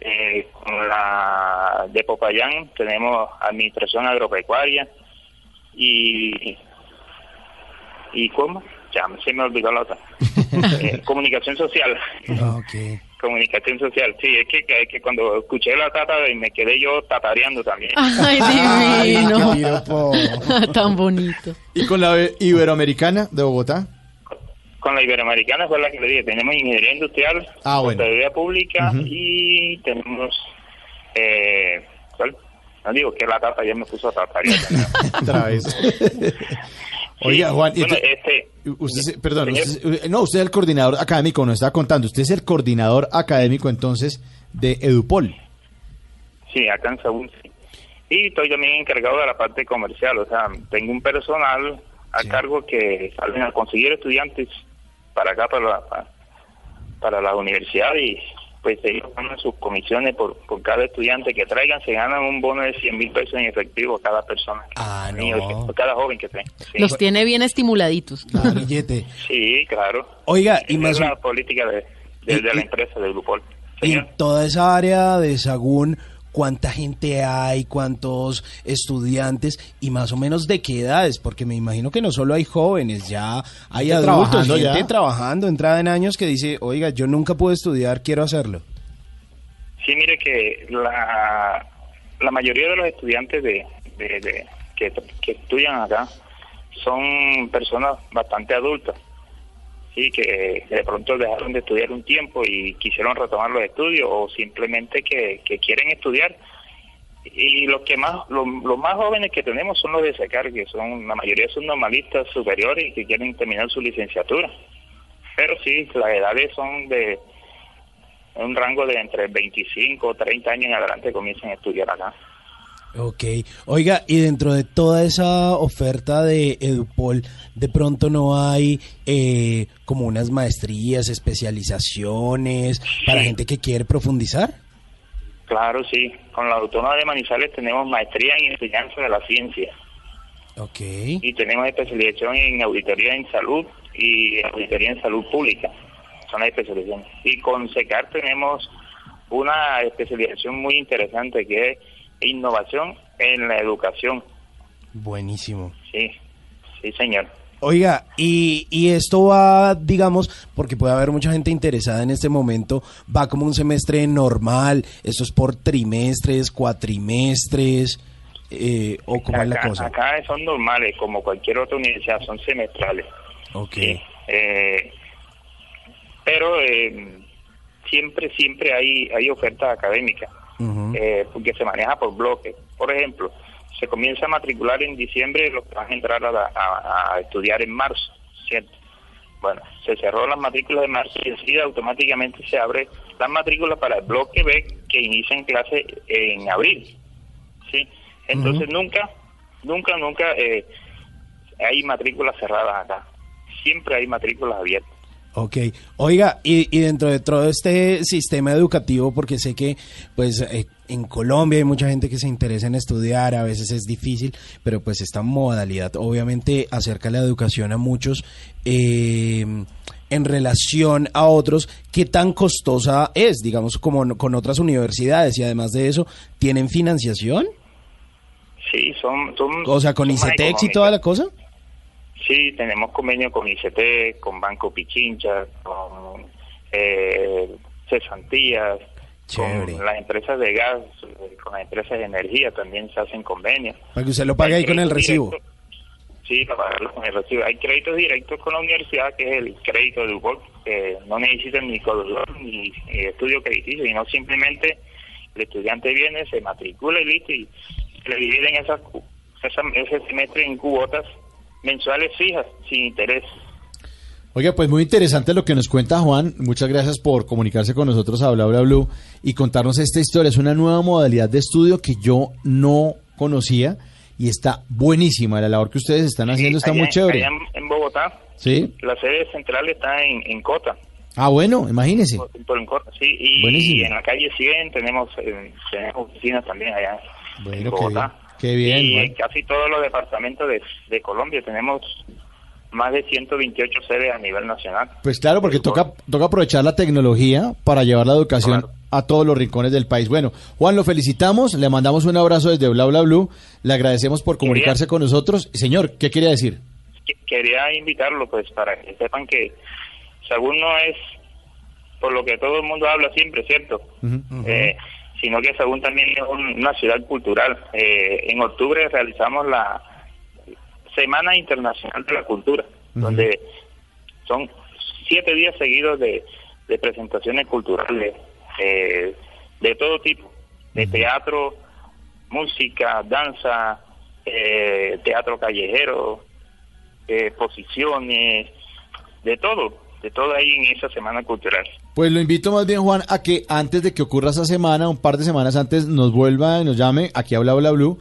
Eh, con la de Popayán tenemos administración agropecuaria y y cómo ya se me olvidó la otra Eh, comunicación social comunicación social sí es que, que, que cuando escuché la tata me quedé yo tatareando también Ay, divino. piropo. Tan bonito. ¿Y con la Iberoamericana de Bogotá? con la iberoamericana fue la que le dije tenemos ingeniería industrial Ah, bueno. pública Ujú. y tenemos eh, ¿cuál? no digo que la tata ya me puso a tatarear Otra vez. Oiga, Juan, bueno, te- este usted, perdón, usted- no, usted es el coordinador académico, nos está contando, usted es el coordinador académico entonces de Edupol. Sí, acá en Saúl, sí. Y estoy también encargado de la parte comercial, o sea, tengo un personal a cargo que salen a conseguir estudiantes para acá, para la, para, para la universidad y pues ellos ganan sus comisiones por, por cada estudiante que traigan, se ganan un bono de 100 mil pesos en efectivo cada persona, ah, niño cada joven que tenga. Sí. Los tiene bien estimuladitos. Sí, claro. Oiga, y más es la política de, de, de la empresa, del grupo. Y en toda esa área de Sagún, ¿cuánta gente hay? ¿Cuántos estudiantes? Y más o menos de qué edades, porque me imagino que no solo hay jóvenes, ya hay Gente adultos, trabajando gente ya. trabajando, entrada en años que dice, oiga, yo nunca pude estudiar, quiero hacerlo. Sí, mire que la, la mayoría de los estudiantes de, de- de- que, que estudian acá son personas bastante adultas, sí, que de pronto dejaron de estudiar un tiempo y quisieron retomar los estudios o simplemente que, quieren estudiar. Y los que más, los más jóvenes que tenemos son los de SECAR, que son, la mayoría son normalistas superiores y que quieren terminar su licenciatura. Pero sí, las edades son de un rango de entre 25 o 30 años en adelante comienzan a estudiar acá. Ok, oiga, y dentro de toda esa oferta de Edupol, de pronto no hay eh, como unas maestrías, especializaciones para gente que quiere profundizar. Claro, sí. Con la Autónoma de Manizales tenemos maestría en enseñanza de la ciencia Ok. y tenemos especialización en auditoría en salud y auditoría en salud pública. Son las especializaciones. Y con SECAR tenemos una especialización muy interesante que es innovación en la educación. Buenísimo. Sí, sí, señor. Oiga, y, y esto va, digamos, porque puede haber mucha gente interesada en este momento, va como un semestre normal, esto es por trimestres, cuatrimestres, eh, o cómo es la Acá, cosa. acá son normales, como cualquier otra universidad, son semestrales. Ok. Eh, pero eh, siempre, siempre hay, hay ofertas académicas, eh, porque se maneja por bloques. Por ejemplo, se comienza a matricular en diciembre los que van a entrar a, la- a- a estudiar en marzo, ¿cierto? Bueno, se cerró las matrículas de marzo y enseguida automáticamente se abre las matrículas para el bloque B que inician clase en abril, ¿sí? Entonces nunca, nunca, nunca eh, hay matrículas cerradas acá. Siempre hay matrículas abiertas. Ok, oiga, y, y dentro de todo este sistema educativo, porque sé que pues eh, en Colombia hay mucha gente que se interesa en estudiar, a veces es difícil, pero pues esta modalidad obviamente acerca la educación a muchos eh, en relación a otros, ¿qué tan costosa es, digamos, como con otras universidades? Y además de eso, ¿tienen financiación? Sí, son... son O sea, con son ICETEX y toda la cosa. Sí, tenemos convenio con ICT, con Banco Pichincha, con eh, cesantías, Chévere. con las empresas de gas, eh, con las empresas de energía también se hacen convenios. Para que usted lo pague ahí con el recibo. Sí, para pagarlo con el recibo. Hay créditos directos con la universidad, que es el crédito de UBOC, que no necesitan ni codolor ni, ni estudio crediticio, sino simplemente el estudiante viene, se matricula y listo, y le dividen esas, cu- esa- ese semestre en cuotas mensuales fijas, sin interés. Oiga, pues muy interesante lo que nos cuenta Juan. Muchas gracias por comunicarse con nosotros a Bla Bla Blue y contarnos esta historia. Es una nueva modalidad de estudio que yo no conocía y está buenísima. La labor que ustedes están haciendo está Allá- muy chévere. allá en, Bogotá, Sí. la sede central está en, en Cota. Ah, bueno, imagínese. por- por en Cota, sí, y, en la calle 100 tenemos, eh, tenemos oficinas también allá en Bueno. Bogotá. Qué bien, y en casi todos los departamentos de, de Colombia tenemos más de 128 sedes a nivel nacional. Pues claro, porque toca, toca aprovechar la tecnología para llevar la educación a todos los rincones del país. Bueno, Juan, lo felicitamos, le mandamos un abrazo desde Bla Bla Blue, le agradecemos por comunicarse con nosotros. Señor, ¿qué quería decir? Que- Quería invitarlo pues para que sepan que Sagún no es por lo que todo el mundo habla siempre, ¿cierto? Eh, sino que Sagún también es un- una ciudad cultural. Eh, en octubre realizamos la Semana Internacional de la Cultura, donde son siete días seguidos de, de presentaciones culturales eh, de todo tipo, de teatro, música, danza, eh, teatro callejero, exposiciones, de todo, de todo ahí en esa semana cultural. Pues lo invito más bien, Juan, a que antes de que ocurra esa semana, un par de semanas antes, nos vuelva y nos llame aquí a Bla Bla Blue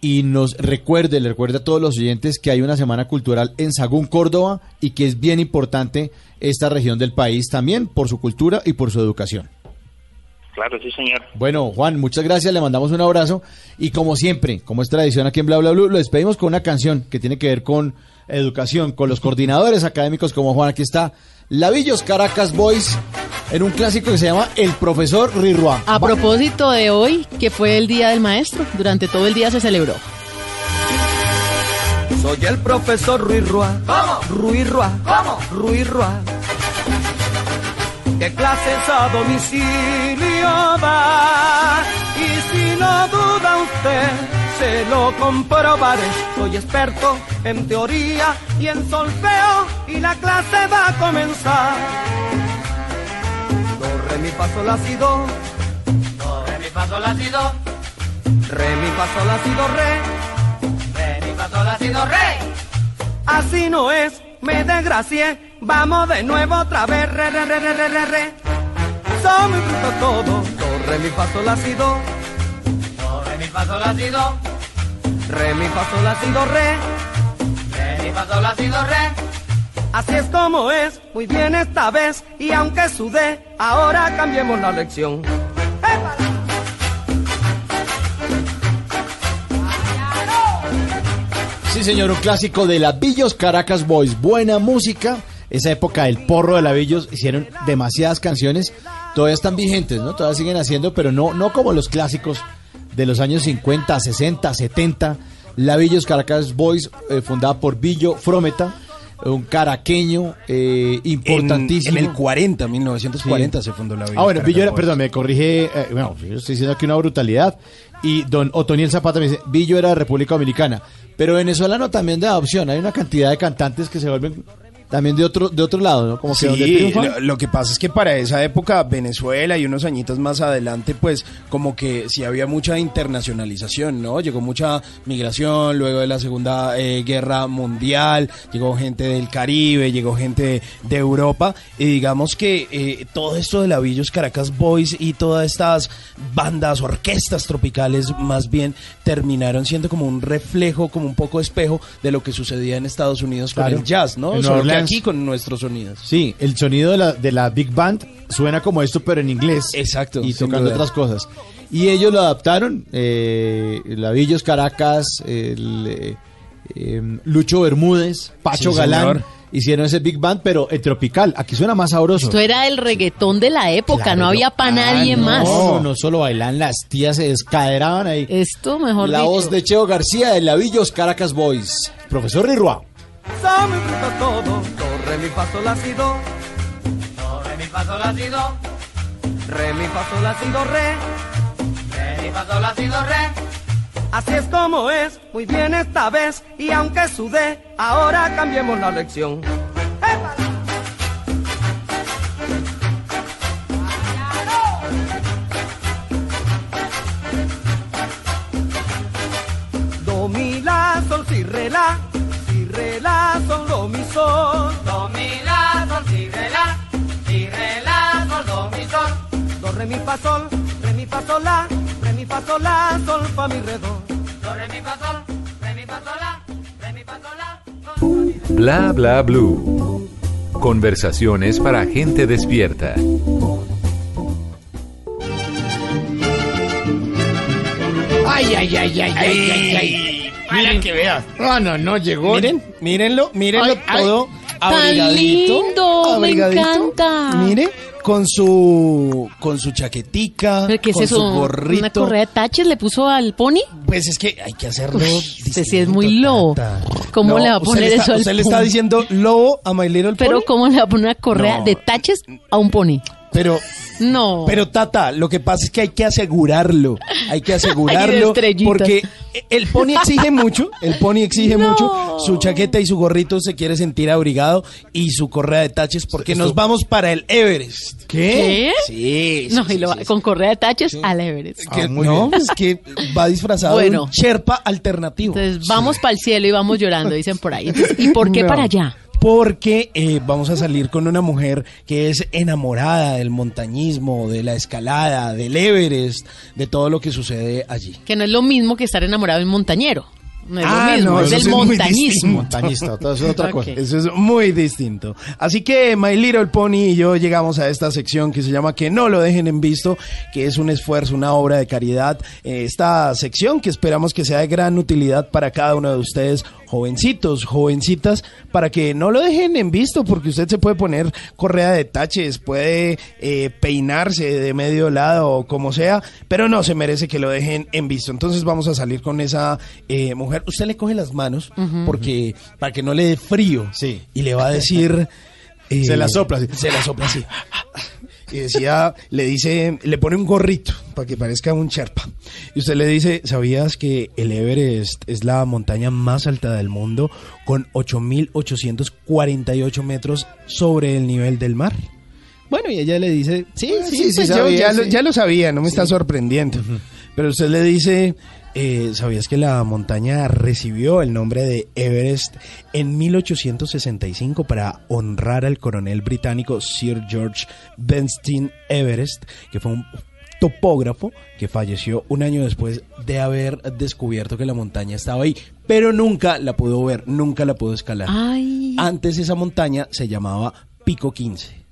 y nos recuerde, le recuerde a todos los oyentes que hay una semana cultural en Sagún, Córdoba y que es bien importante esta región del país también por su cultura y por su educación. Claro, sí, señor. Bueno, Juan, muchas gracias, le mandamos un abrazo y como siempre, como es tradición aquí en Bla Bla Blue, lo despedimos con una canción que tiene que ver con educación, con los coordinadores académicos como Juan, aquí está Lavillos Caracas Boys en un clásico que se llama El Profesor Rirua. A propósito de hoy, que fue el Día del Maestro, durante todo el día se celebró. Soy el profesor Ruiz Rua. ¿Cómo? Ruiz Rua. ¿Cómo? Ruiz Rua. ¿Qué clases a domicilio da? Y si no duda usted, se lo comprobaré. Soy experto en teoría y en solfeo y la clase va a comenzar. Do, re, mi, fa, sol, la, si, do. Do, re, mi, fa, sol, la, si, do. Re, mi, fa, sol, la, si, do, re. Re, mi, fa, sol, la, si, do, re. Así no es, me desgracié. Vamos de nuevo otra vez, re, re, re, re, re, re, re. Son muy bruto todo. Do, re, mi, fa, sol, la, si, do. Fa, sol, la, si, do. Re, mi, fa, sol, la, si, do, re. Re, mi, fa, sol, la, si, do, re. Así es como es, muy bien esta vez. Y aunque sudé, ahora cambiemos la lección. Sí, señor, un clásico de Lavillos Caracas Boys. Buena música. Esa época del porro de Lavillos hicieron demasiadas canciones. Todavía están vigentes, ¿no? Todavía siguen haciendo, pero no, no como los clásicos de los años 50, 60, 70. Lavillos Caracas Boys, eh, fundada por Billo Frometa, un caraqueño eh, importantísimo. En, en el 40, 1940 se fundó la Villa Ah, bueno, Billo era, Boys. perdón, me corrige, eh, bueno, yo estoy diciendo aquí una brutalidad. Y don Otoniel Zapata me dice, Billo era de República Dominicana, pero venezolano también de adopción. Hay una cantidad de cantantes que se vuelven también de otro de otro lado, ¿no? Como que donde Sí, lo, lo que pasa es que para esa época Venezuela y unos añitos más adelante, pues como que sí había mucha internacionalización, ¿no? Llegó mucha migración luego de la Segunda eh, Guerra Mundial, llegó gente del Caribe, llegó gente de Europa y digamos que eh, todo esto de Lavillos Caracas Boys y todas estas bandas, orquestas tropicales más bien terminaron siendo como un reflejo, como un poco espejo de lo que sucedía en Estados Unidos con el jazz, ¿no? En que aquí con nuestros sonidos. Sí, el sonido de la, de la Big Band suena como esto, pero en inglés. Exacto. Y tocando otras cosas. Y ellos lo adaptaron. Eh, Lavillos Caracas, el, eh, em, Lucho Bermúdez, Pacho Sí, Galán. señor. Hicieron ese Big Band, pero en tropical. Aquí suena más sabroso. Esto era el reggaetón de la época, Claro, no había para Ah, nadie no, más. No, no solo bailan, las tías se descaderaban ahí. Esto, mejor La dicho. voz de Cheo García de Lavillos Caracas Boys. Profesor Rirua. Muy bruto todo. Do, re, mi, fa, sol, la, si, do. Do, re, mi, fa, sol, la, si, do. Re, mi, fa, sol, la, si, do, re. Re, mi, fa, sol, la, si, do, re. Así es como es, muy bien esta vez. Y aunque sudé, ahora cambiemos la lección. Do, mi, la, sol, si, re, la. Si, re, la, sol, do, mi, sol. Do, mi, la, sol, si, re, la. Si, re, la, sol, do, mi, sol. Do, re, mi, fa, sol. Re, mi, fa, sol, la. Re, mi, fa, sol, la, sol, fa, mi, re, do. Do, re, mi, fa, sol. Re, mi, fa, sol, la. Re, mi, fa, sol, la. Bla bla blue. Conversaciones para gente despierta. Ay, ay, ay, ay, ay, ay, ay. Para que veas. No, no, no, llegó. Miren, mírenlo, mírenlo Ay, ay. todo Tan abrigadito. lindo, me abrigadito. encanta. Mire, con su con su chaquetica, ¿Pero ¿Qué es con eso? su ¿Una gorrito. correa de taches le puso al pony? Pues es que hay que hacerlo. Usted sí es muy lobo. ¿Cómo No, le va a poner le está- eso al Usted le está diciendo lobo a My Little Pero Pony? ¿cómo le va a poner una correa No. de taches a un pony? Pero No. Pero Tata, lo que pasa es que hay que asegurarlo, hay que asegurarlo de porque el pony exige mucho, el pony exige No. mucho, su chaqueta y su gorrito se quiere sentir abrigado y su correa de taches porque nos vamos para el Everest. ¿Qué? Sí. sí, No, sí, y lo sí, con correa de taches al Everest. Que- no, es que va disfrazado de Bueno. un Sherpa alternativo. Entonces vamos para el cielo y vamos llorando, dicen por ahí. Entonces, ¿Y por qué No. para allá? Porque eh, vamos a salir con una mujer que es enamorada del montañismo, de la escalada, del Everest, de todo lo que sucede allí. Que no es lo mismo que estar enamorado del montañero. No es Ah, lo mismo, no, es muy montañismo. Montañista, todo eso es otra cosa. Eso es muy distinto. Así que My Little Pony y yo llegamos a esta sección que se llama Que no lo dejen en visto, que es un esfuerzo, una obra de caridad. Eh, Esta sección que esperamos que sea de gran utilidad para cada uno de ustedes, jovencitos, jovencitas, para que no lo dejen en visto, porque usted se puede poner correa de taches, puede eh, peinarse de medio lado o como sea, pero no se merece que lo dejen en visto. Entonces vamos a salir con esa eh, mujer. Usted le coge las manos porque para que no le dé frío. Sí. Y le va a decir. eh, Se la sopla así. Se la sopla así. Y decía, le dice, le pone un gorrito para que parezca un Sherpa. Y usted le dice, ¿sabías que el Everest es la montaña más alta del mundo con 8.848 metros sobre el nivel del mar? Bueno, y ella le dice, sí, sí, sí, sí pues yo sabía, ya, Lo, sí. ya lo sabía, no me está sorprendiendo. Pero usted le dice, eh, ¿sabías que la montaña recibió el nombre de Everest en 1865 para honrar al coronel británico Sir George Bernstein Everest, que fue un topógrafo que falleció un año después de haber descubierto que la montaña estaba ahí, pero nunca la pudo ver, nunca la pudo escalar. Ay. Antes esa montaña se llamaba Pico 15.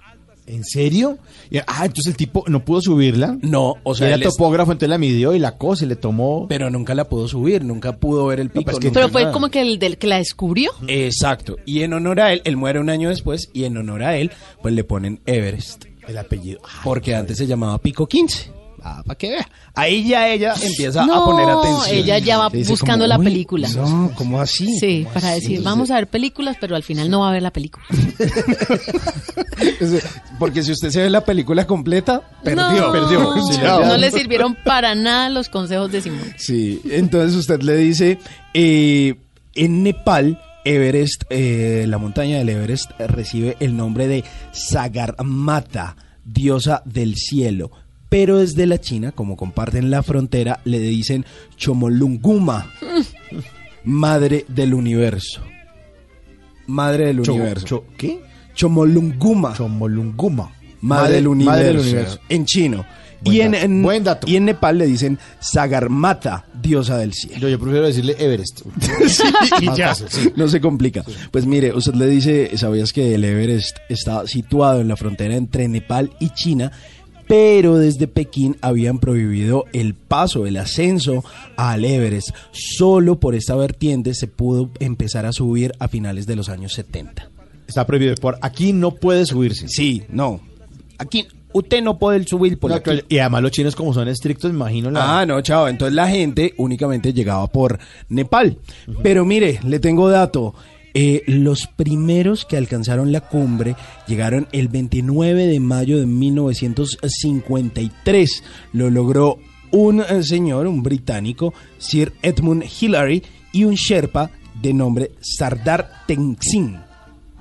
¿En serio? Y- Ah, entonces el tipo no pudo subirla. No, o sea, era él es- topógrafo, entonces la midió y la cosa y le tomó. Pero nunca la pudo subir, nunca pudo ver el pico. pues que- nunca Pero fue nada. como que el del que la descubrió. Exacto. Y en honor a él, él muere un año después, y en honor a él, pues le ponen Everest. El apellido. Porque antes se llamaba Pico 15. Ah, para que vea. Ahí ya ella empieza a No, poner atención. ella ya va Dice buscando como, la "Uy, película". No, ¿cómo así? Sí, ¿Cómo para así? decir, vamos a ver películas, pero al final no va a ver la película. Porque si usted se ve la película completa, perdió. No, perdió. Sí, no le sirvieron para nada los consejos de Simón. Sí, entonces usted le dice, eh, en Nepal, Everest, eh, la montaña del Everest recibe el nombre de Sagarmatha, diosa del cielo. Pero desde la China, como comparten la frontera, le dicen Chomolunguma, madre del universo. Madre del Cho- universo. cho- ¿Qué? Chomolunguma. Chomolunguma. Madre, del universo, Madre del universo. En chino. Buen y en, dato, en- buen dato. y en Nepal le dicen Sagarmatha, diosa del cielo. Yo, yo prefiero decirle Everest. Sí, y Más ya, fácil, sí. no se complica. Pues mire, usted le dice, ¿sabías que el Everest está situado en la frontera entre Nepal y China? Pero desde Pekín habían prohibido el paso, el ascenso al Everest. Solo por esta vertiente se pudo empezar a subir a finales de los años 70. Está prohibido. Por aquí no puede subirse. Sí, no. Aquí usted no puede subir por No, aquí. y además los chinos como son estrictos, imagino la... Ah, no, chao. Entonces la gente únicamente llegaba por Nepal. Pero mire, le tengo dato. Eh, los primeros que alcanzaron la cumbre llegaron el 29 de mayo de 1953. Lo logró un eh, señor, un británico, Sir Edmund Hillary, y un Sherpa de nombre Sardar Tenzin.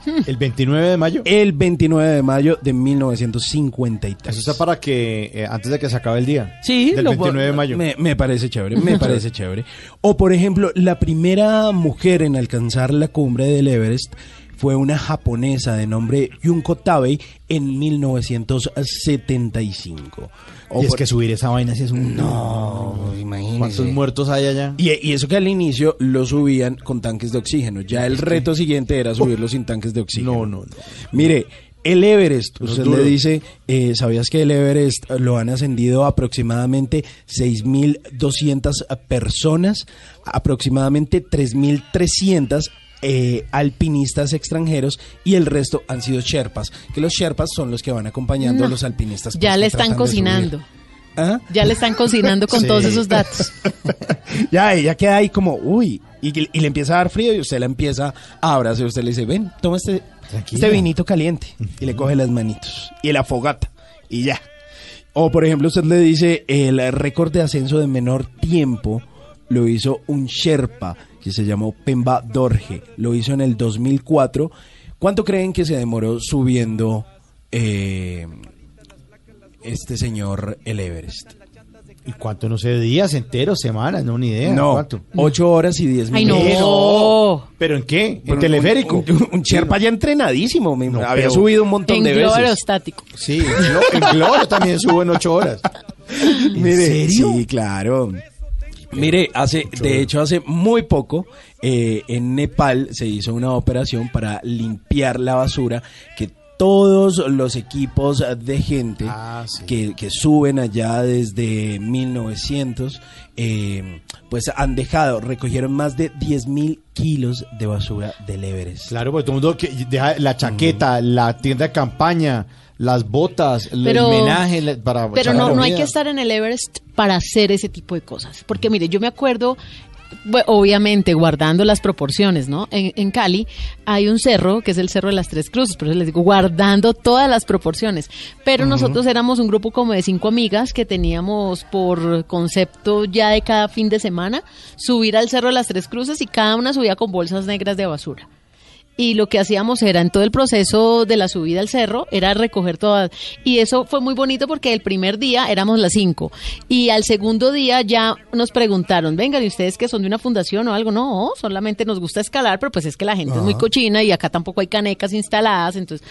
El 29 de mayo. El 29 de mayo de 1953. Eso está para que eh, antes de que se acabe el día. Sí, Del lo- 29 de mayo. Me, me parece chévere, me parece chévere. O por ejemplo, la primera mujer en alcanzar la cumbre del Everest fue una japonesa de nombre Junko Tabei en 1975. O y es por- que subir esa vaina sí es un... No, imagínese. ¿Cuántos muertos hay allá? Y, y eso que al inicio lo subían con tanques de oxígeno. Ya el reto siguiente era subirlo sin tanques de oxígeno. No, no, no. Mire, el Everest, usted le dice, eh, ¿sabías que el Everest lo han ascendido aproximadamente 6.200 personas? Aproximadamente 3.300 eh, alpinistas extranjeros y el resto han sido Sherpas, que los Sherpas son los que van acompañando No. a los alpinistas. pues, Ya le están cocinando. ¿Ah? Ya le están cocinando con Sí. todos esos datos. Ya, ella queda ahí como, uy, y, y le empieza a dar frío y usted la empieza a abrazar. Usted le dice, ven, toma este, este vinito caliente. Y le coge las manitos y la fogata y ya. O por ejemplo, usted le dice, el récord de ascenso de menor tiempo lo hizo un Sherpa que se llamó Pemba Dorje. Lo hizo en el 2004. ¿Cuánto creen que se demoró subiendo eh, este señor el Everest? ¿Y cuánto? No sé, días enteros, semanas, no, ni idea. No, ¿Cuánto? ocho horas y diez Ay, minutos. no. ¿Pero en qué? ¿En teleférico? Un, un- un Sherpa ya entrenadísimo. me- No, había subido un montón En de globo veces. aerostático. Sí, en Glo- en Globo también subo en ocho horas. Mire, serio? Sí, claro. Mire, hace, de hecho, hace muy poco eh, en Nepal se hizo una operación para limpiar la basura que todos los equipos de gente Ah, sí. que, que suben allá desde 1900, eh, pues han dejado, recogieron más de 10 mil kilos de basura del Everest. Claro, porque todo el mundo que deja la chaqueta, la tienda de campaña, las botas, Pero- el menaje la- para Pero no, no hay que estar en el Everest para hacer ese tipo de cosas. Porque mire, yo me acuerdo, obviamente guardando las proporciones, ¿no? En, en Cali hay un cerro, que es el Cerro de las Tres Cruces, por eso les digo, guardando todas las proporciones. Pero nosotros éramos un grupo como de cinco amigas que teníamos por concepto ya de cada fin de semana subir al Cerro de las Tres Cruces y cada una subía con bolsas negras de basura y lo que hacíamos era en todo el proceso de la subida al cerro era recoger todas. Y eso fue muy bonito porque el primer día éramos las cinco. Y al segundo día ya nos preguntaron vengan y ustedes que son de una fundación o algo no solamente nos gusta escalar pero pues es que la gente es muy cochina y acá tampoco hay canecas instaladas entonces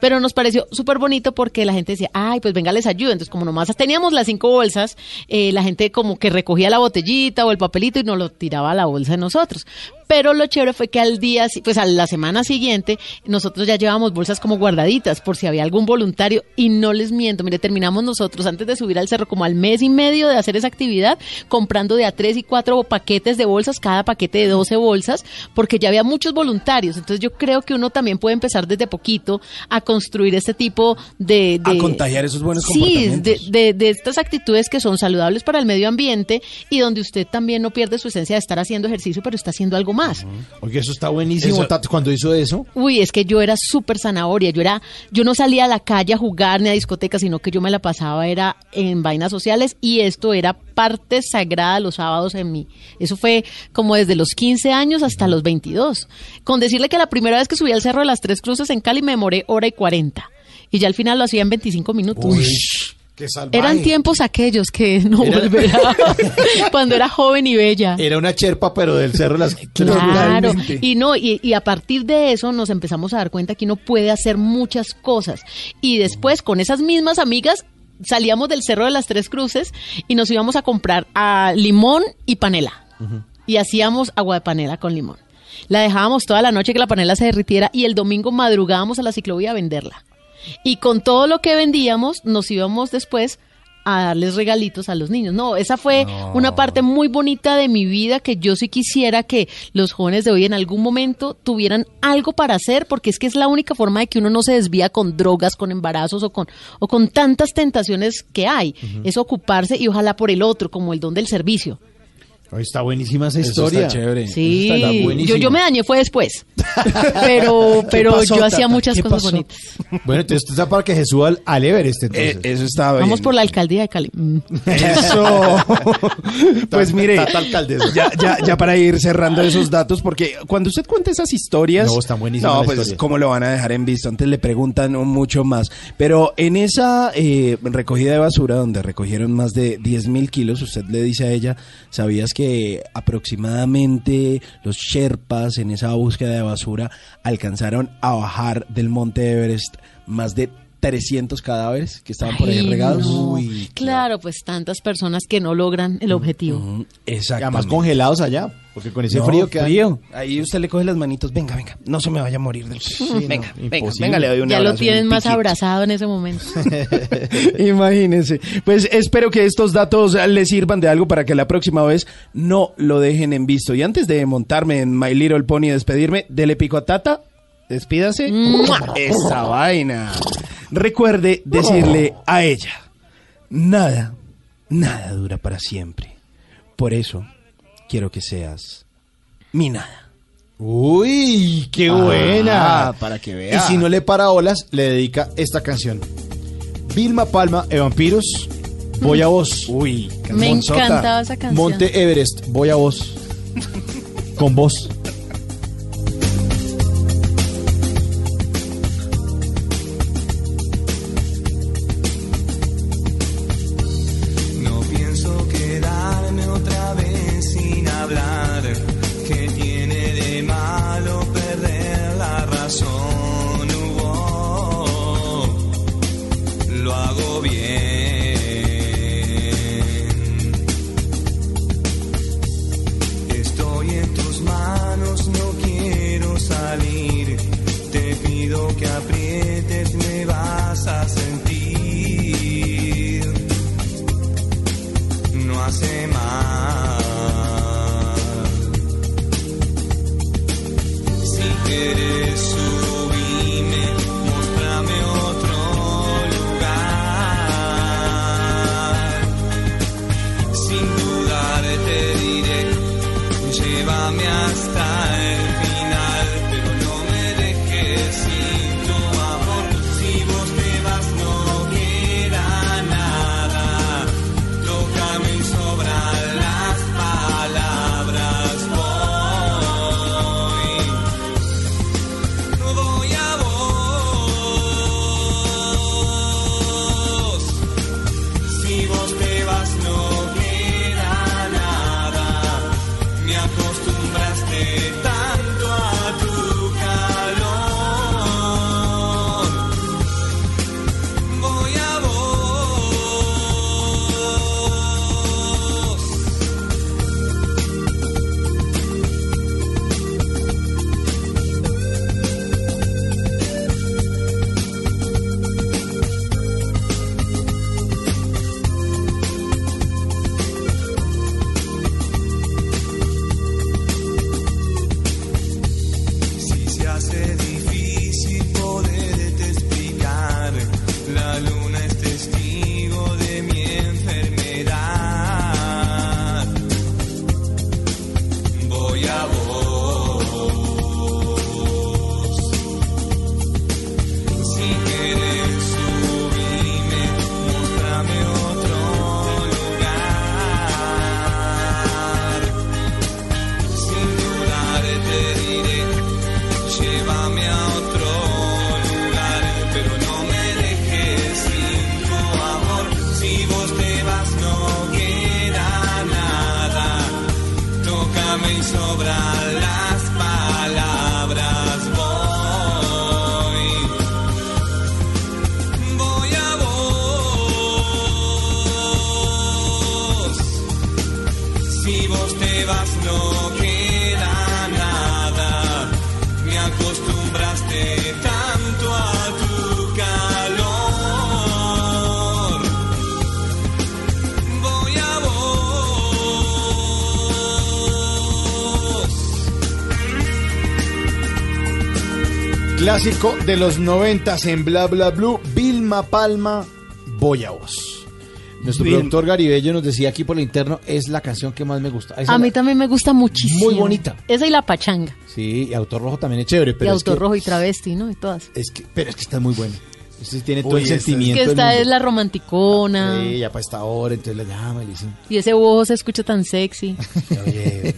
pero nos pareció súper bonito porque la gente decía ay pues venga les ayudo entonces como nomás teníamos las cinco bolsas eh, la gente como que recogía la botellita o el papelito y nos lo tiraba a la bolsa de nosotros pero lo chévere fue que al día, pues a la semana siguiente, nosotros ya llevábamos bolsas como guardaditas por si había algún voluntario. Y no les miento, mire, terminamos nosotros antes de subir al cerro, como al mes y medio de hacer esa actividad, comprando de a tres y cuatro paquetes de bolsas, cada paquete de 12 bolsas, porque ya había muchos voluntarios. Entonces yo creo que uno también puede empezar desde poquito a construir este tipo de... A contagiar esos buenos Sí, comportamientos. de, de, de estas actitudes que son saludables para el medio ambiente y donde usted también no pierde su esencia de estar haciendo ejercicio, pero está haciendo algo más. Oye, eso está buenísimo, Eso- cuando hizo eso. Uy, es que yo era súper zanahoria, yo era, yo no salía a la calle a jugar ni a discotecas, sino que yo me la pasaba era en vainas sociales y esto era parte sagrada los sábados en mí. Eso fue como desde los 15 años hasta los 22. Con decirle que la primera vez que subí al Cerro de las Tres Cruces en Cali me demoré hora y 40. Y ya al final lo hacía en 25 minutos. Salvaje. Eran tiempos aquellos que no Era- volverá. Cuando era joven y bella. Era una cherpa, pero del cerro de las Claro, y no, y, y a partir de eso nos empezamos a dar cuenta que uno puede hacer muchas cosas. Y después con esas mismas amigas salíamos del Cerro de las Tres Cruces y nos íbamos a comprar a limón y panela. Y hacíamos agua de panela con limón. La dejábamos toda la noche que la panela se derritiera y el domingo madrugábamos a la ciclovía a venderla. Y con todo lo que vendíamos nos íbamos después a darles regalitos a los niños. No, esa fue una parte muy bonita de mi vida que yo sí quisiera que los jóvenes de hoy en algún momento tuvieran algo para hacer, porque es que es la única forma de que uno no se desvía con drogas, con embarazos o con, o con tantas tentaciones que hay. Es ocuparse y ojalá por el otro, como el don del servicio. Está buenísima esa Eso historia. está chévere. Sí, Está yo, buenísimo. yo me dañé fue después, pero, ¿Qué pero pasó, yo hacía muchas ¿Qué cosas pasó? bonitas. Bueno, entonces esto está para que Jesús al, al Everest, entonces. Eh, eso estaba Vamos por la alcaldía de Cali. Mm. Eso. pues mire, ya, ya, ya para ir cerrando esos datos, porque cuando usted cuenta esas historias. No, están buenísimas No, pues. ¿cómo lo van a dejar en visto? Antes le preguntan mucho más. Pero en esa eh, recogida de basura, donde recogieron más de 10 mil kilos, usted le dice a ella: ¿Sabías que aproximadamente los Sherpas en esa búsqueda de basura alcanzaron a bajar del monte Everest más de 300 cadáveres que estaban por ahí regados? no. claro, pues tantas personas que no logran el objetivo. Exacto. Además congelados allá, porque con ese No, frío que frío. Ahí usted le coge las manitos. Venga, venga. No se me vaya a morir del frío. Sí, venga, no, venga, imposible. venga, le doy un Ya lo tienen más piquito. abrazado en ese momento. Imagínense. Pues espero que estos datos les sirvan de algo para que la próxima vez no lo dejen en visto. Y antes de montarme en My Little Pony y despedirme, dele pico a Tata. Despídase. Esa vaina. Recuerde decirle a ella, nada, nada dura para siempre. Por eso quiero que seas mi nada. Uy, qué Ah, buena. para que vea. Y si no le para olas, le dedica esta canción. Vilma Palma, de Vampiros, voy a vos. Uy, Me encantaba esa canción. Monte Everest, voy a vos. Con vos. Clásico de los noventas en Bla Bla Blue, Vilma Palma, Voy a vos. Nuestro Vilma. productor Garibello nos decía aquí por el interno, es la canción que más me gusta. Esa A es mí la- también me gusta muchísimo. Muy bonita. Esa y la pachanga. Sí, y Autor Rojo también es chévere, pero y es que- Autor Rojo y Travesti, ¿no? Y todas. Es que, pero es que está muy buena. Tiene todo el sentimiento. Que del esta es la romanticona. Sí, ya para esta hora, entonces la llama y le dice, Y ese ojo se escucha tan sexy. Oye,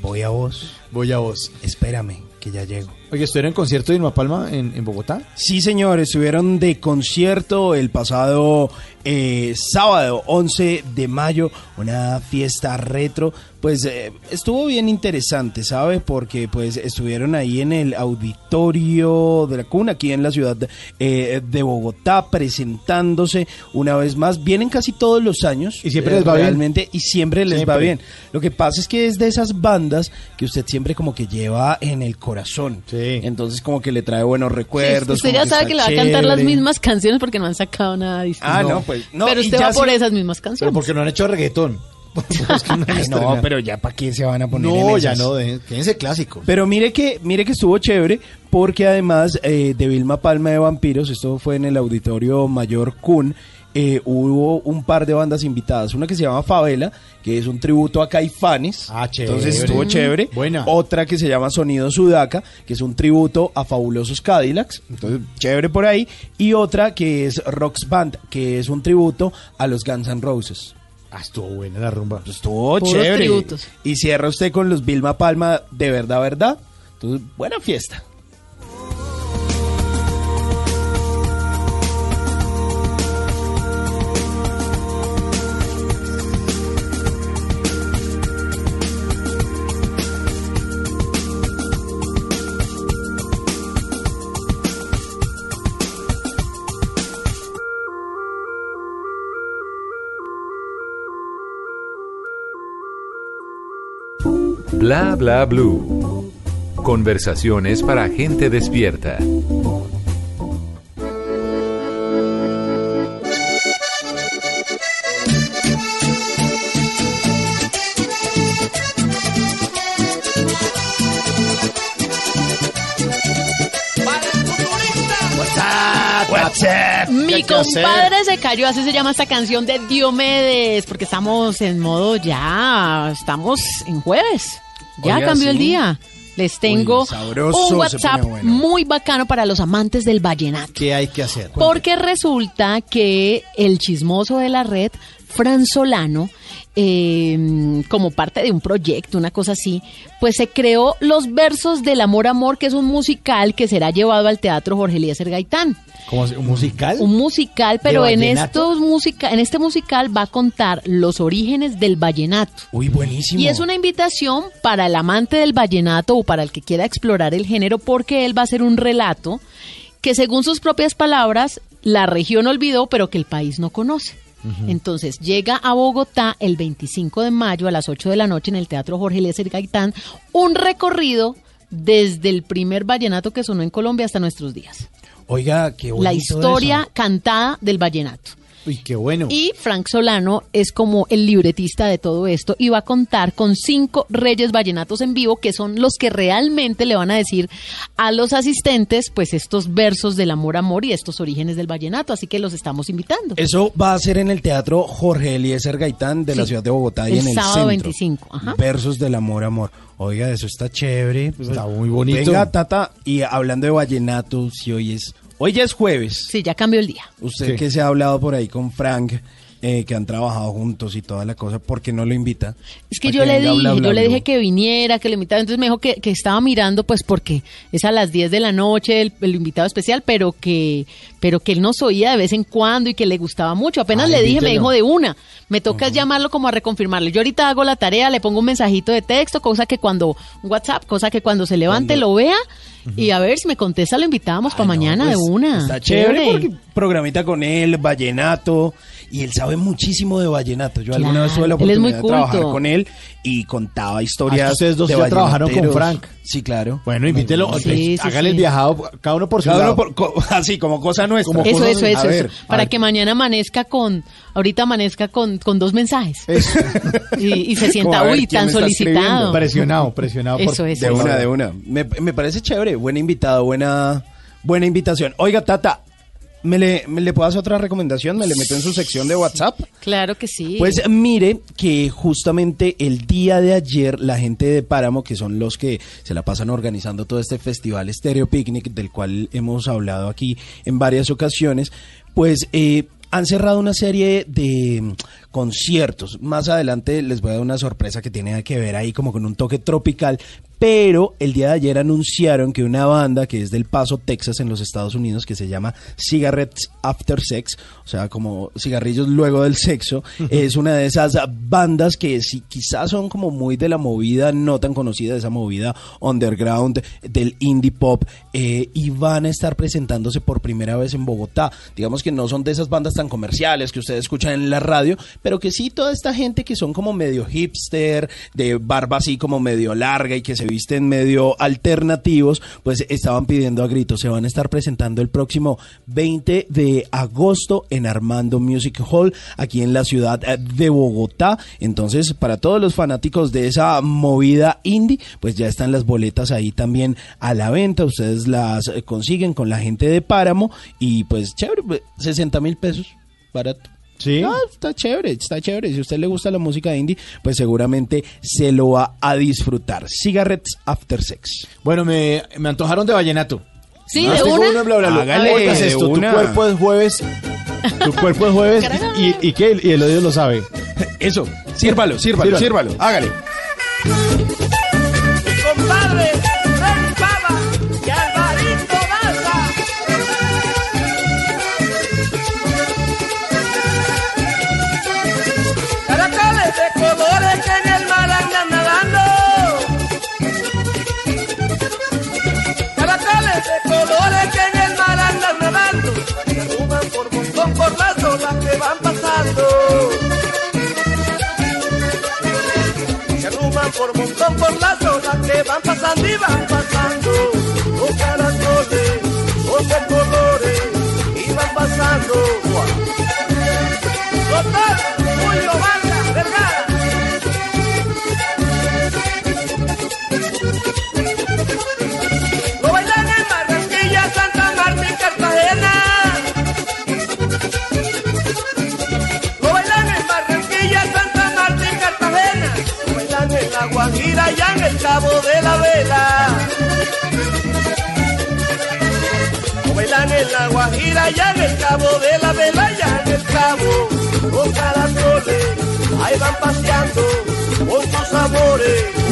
voy a vos. Voy a vos. Espérame, que ya llego. Oye, ¿estuvieron en concierto de Vilma Palma en, en Bogotá? Sí, señor, estuvieron de concierto el pasado eh, sábado 11 de mayo, una fiesta retro. Pues eh, estuvo bien interesante, ¿sabe? Porque pues estuvieron ahí en el auditorio de la cuna, aquí en la ciudad de, eh, de Bogotá, presentándose una vez más. Vienen casi todos los años. Y siempre eh, les va bien. realmente, Y siempre les va bien. Lo que pasa es que es de esas bandas que usted siempre como que lleva en el corazón. Entonces como que le trae buenos recuerdos. usted ya sabe que le va a cantar las mismas canciones porque no han sacado nada distinto. Ah, no, pues, no, Pero usted ya va por sí- esas mismas canciones. Porque no han hecho reggaetón. Ay, no, pero ya para qué se van a poner No, en ya no, de- quédense clásicos. Pero mire que, mire que estuvo chévere porque además eh, de Vilma Palma de Vampiros, esto fue en el Auditorio Mayor Kun, eh, hubo un par de bandas invitadas. Una que se llama Favela, que es un tributo a Caifanes. Ah, chévere. Entonces estuvo chévere. Buena. Otra que se llama Sonido Sudaca, que es un tributo a Fabulosos Cadillacs. Entonces, chévere por ahí. Y otra que es Rocks Band, que es un tributo a los Guns N' Roses. Ah, estuvo buena la rumba. Estuvo Puros chévere. tributos. Y cierra usted con los Vilma Palma de verdad, verdad. Entonces, buena fiesta. Bla Bla Blue. Conversaciones para gente despierta. Mi compadre se cayó, así se llama esta canción de Diomedes, porque estamos en modo ya, estamos en jueves. Ya Oiga, cambió el día. Les tengo Uy, sabroso, un WhatsApp bueno. muy bacano para los amantes del vallenato. ¿Qué hay que hacer? Porque resulta que el chismoso de la red, Fran Solano, eh, como parte de un proyecto, una cosa así, pues se creó Los Versos del Amor Amor, que es un musical que será llevado al Teatro Jorge Eliezer Gaitán. ¿Cómo así? ¿Un musical? Un musical, pero ¿De en estos musica en este musical va a contar los orígenes del vallenato. Uy, buenísimo. Y es una invitación para el amante del vallenato o para el que quiera explorar el género, porque él va a hacer un relato que según sus propias palabras, la región olvidó, pero que el país no conoce. Entonces llega a Bogotá el 25 de mayo a las 8 de la noche en el Teatro Jorge Eliezer Gaitán, un recorrido desde el primer vallenato que sonó en Colombia hasta nuestros días. Oiga, qué La historia eso. cantada del vallenato. Uy, qué bueno. Y Frank Solano es como el libretista de todo esto y va a contar con cinco reyes vallenatos en vivo que son los que realmente le van a decir a los asistentes pues estos versos del amor amor y estos orígenes del vallenato, así que los estamos invitando. Eso va a ser en el Teatro Jorge Eliezer Gaitán de la ciudad de Bogotá y El en el sábado centro. 25, ajá. Versos del amor, amor. Oiga, eso está chévere. Está muy bonito. Venga, Tata, y hablando de vallenato, si hoy es... Hoy ya es jueves. Sí, ya cambió el día. Usted Sí. que se ha hablado por ahí con Frank, eh, que han trabajado juntos y toda la cosa, ¿por qué no lo invita? Es que yo le dije, Bla, Bla, yo le dije que viniera, que lo invitaba, entonces me dijo que, que estaba mirando pues porque es a las 10 de la noche el, el invitado especial, pero que pero que él nos oía de vez en cuando y que le gustaba mucho. Apenas Ay, le dije, me dijo de una. Me toca llamarlo como a reconfirmarle. Yo ahorita hago la tarea, le pongo un mensajito de texto, cosa que cuando un WhatsApp, cosa que cuando se levante lo vea y a ver si me contesta lo invitábamos para mañana de Pues, una. Está chévere, porque programita con él, vallenato, y él sabe muchísimo de vallenato. Yo alguna vez tuve la Claro, oportunidad de trabajar con él y contaba historias Ah, ustedes dos de ya trabajaron con. Frank. Sí, claro. Bueno, invítelo, Sí, sí, hágale sí. el viajado, cada uno por su Cada uno lado. por- co- así como cosa nuestra. Como Eso, eso, eso, ver, eso. Para que mañana amanezca con, ahorita amanezca con, con dos mensajes. Y, y se sienta, ver uy, tan solicitado. Presionado, presionado. por- Eso es. De una, de una. Me, me parece chévere. Buena invitado, buena, buena invitación. Oiga, Tata, ¿me le, me le puedo hacer otra recomendación? ¿Me le meto en su sección de WhatsApp? Claro que sí. Pues mire que justamente el día de ayer la gente de Páramo, que son los que se la pasan organizando todo este festival Stereo Picnic, del cual hemos hablado aquí en varias ocasiones, pues eh, han cerrado una serie de conciertos. Más adelante les voy a dar una sorpresa que tiene que ver ahí como con un toque tropical. Pero el día de ayer anunciaron que una banda que es del Paso, Texas, en los Estados Unidos, que se llama Cigarettes After Sex, o sea, como cigarrillos luego del sexo, es una de esas bandas que sí, quizás son como muy de la movida no tan conocida, de esa movida underground del indie pop, eh, y van a estar presentándose por primera vez en Bogotá. Digamos que no son de esas bandas tan comerciales que ustedes escuchan en la radio, pero que sí toda esta gente que son como medio hipster, de barba así como medio larga y que se visten medio alternativos, pues estaban pidiendo a gritos. Se van a estar presentando el próximo 20 de agosto en Armando Music Hall, aquí en la ciudad eh, de Bogotá. Entonces, para todos los fanáticos de esa movida indie, pues ya están las boletas ahí también a la venta. Ustedes las eh, consiguen con la gente de Páramo y pues chévere, pues, 60 mil pesos, barato. Sí. No, está chévere, está chévere. Si a usted le gusta la música indie, pues seguramente se lo va a disfrutar. Cigarettes After Sex. Bueno, me, me antojaron de vallenato. Sí, Ah, de tengo una. uno en bla, bla, bla. Hágale, de esto, una. tu cuerpo es jueves, tu cuerpo es jueves y, y qué, y el oído lo sabe. Eso, sírvalo, sírvalo, Sírvalo. sírvalo. Hágale. Se arruman por montón por las olas que van pasando y van pasando. Los caracoles son de colores y van pasando. Doctor allá en el cabo de la vela. O bailan en la guajira allá en el cabo de la vela, allá en el cabo. Con caracoles, ahí van paseando.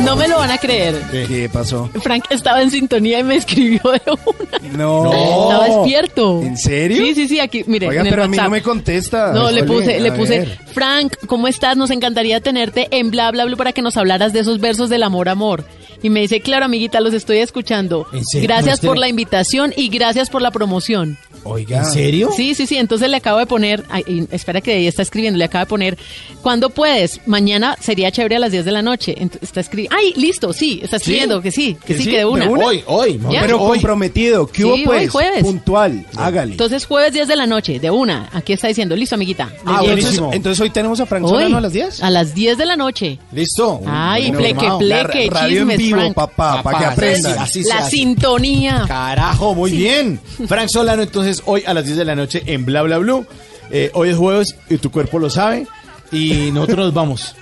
No me lo van a creer. ¿Qué pasó? Frank estaba en sintonía y me escribió de una. No. Estaba despierto. ¿En serio? Sí, sí, sí, aquí, mire, Oiga, en el pero a mí no me contesta. No, le puse, le puse. Frank, ¿cómo estás? Nos encantaría tenerte en bla bla bla para que nos hablaras de esos versos del amor amor. Y me dice, claro, amiguita, los estoy escuchando. ¿En serio? Gracias por la invitación y gracias por la promoción. Oiga. ¿En serio? Sí, sí, sí. Entonces le acabo de poner, ay, espera que ahí está escribiendo, le acabo de poner, ¿cuándo puedes? Mañana sería chévere a las 10 de la noche. Está escribiendo, ay, listo, sí, está escribiendo que sí, que, sí, que de una. Hoy, hoy. ¿Ya? Pero comprometido. ¿Qué hubo Sí, pues? hoy jueves. Puntual. Hágale. Entonces jueves 10 de la noche, de una. Aquí está diciendo, listo, amiguita. Ah, llego. entonces, entonces hoy tenemos a Frank Hoy, Solano a las 10. A las 10 de la noche. Listo. Ay, Bueno, pleque, pleque, La radio en vivo, Frank. papá, para que aprendan. Así se La sintonía. Carajo, muy bien. Frank Solano, entonces hoy a las 10 de la noche en Bla Bla Blue. Eh, hoy es jueves y tu cuerpo lo sabe. Y nosotros nos vamos.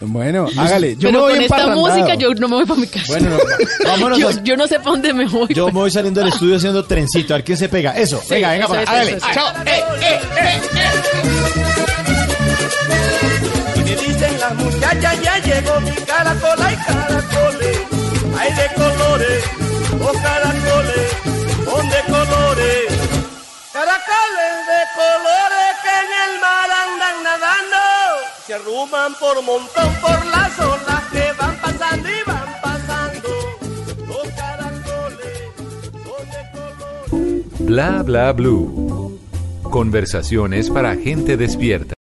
Bueno, hágale. Yo Pero me voy con esta música yo no me voy para mi casa. Bueno, no, vámonos. yo, a- yo no sé para dónde me voy. Yo me voy saliendo del estudio haciendo trencito. A ver quién se pega. Eso, venga, venga, eso, para- eso, hágale. eso, eso. Chao. Eh, eh, eh, Y me dicen las muchachas, ya llegó mi caracola y caracoles, hay de colores, o caracoles, colores que en el mar andan nadando, se arruman por montón por las olas que van pasando y van pasando. Los caracoles son de colores. Bla bla blue. Conversaciones para gente despierta.